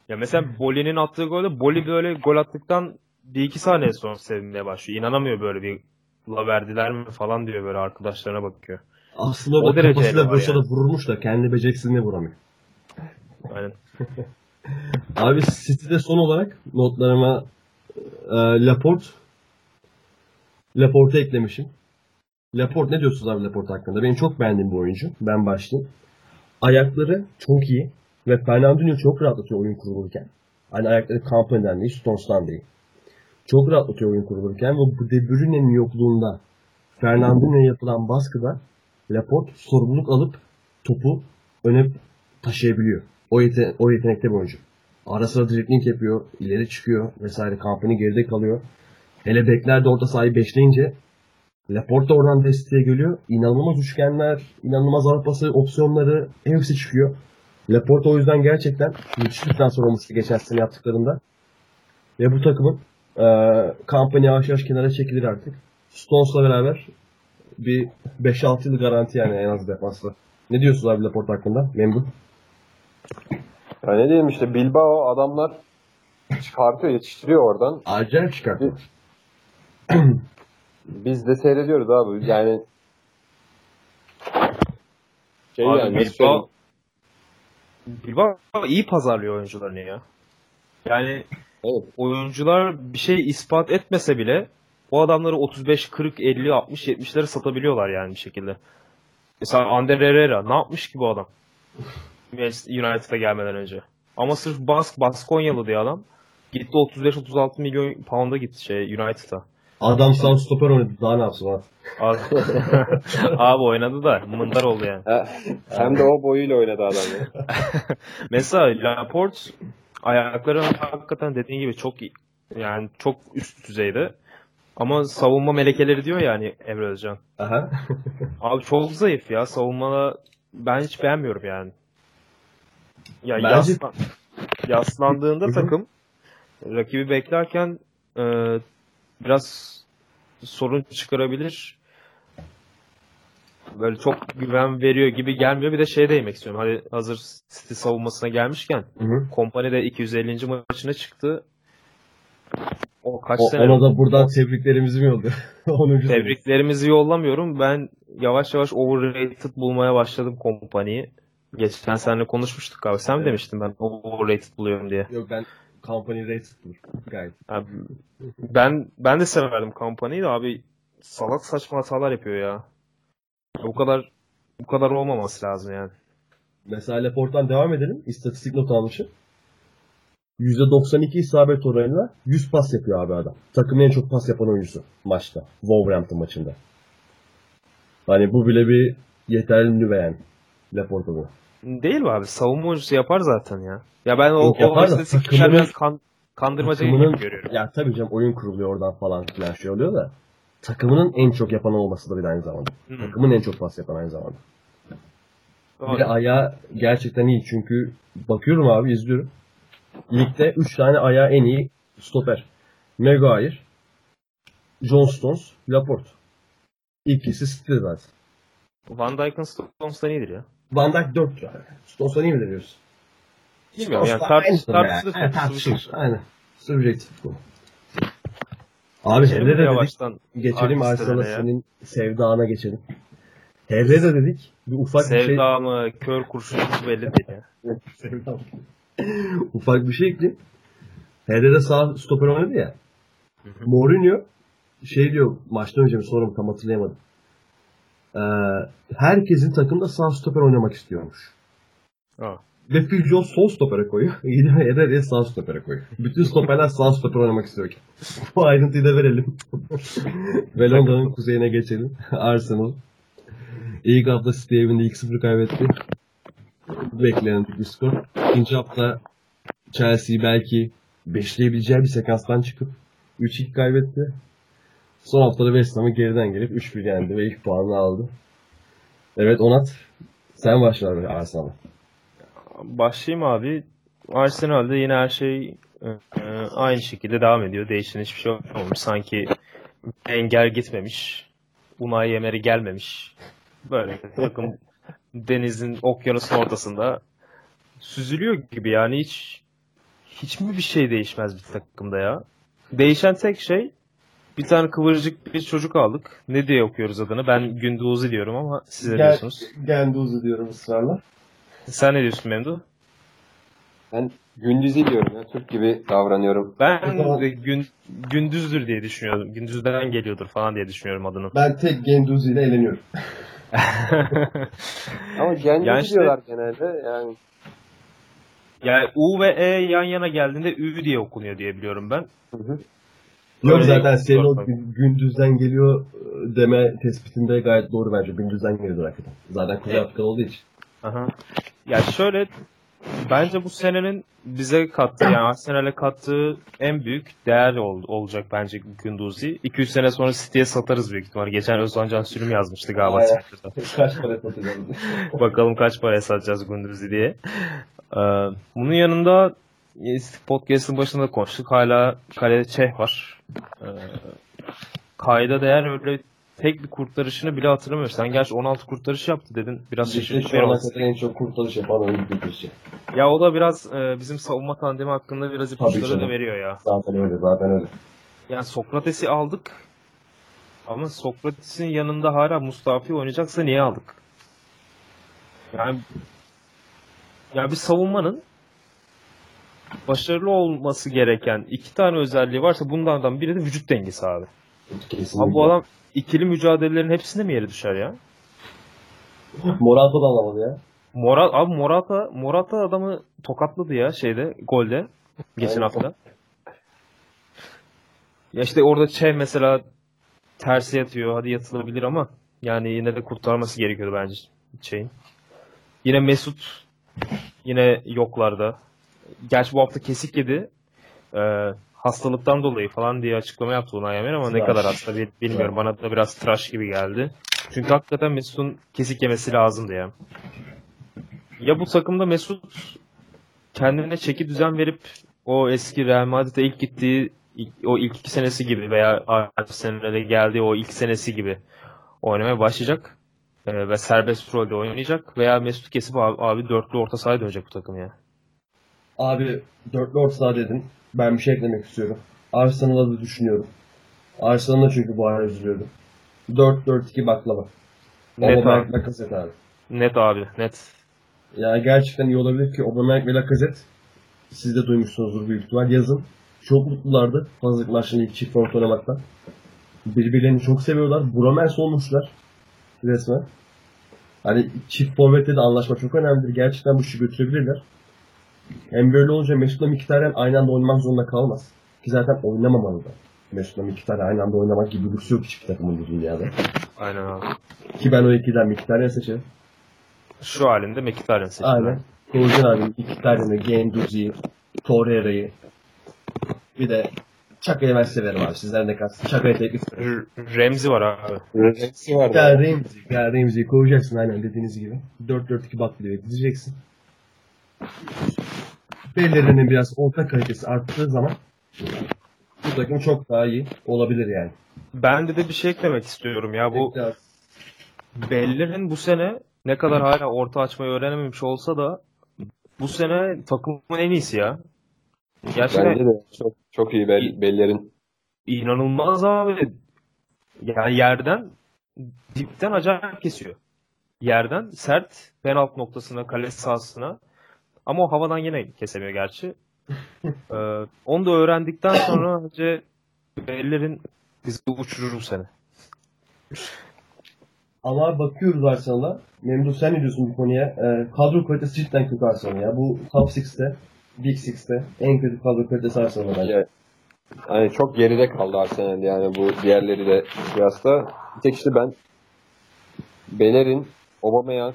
Ya mesela (laughs) Boli'nin attığı golde Boli böyle gol attıktan bir iki saniye sonra sevinmeye başlıyor. İnanamıyor böyle bir la verdiler mi falan diyor böyle arkadaşlarına bakıyor. Aslında O kafasıyla boşa da yani. vurmuş da kendi beceriksizliğine vuramıyor. Aynen. (laughs) Abi City'de son olarak notlarıma e, Laporte Laporte eklemişim. Laporte ne diyorsunuz abi Laporte hakkında? Benim çok beğendiğim bir oyuncu. Ben başlayayım. Ayakları çok iyi ve Fernandinho çok rahatlatıyor oyun kurulurken. Hani ayakları Company'den değil, Stones'tan değil. Çok rahatlatıyor oyun kurulurken ve bu De Bruyne'nin yokluğunda Fernandinho'ya yapılan baskıda Laporte sorumluluk alıp topu öne taşıyabiliyor. O, yete o yetenekte bir oyuncu. Ara sıra dribbling yapıyor, ileri çıkıyor vesaire. Company geride kalıyor. Hele bekler de orta sahayı beşleyince Laporte da oradan desteğe geliyor. İnanılmaz üçgenler, inanılmaz arpası, opsiyonları hepsi çıkıyor. Laporte o yüzden gerçekten müthiş bir transfer olmuştu geçen sene yaptıklarında. Ve bu takımın e, Company yavaş yavaş kenara çekilir artık. Stones'la beraber bir 5-6 yıl garanti yani en az defansta. Ne diyorsunuz abi Laporte hakkında? Memnun. Ya ne diyeyim işte Bilbao adamlar çıkartıyor, yetiştiriyor oradan. Acayip çıkartıyor. (clears throat) Biz de seyrediyoruz abi. Yani şey Abi yani Bilbao, Bilbao iyi pazarlıyor oyuncularını ya. Yani Evet. oyuncular bir şey ispat etmese bile o adamları 35, 40, 50, 60, 70'lere satabiliyorlar yani bir şekilde. Mesela Ander Herrera ne yapmış ki bu adam? United'a gelmeden önce. Ama sırf Bask, Baskonyalı diye adam. Gitti 35-36 milyon pound'a gitti şey United'a. Adam sağ stoper oynadı. Daha ne yapsın abi? Abi, (laughs) abi oynadı da mındar oldu yani. Ha, hem de o boyuyla oynadı adam ya. (laughs) Mesela Laporte ayakları hakikaten dediğin gibi çok iyi. Yani çok üst düzeyde. Ama savunma melekeleri diyor yani Emre Özcan. Aha. (laughs) Abi çok zayıf ya. Savunmada ben hiç beğenmiyorum yani. Ya Bence- yaslan, yaslandığında takım rakibi beklerken e, biraz sorun çıkarabilir. Böyle çok güven veriyor gibi gelmiyor. Bir de şey değinmek istiyorum. Hadi hazır City savunmasına gelmişken Hı hı. Kompany de 250. maçına çıktı. O kaç O, sene ona da buradan tebriklerimizi mi yolluyor? (laughs) 10. sene. Tebriklerimizi yollamıyorum. Ben yavaş yavaş overrated bulmaya başladım kompanyayı. Geçen seninle konuşmuştuk abi. Sen mi Evet. demiştin ben overrated buluyorum diye. Yok ben company rated'dır. Gayet. Abi, ben ben de severdim kampanyayı da abi salak saçma hatalar yapıyor ya. Bu kadar bu kadar olmaması lazım yani. Mesela Laporte'dan devam edelim. İstatistik not almışım. %92 isabet oranıyla 100 pas yapıyor abi adam. Takımın en çok pas yapan oyuncusu maçta. Wolverhampton maçında. Hani bu bile bir yeterli beğen Laporte bu. Değil mi abi? Savunma oyuncusu yapar zaten ya. Ya ben o, yapar o istatistikler biraz kan, kandırmaca gibi görüyorum. ya tabii canım oyun kuruluyor oradan falan filan şey oluyor da takımının en çok yapan olması da bir aynı zamanda. Hı. Takımın en çok pas yapan aynı zamanda. Bir Doğru. de ayağı gerçekten iyi çünkü bakıyorum abi izliyorum. Ligde 3 tane ayağı en iyi stoper. Maguire, John Stones, Laporte. İkisi zaten. Van Dijk'ın Stones'tan iyidir ya. Van Dijk 4 yani. Stones'a iyi mi diyoruz? Bilmiyorum yani Stones'la tartış, aynısı tartışılır. yani. Tartışılır. tartışılır. Aynen. Subjektif bu. Abi Geçelim Herrera dedik. Geçelim Arsenal'a senin sevdana geçelim. Herrera dedik. Bir ufak bir şey Sevda mı, kör kurşun hiç belli değil. (laughs) Sevda. Ufak bir şey ekleyeyim. Herrera sağ stoper oynadı ya. Mourinho şey diyor maçtan önce mi sonra mı tam hatırlayamadım. Ee, herkesin takımda sağ stoper oynamak istiyormuş. Ha. Ve Phil Jones sol stopere koyuyor. (laughs) Yine Herrera'yı sağ stopere koyuyor. Bütün stoperler sağ stoper oynamak istiyor. (laughs) Bu ayrıntıyı da verelim. (laughs) Ve Londra'nın kuzeyine geçelim. Arsenal. İlk hafta City evinde 2-0 kaybetti. Beklenen bir skor. İkinci hafta Chelsea belki beşleyebileceği bir sekanstan çıkıp 3-2 kaybetti. Son haftada West Ham'ı geriden gelip 3-1 yendi ve ilk puanını aldı. Evet Onat sen başla abi Arsenal'a. Başlayayım abi. Arsenal'de yine her şey e, e, aynı şekilde devam ediyor. Değişen hiçbir şey olmamış. Sanki Wenger gitmemiş. Unai Emery gelmemiş. Böyle takım (laughs) denizin okyanusun ortasında süzülüyor gibi yani hiç hiç mi bir şey değişmez bir takımda ya? Değişen tek şey bir tane kıvırcık bir çocuk aldık. Ne diye okuyoruz adını? Ben Gündoğuz'u diyorum ama siz ne Gel- diyorsunuz? Genduz'u diyorum ısrarla. Sen ne diyorsun Memduh? Ben gündüzü diyorum ya. Türk gibi davranıyorum. Ben de gün, gündüzdür diye düşünüyorum. Gündüzden geliyordur falan diye düşünüyorum adını. Ben tek Genduz ile eğleniyorum. (laughs) Ama gündüzü Ya işte- diyorlar genelde. Yani yani U ve E yan yana geldiğinde Ü diye okunuyor diye biliyorum ben. Yok Öyle zaten senin o gündüzden geliyor e, deme tespitinde gayet doğru bence. Gündüzden geliyor hakikaten. Zaten Kuzey Evet. Afrika olduğu için. Aha. Ya şöyle bence bu senenin bize kattığı yani Arsenal'e kattığı en büyük değer ol- olacak bence Günduzi. 200 sene sonra City'ye satarız büyük ihtimal. Geçen Özcan Can Sürüm yazmıştı galiba. (laughs) Kaç para satacağız? Bakalım kaç paraya satacağız Gunduzi diye. Ee, bunun yanında podcast'ın başında konuştuk. Hala kalede Çeh var. Ee, kayda değer öyle tek bir kurtarışını bile hatırlamıyorum. Sen gerçi 16 kurtarış yaptı dedin. Biraz şaşırdık. şu kadar en çok kurtarış yapan oyuncu. Ya o da biraz e, bizim savunma tandemi hakkında biraz ipuçları da veriyor ya. Zaten öyle, zaten öyle. Yani Sokrates'i aldık. Ama Sokrates'in yanında hala Mustafi oynayacaksa niye aldık? Yani ya bir savunmanın başarılı olması gereken iki tane özelliği varsa bunlardan biri de vücut dengesi abi. Kesinlikle. Abi bu adam ikili mücadelelerin hepsinde mi yere düşer ya? Morata da alamadı ya. Morat abi Morata Morata adamı tokatladı ya şeyde golde geçen Aynen. hafta. Ya işte orada Çe mesela tersi yatıyor. Hadi yatılabilir ama yani yine de kurtarması gerekiyordu bence şeyin. Yine Mesut yine yoklarda. Gerçi bu hafta kesik yedi. Ee, hastalıktan dolayı falan diye açıklama yaptı Unai Emery ama ne Tıraş. kadar hasta bil- bilmiyorum. Bana da biraz tıraş gibi geldi. Çünkü hakikaten Mesut'un kesik yemesi lazımdı ya. Ya bu takımda Mesut kendine çeki düzen verip o eski Real Madrid'e ilk gittiği o ilk iki senesi gibi veya Arsenal'e geldiği o ilk senesi gibi oynamaya başlayacak Ee, ve serbest rolde oynayacak veya Mesut kesip abi, abi dörtlü orta sahaya dönecek bu takım ya. Abi dörtlü orta dedin. Ben bir şey eklemek istiyorum. Arsenal'a da düşünüyorum. Arsenal'a çünkü bu ara üzülüyorum. 4-4-2 baklava. Net Aubameyang abi. Lacazette abi. Net abi net. Yani gerçekten iyi olabilir ki Aubameyang ve Lacazette siz de duymuşsunuzdur büyük ihtimal yazın. Çok mutlulardı hazırlık maçının ilk çift forvet oynamaktan. Birbirlerini çok seviyorlar. Bromance olmuşlar resmen. Hani çift forvette de anlaşma çok önemlidir. Gerçekten bu işi götürebilirler. Hem böyle olunca Mesut'la Mkhitaryan aynı anda oynamak zorunda kalmaz. Ki zaten oynamamalı da. Mesut'la Mkhitaryan aynı anda oynamak gibi bir yok hiçbir takımın bu dünyada. Aynen abi. Ki ben o ikiden Mkhitaryan seçerim. Şu halinde Mkhitaryan seçti. Aynen. Oğuzhan abi Mkhitaryan'ı, Genduzi'yi, Torreira'yı bir de Çaka'yı ben severim abi. Sizden ne kalsın. Çaka'yı. R- Remzi var abi. Hepsi var. Ya Ramsey, ya Ramsey'i koyacaksın aynen dediğiniz gibi. 4-4-2 baklıyor dizeceksin. Bellerinin biraz orta kalitesi arttığı zaman bu takım çok daha iyi olabilir yani. Ben de de bir şey eklemek istiyorum ya bu Bellerin bu sene ne kadar hala orta açmayı öğrenememiş olsa da bu sene takımın en iyisi ya. Gerçekten Bence de çok, çok iyi bel, bellerin. inanılmaz abi. Yani yerden dipten acayip kesiyor. Yerden sert penaltı noktasına, kale sahasına. Ama o havadan yine kesemiyor gerçi. ee, onu da öğrendikten sonra (coughs) bence Bellerin bizi uçurur bu sene. Ama bakıyoruz Arsenal'a. Memduh sen ne diyorsun bu konuya? Ee, kadro kalitesi cidden kötü Arsenal ya. Bu Top 6'te, Big 6'te en kötü kadro kalitesi Arsenal bence. Bence yani çok geride kaldı Arsenal yani bu diğerleri de kıyasla. Bir tek işte ben Bellerin, Aubameyang,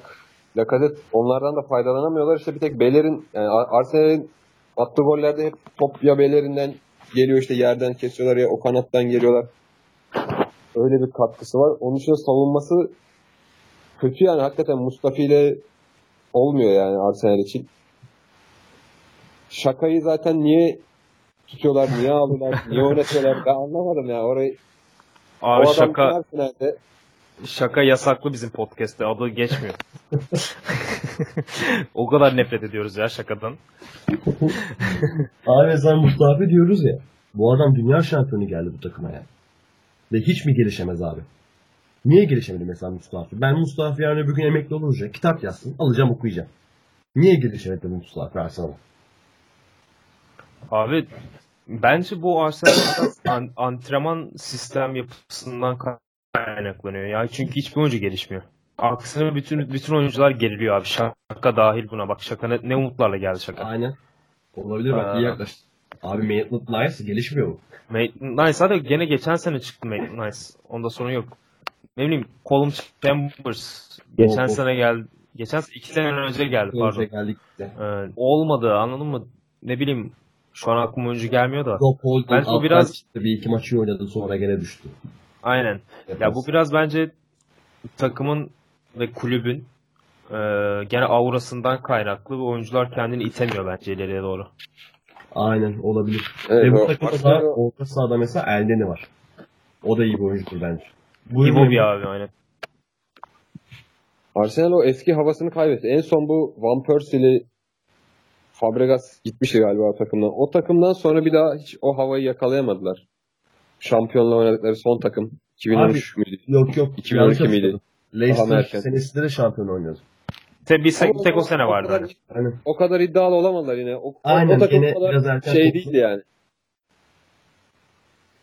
Lacazette onlardan da faydalanamıyorlar. İşte bir tek Bellerin yani Ar- Arsenal'in attığı gollerde hep top ya Bellerin'den geliyor işte yerden kesiyorlar ya o kanattan geliyorlar. öyle bir katkısı var. Onun için savunması kötü yani hakikaten Mustafi ile olmuyor yani Arsenal için. Şakayı zaten niye tutuyorlar, niye aldılar, niye oynatıyorlar ben anlamadım ya. Orayı Abi o şaka şaka yasaklı bizim podcast'te. Adı geçmiyor. (laughs) o kadar nefret ediyoruz ya şakadan. Abi sen Mustafa diyoruz ya. Bu adam dünya şampiyonu geldi bu takıma yani. Ve hiç mi gelişemez abi? Niye gelişemedi mesela Mustafa? Ben Mustafa yarın öbür gün emekli olunca kitap yazsın, alacağım okuyacağım. Niye gelişemedi Mustafa Arsenal? Abi bence bu Arsenal an- antrenman sistem yapısından kaynaklanıyor ya. Çünkü hiçbir oyuncu gelişmiyor. Aksine bütün bütün oyuncular geriliyor abi. Şaka dahil buna bak. Şaka ne, ne umutlarla geldi şaka. Aynen. Olabilir bak iyi yaklaştın. Abi Maitland Nice gelişmiyor mu? Maitland Nice zaten gene geçen sene çıktı Maitland Nice. Onda sorun yok. Ne bileyim Colum Chambers geçen Yok, yok. sene geldi. Geçen sene iki sene önce geldi pardon. Önce geldik de. Ee, olmadı anladın mı? Ne bileyim şu an aklıma oyuncu gelmiyor da. Holding Bence bu biraz- çıktı. Bir iki maçı oynadı sonra gene düştü. Aynen. Ya bu biraz bence takımın ve kulübün e, gene aurasından kaynaklı ve oyuncular kendini itemiyor bence ileriye doğru. Aynen olabilir. Evet, Ve bu takımda da orta sahada mesela Eldeni var. O da iyi bir oyuncudur bence. Bu Iwobi abi aynen. Arsenal o eski havasını kaybetti. En son bu Van Persie'li Fabregas gitmişti galiba o takımdan. O takımdan sonra bir daha hiç o havayı yakalayamadılar. Şampiyonla oynadıkları son takım. 2013 müydü? Yok yok. 2012 yanlış miydi? Leicester senesinde de şampiyon oynuyordu. Te, bir, Ama tek o sene vardı. kadar, hani. Aynen. o kadar iddialı olamadılar yine. O, o- Aynen, o takım gene o kadar biraz erken şey değildi yani.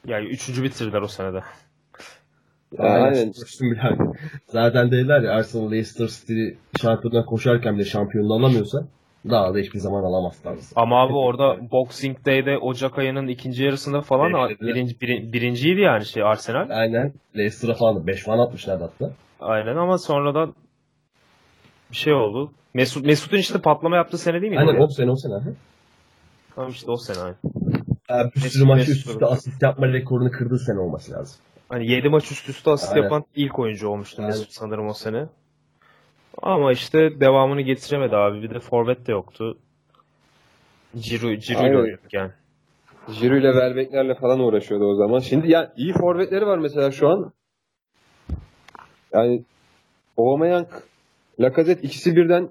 Yani üçüncü bitirdiler o senede. Aynen. Koştum yani. Zaten dediler ya Arsenal Leicester City şampiyondan koşarken bile şampiyonluğu alamıyorsa daha da hiçbir zaman alamazlar. Ama abi orada Boxing Day'de Ocak ayının ikinci yarısında falan birinci, birin- birinciydi yani şey Arsenal. Aynen. Leicester'a falan 5 falan atmışlardı hatta. Aynen ama sonradan bir şey oldu. Mesut Mesut'un işte patlama yaptığı sene değil miydi? Aynen o? sene o sene. ha. Tamam işte o sene. Yani bir sürü maçı üst üste asist yapma rekorunu kırdığı sene olması lazım. Hani 7 maç üst üste asist Aynen. yapan ilk oyuncu olmuştu Aynen. Mesut sanırım o sene. Ama işte devamını getiremedi abi. Bir de forvet de yoktu. Ciro, Ciro ile yani. Giroud ile Welbeck'lerle falan uğraşıyordu o zaman. Şimdi yani iyi forvetleri var mesela şu an. Yani Aubameyang, Lacazette ikisi birden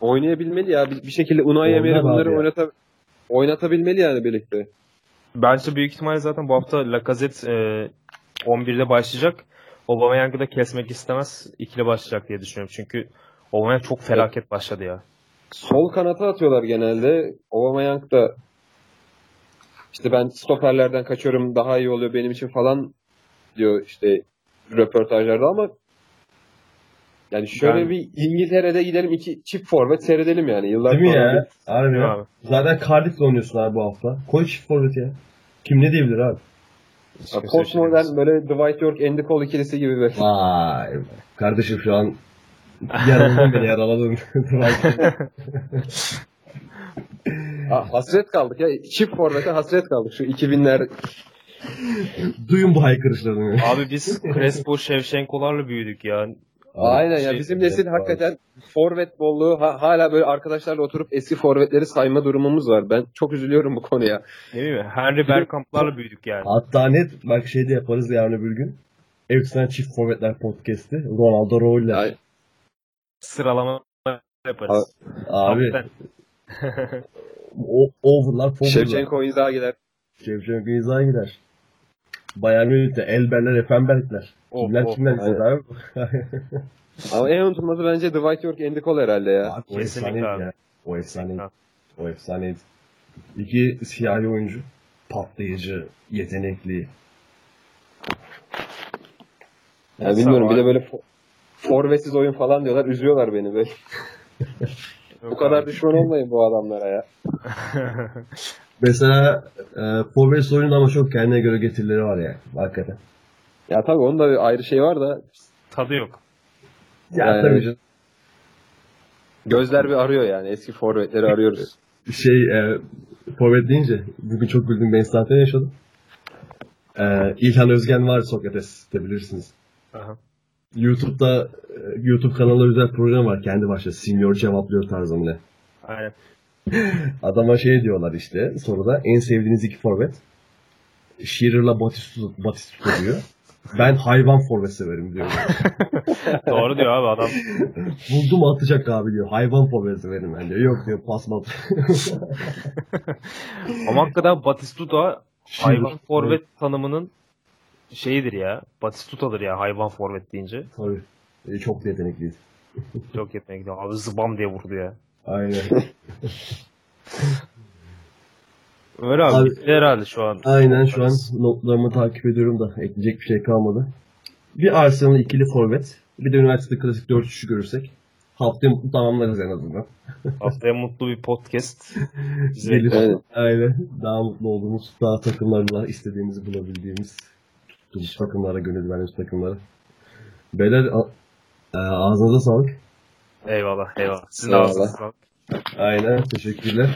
oynayabilmeli ya. Bir, bir şekilde Unai Emery bunları oynata, oynatabilmeli yani birlikte. Bence büyük ihtimalle zaten bu hafta Lacazette e, 11'de başlayacak. Aubameyang'ı da kesmek istemez. ikili başlayacak diye düşünüyorum. Çünkü Aubameyang çok felaket başladı ya. Sol kanata atıyorlar genelde. Aubameyang da işte ben stoperlerden kaçıyorum daha iyi oluyor benim için falan diyor işte röportajlarda ama yani şöyle Ben- bir İngiltere'de gidelim iki çift forvet seyredelim yani. Yıllar Değil mi ya? Harbi ya. abi? Zaten Cardiff'le oynuyorsun abi bu hafta. Koy çift forvet ya. Kim ne diyebilir abi? Postmodern böyle Dwight York, Andy Cole ikilisi gibi bir. Vay be. Kardeşim şu an yaraladın beni yaraladın. Ha, hasret kaldık ya. Çift forvete hasret kaldık. Şu 2000'ler Duyun bu haykırışlarını. Abi biz Crespo, Shevchenko'larla büyüdük ya. Aynen ya şey- bizim nesil hakikaten forvet bolluğu ha- hala böyle arkadaşlarla oturup eski forvetleri sayma durumumuz var. Ben çok üzülüyorum bu konuya. Ne bileyim Henry Bergkamp'larla büyüdük yani. Hatta net bak şey de yaparız yarın öbür gün. Efsane çift forvetler podcast'i. Ronaldo roller. Sıralama yaparız. Abi o, overlar forwardlar. Shevchenko, Inzaghi'ler. Şevçenko izah gider. Bayern Münih'te Elberler, Effenbergler. Of, Kimler of, kimler izledi abi? (laughs) Ama en unutulmazı bence Dwight York, Andy Cole herhalde ya. Abi, o efsaneydi ya. O efsaneydi. O efsaneydi. İki siyahi oyuncu. Patlayıcı, yetenekli. Ya bilmiyorum bir de böyle fo- forvetsiz oyun falan diyorlar. Üzüyorlar beni böyle. Bu kadar düşman olmayın bu adamlara ya. (laughs) Mesela e, forvet oyunun ama çok kendine göre getirileri var ya. Hakikaten. Ya tabii onun da bir ayrı şey var da Tadı yok. Ya Yani- tabii canım. gözler bir arıyor yani. Eski forvetleri arıyoruz. (laughs) Şey, e, forvet deyince bugün çok güldüm. Ben zaten yaşadım. Ee, İlhan Özgen var Sokrates de bilirsiniz. Aha. YouTube'da e, YouTube kanalı özel program var. Kendi başına senior cevaplıyor tarzı mı ne? Aynen. (laughs) Adama şey diyorlar işte soruda en sevdiğiniz iki forvet. Shearer'la Batistuta, Batistuta diyor. Ben hayvan forvet severim diyor. (laughs) Doğru diyor abi adam. Buldum atacak abi diyor. Hayvan forvet severim ben diyor. Yok diyor pas mat. (laughs) Ama hakikaten Batistuta hayvan forvet tanımının şeyidir ya. Batistuta'dır ya hayvan forvet deyince. Tabii. E, çok yetenekliyiz. Çok yetenekli. Abi zıbam diye vurdu ya. Aynen. (laughs) Öyle abi. Abi- bitti herhalde şu an. Aynen şu an notlarımı takip ediyorum da ekleyecek bir şey kalmadı. Bir Arsenal ikili forvet. Bir de üniversitede klasik 4-3'ü görürsek. Haftaya mutlu tamamlarız en azından. (laughs) Haftaya mutlu bir podcast. (laughs) Gelir. Aynen. Daha mutlu olduğumuz, daha takımlarla istediğimizi bulabildiğimiz, tuttuğumuz takımlara, gönül verdiğimiz takımlara. Beyler e, ağzınıza sağlık. Eyvallah eyvallah. Sizin de Eyvallah. ağzınıza sağlık. Aynen. Teşekkürler.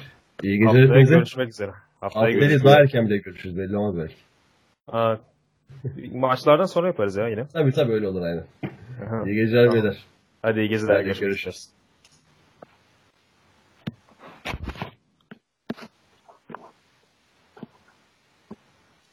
İyi geceler Haftaya hepinize. görüşmek üzere. Haftaya Haftaya görüşürüz. daha erken bile görüşürüz. Belli olmaz belki. Ha, maçlardan sonra yaparız ya yine. Tabii tabii öyle olur aynen. Aha. İyi geceler Tamam. beyler. Hadi iyi geceler. Hadi görüşürüz.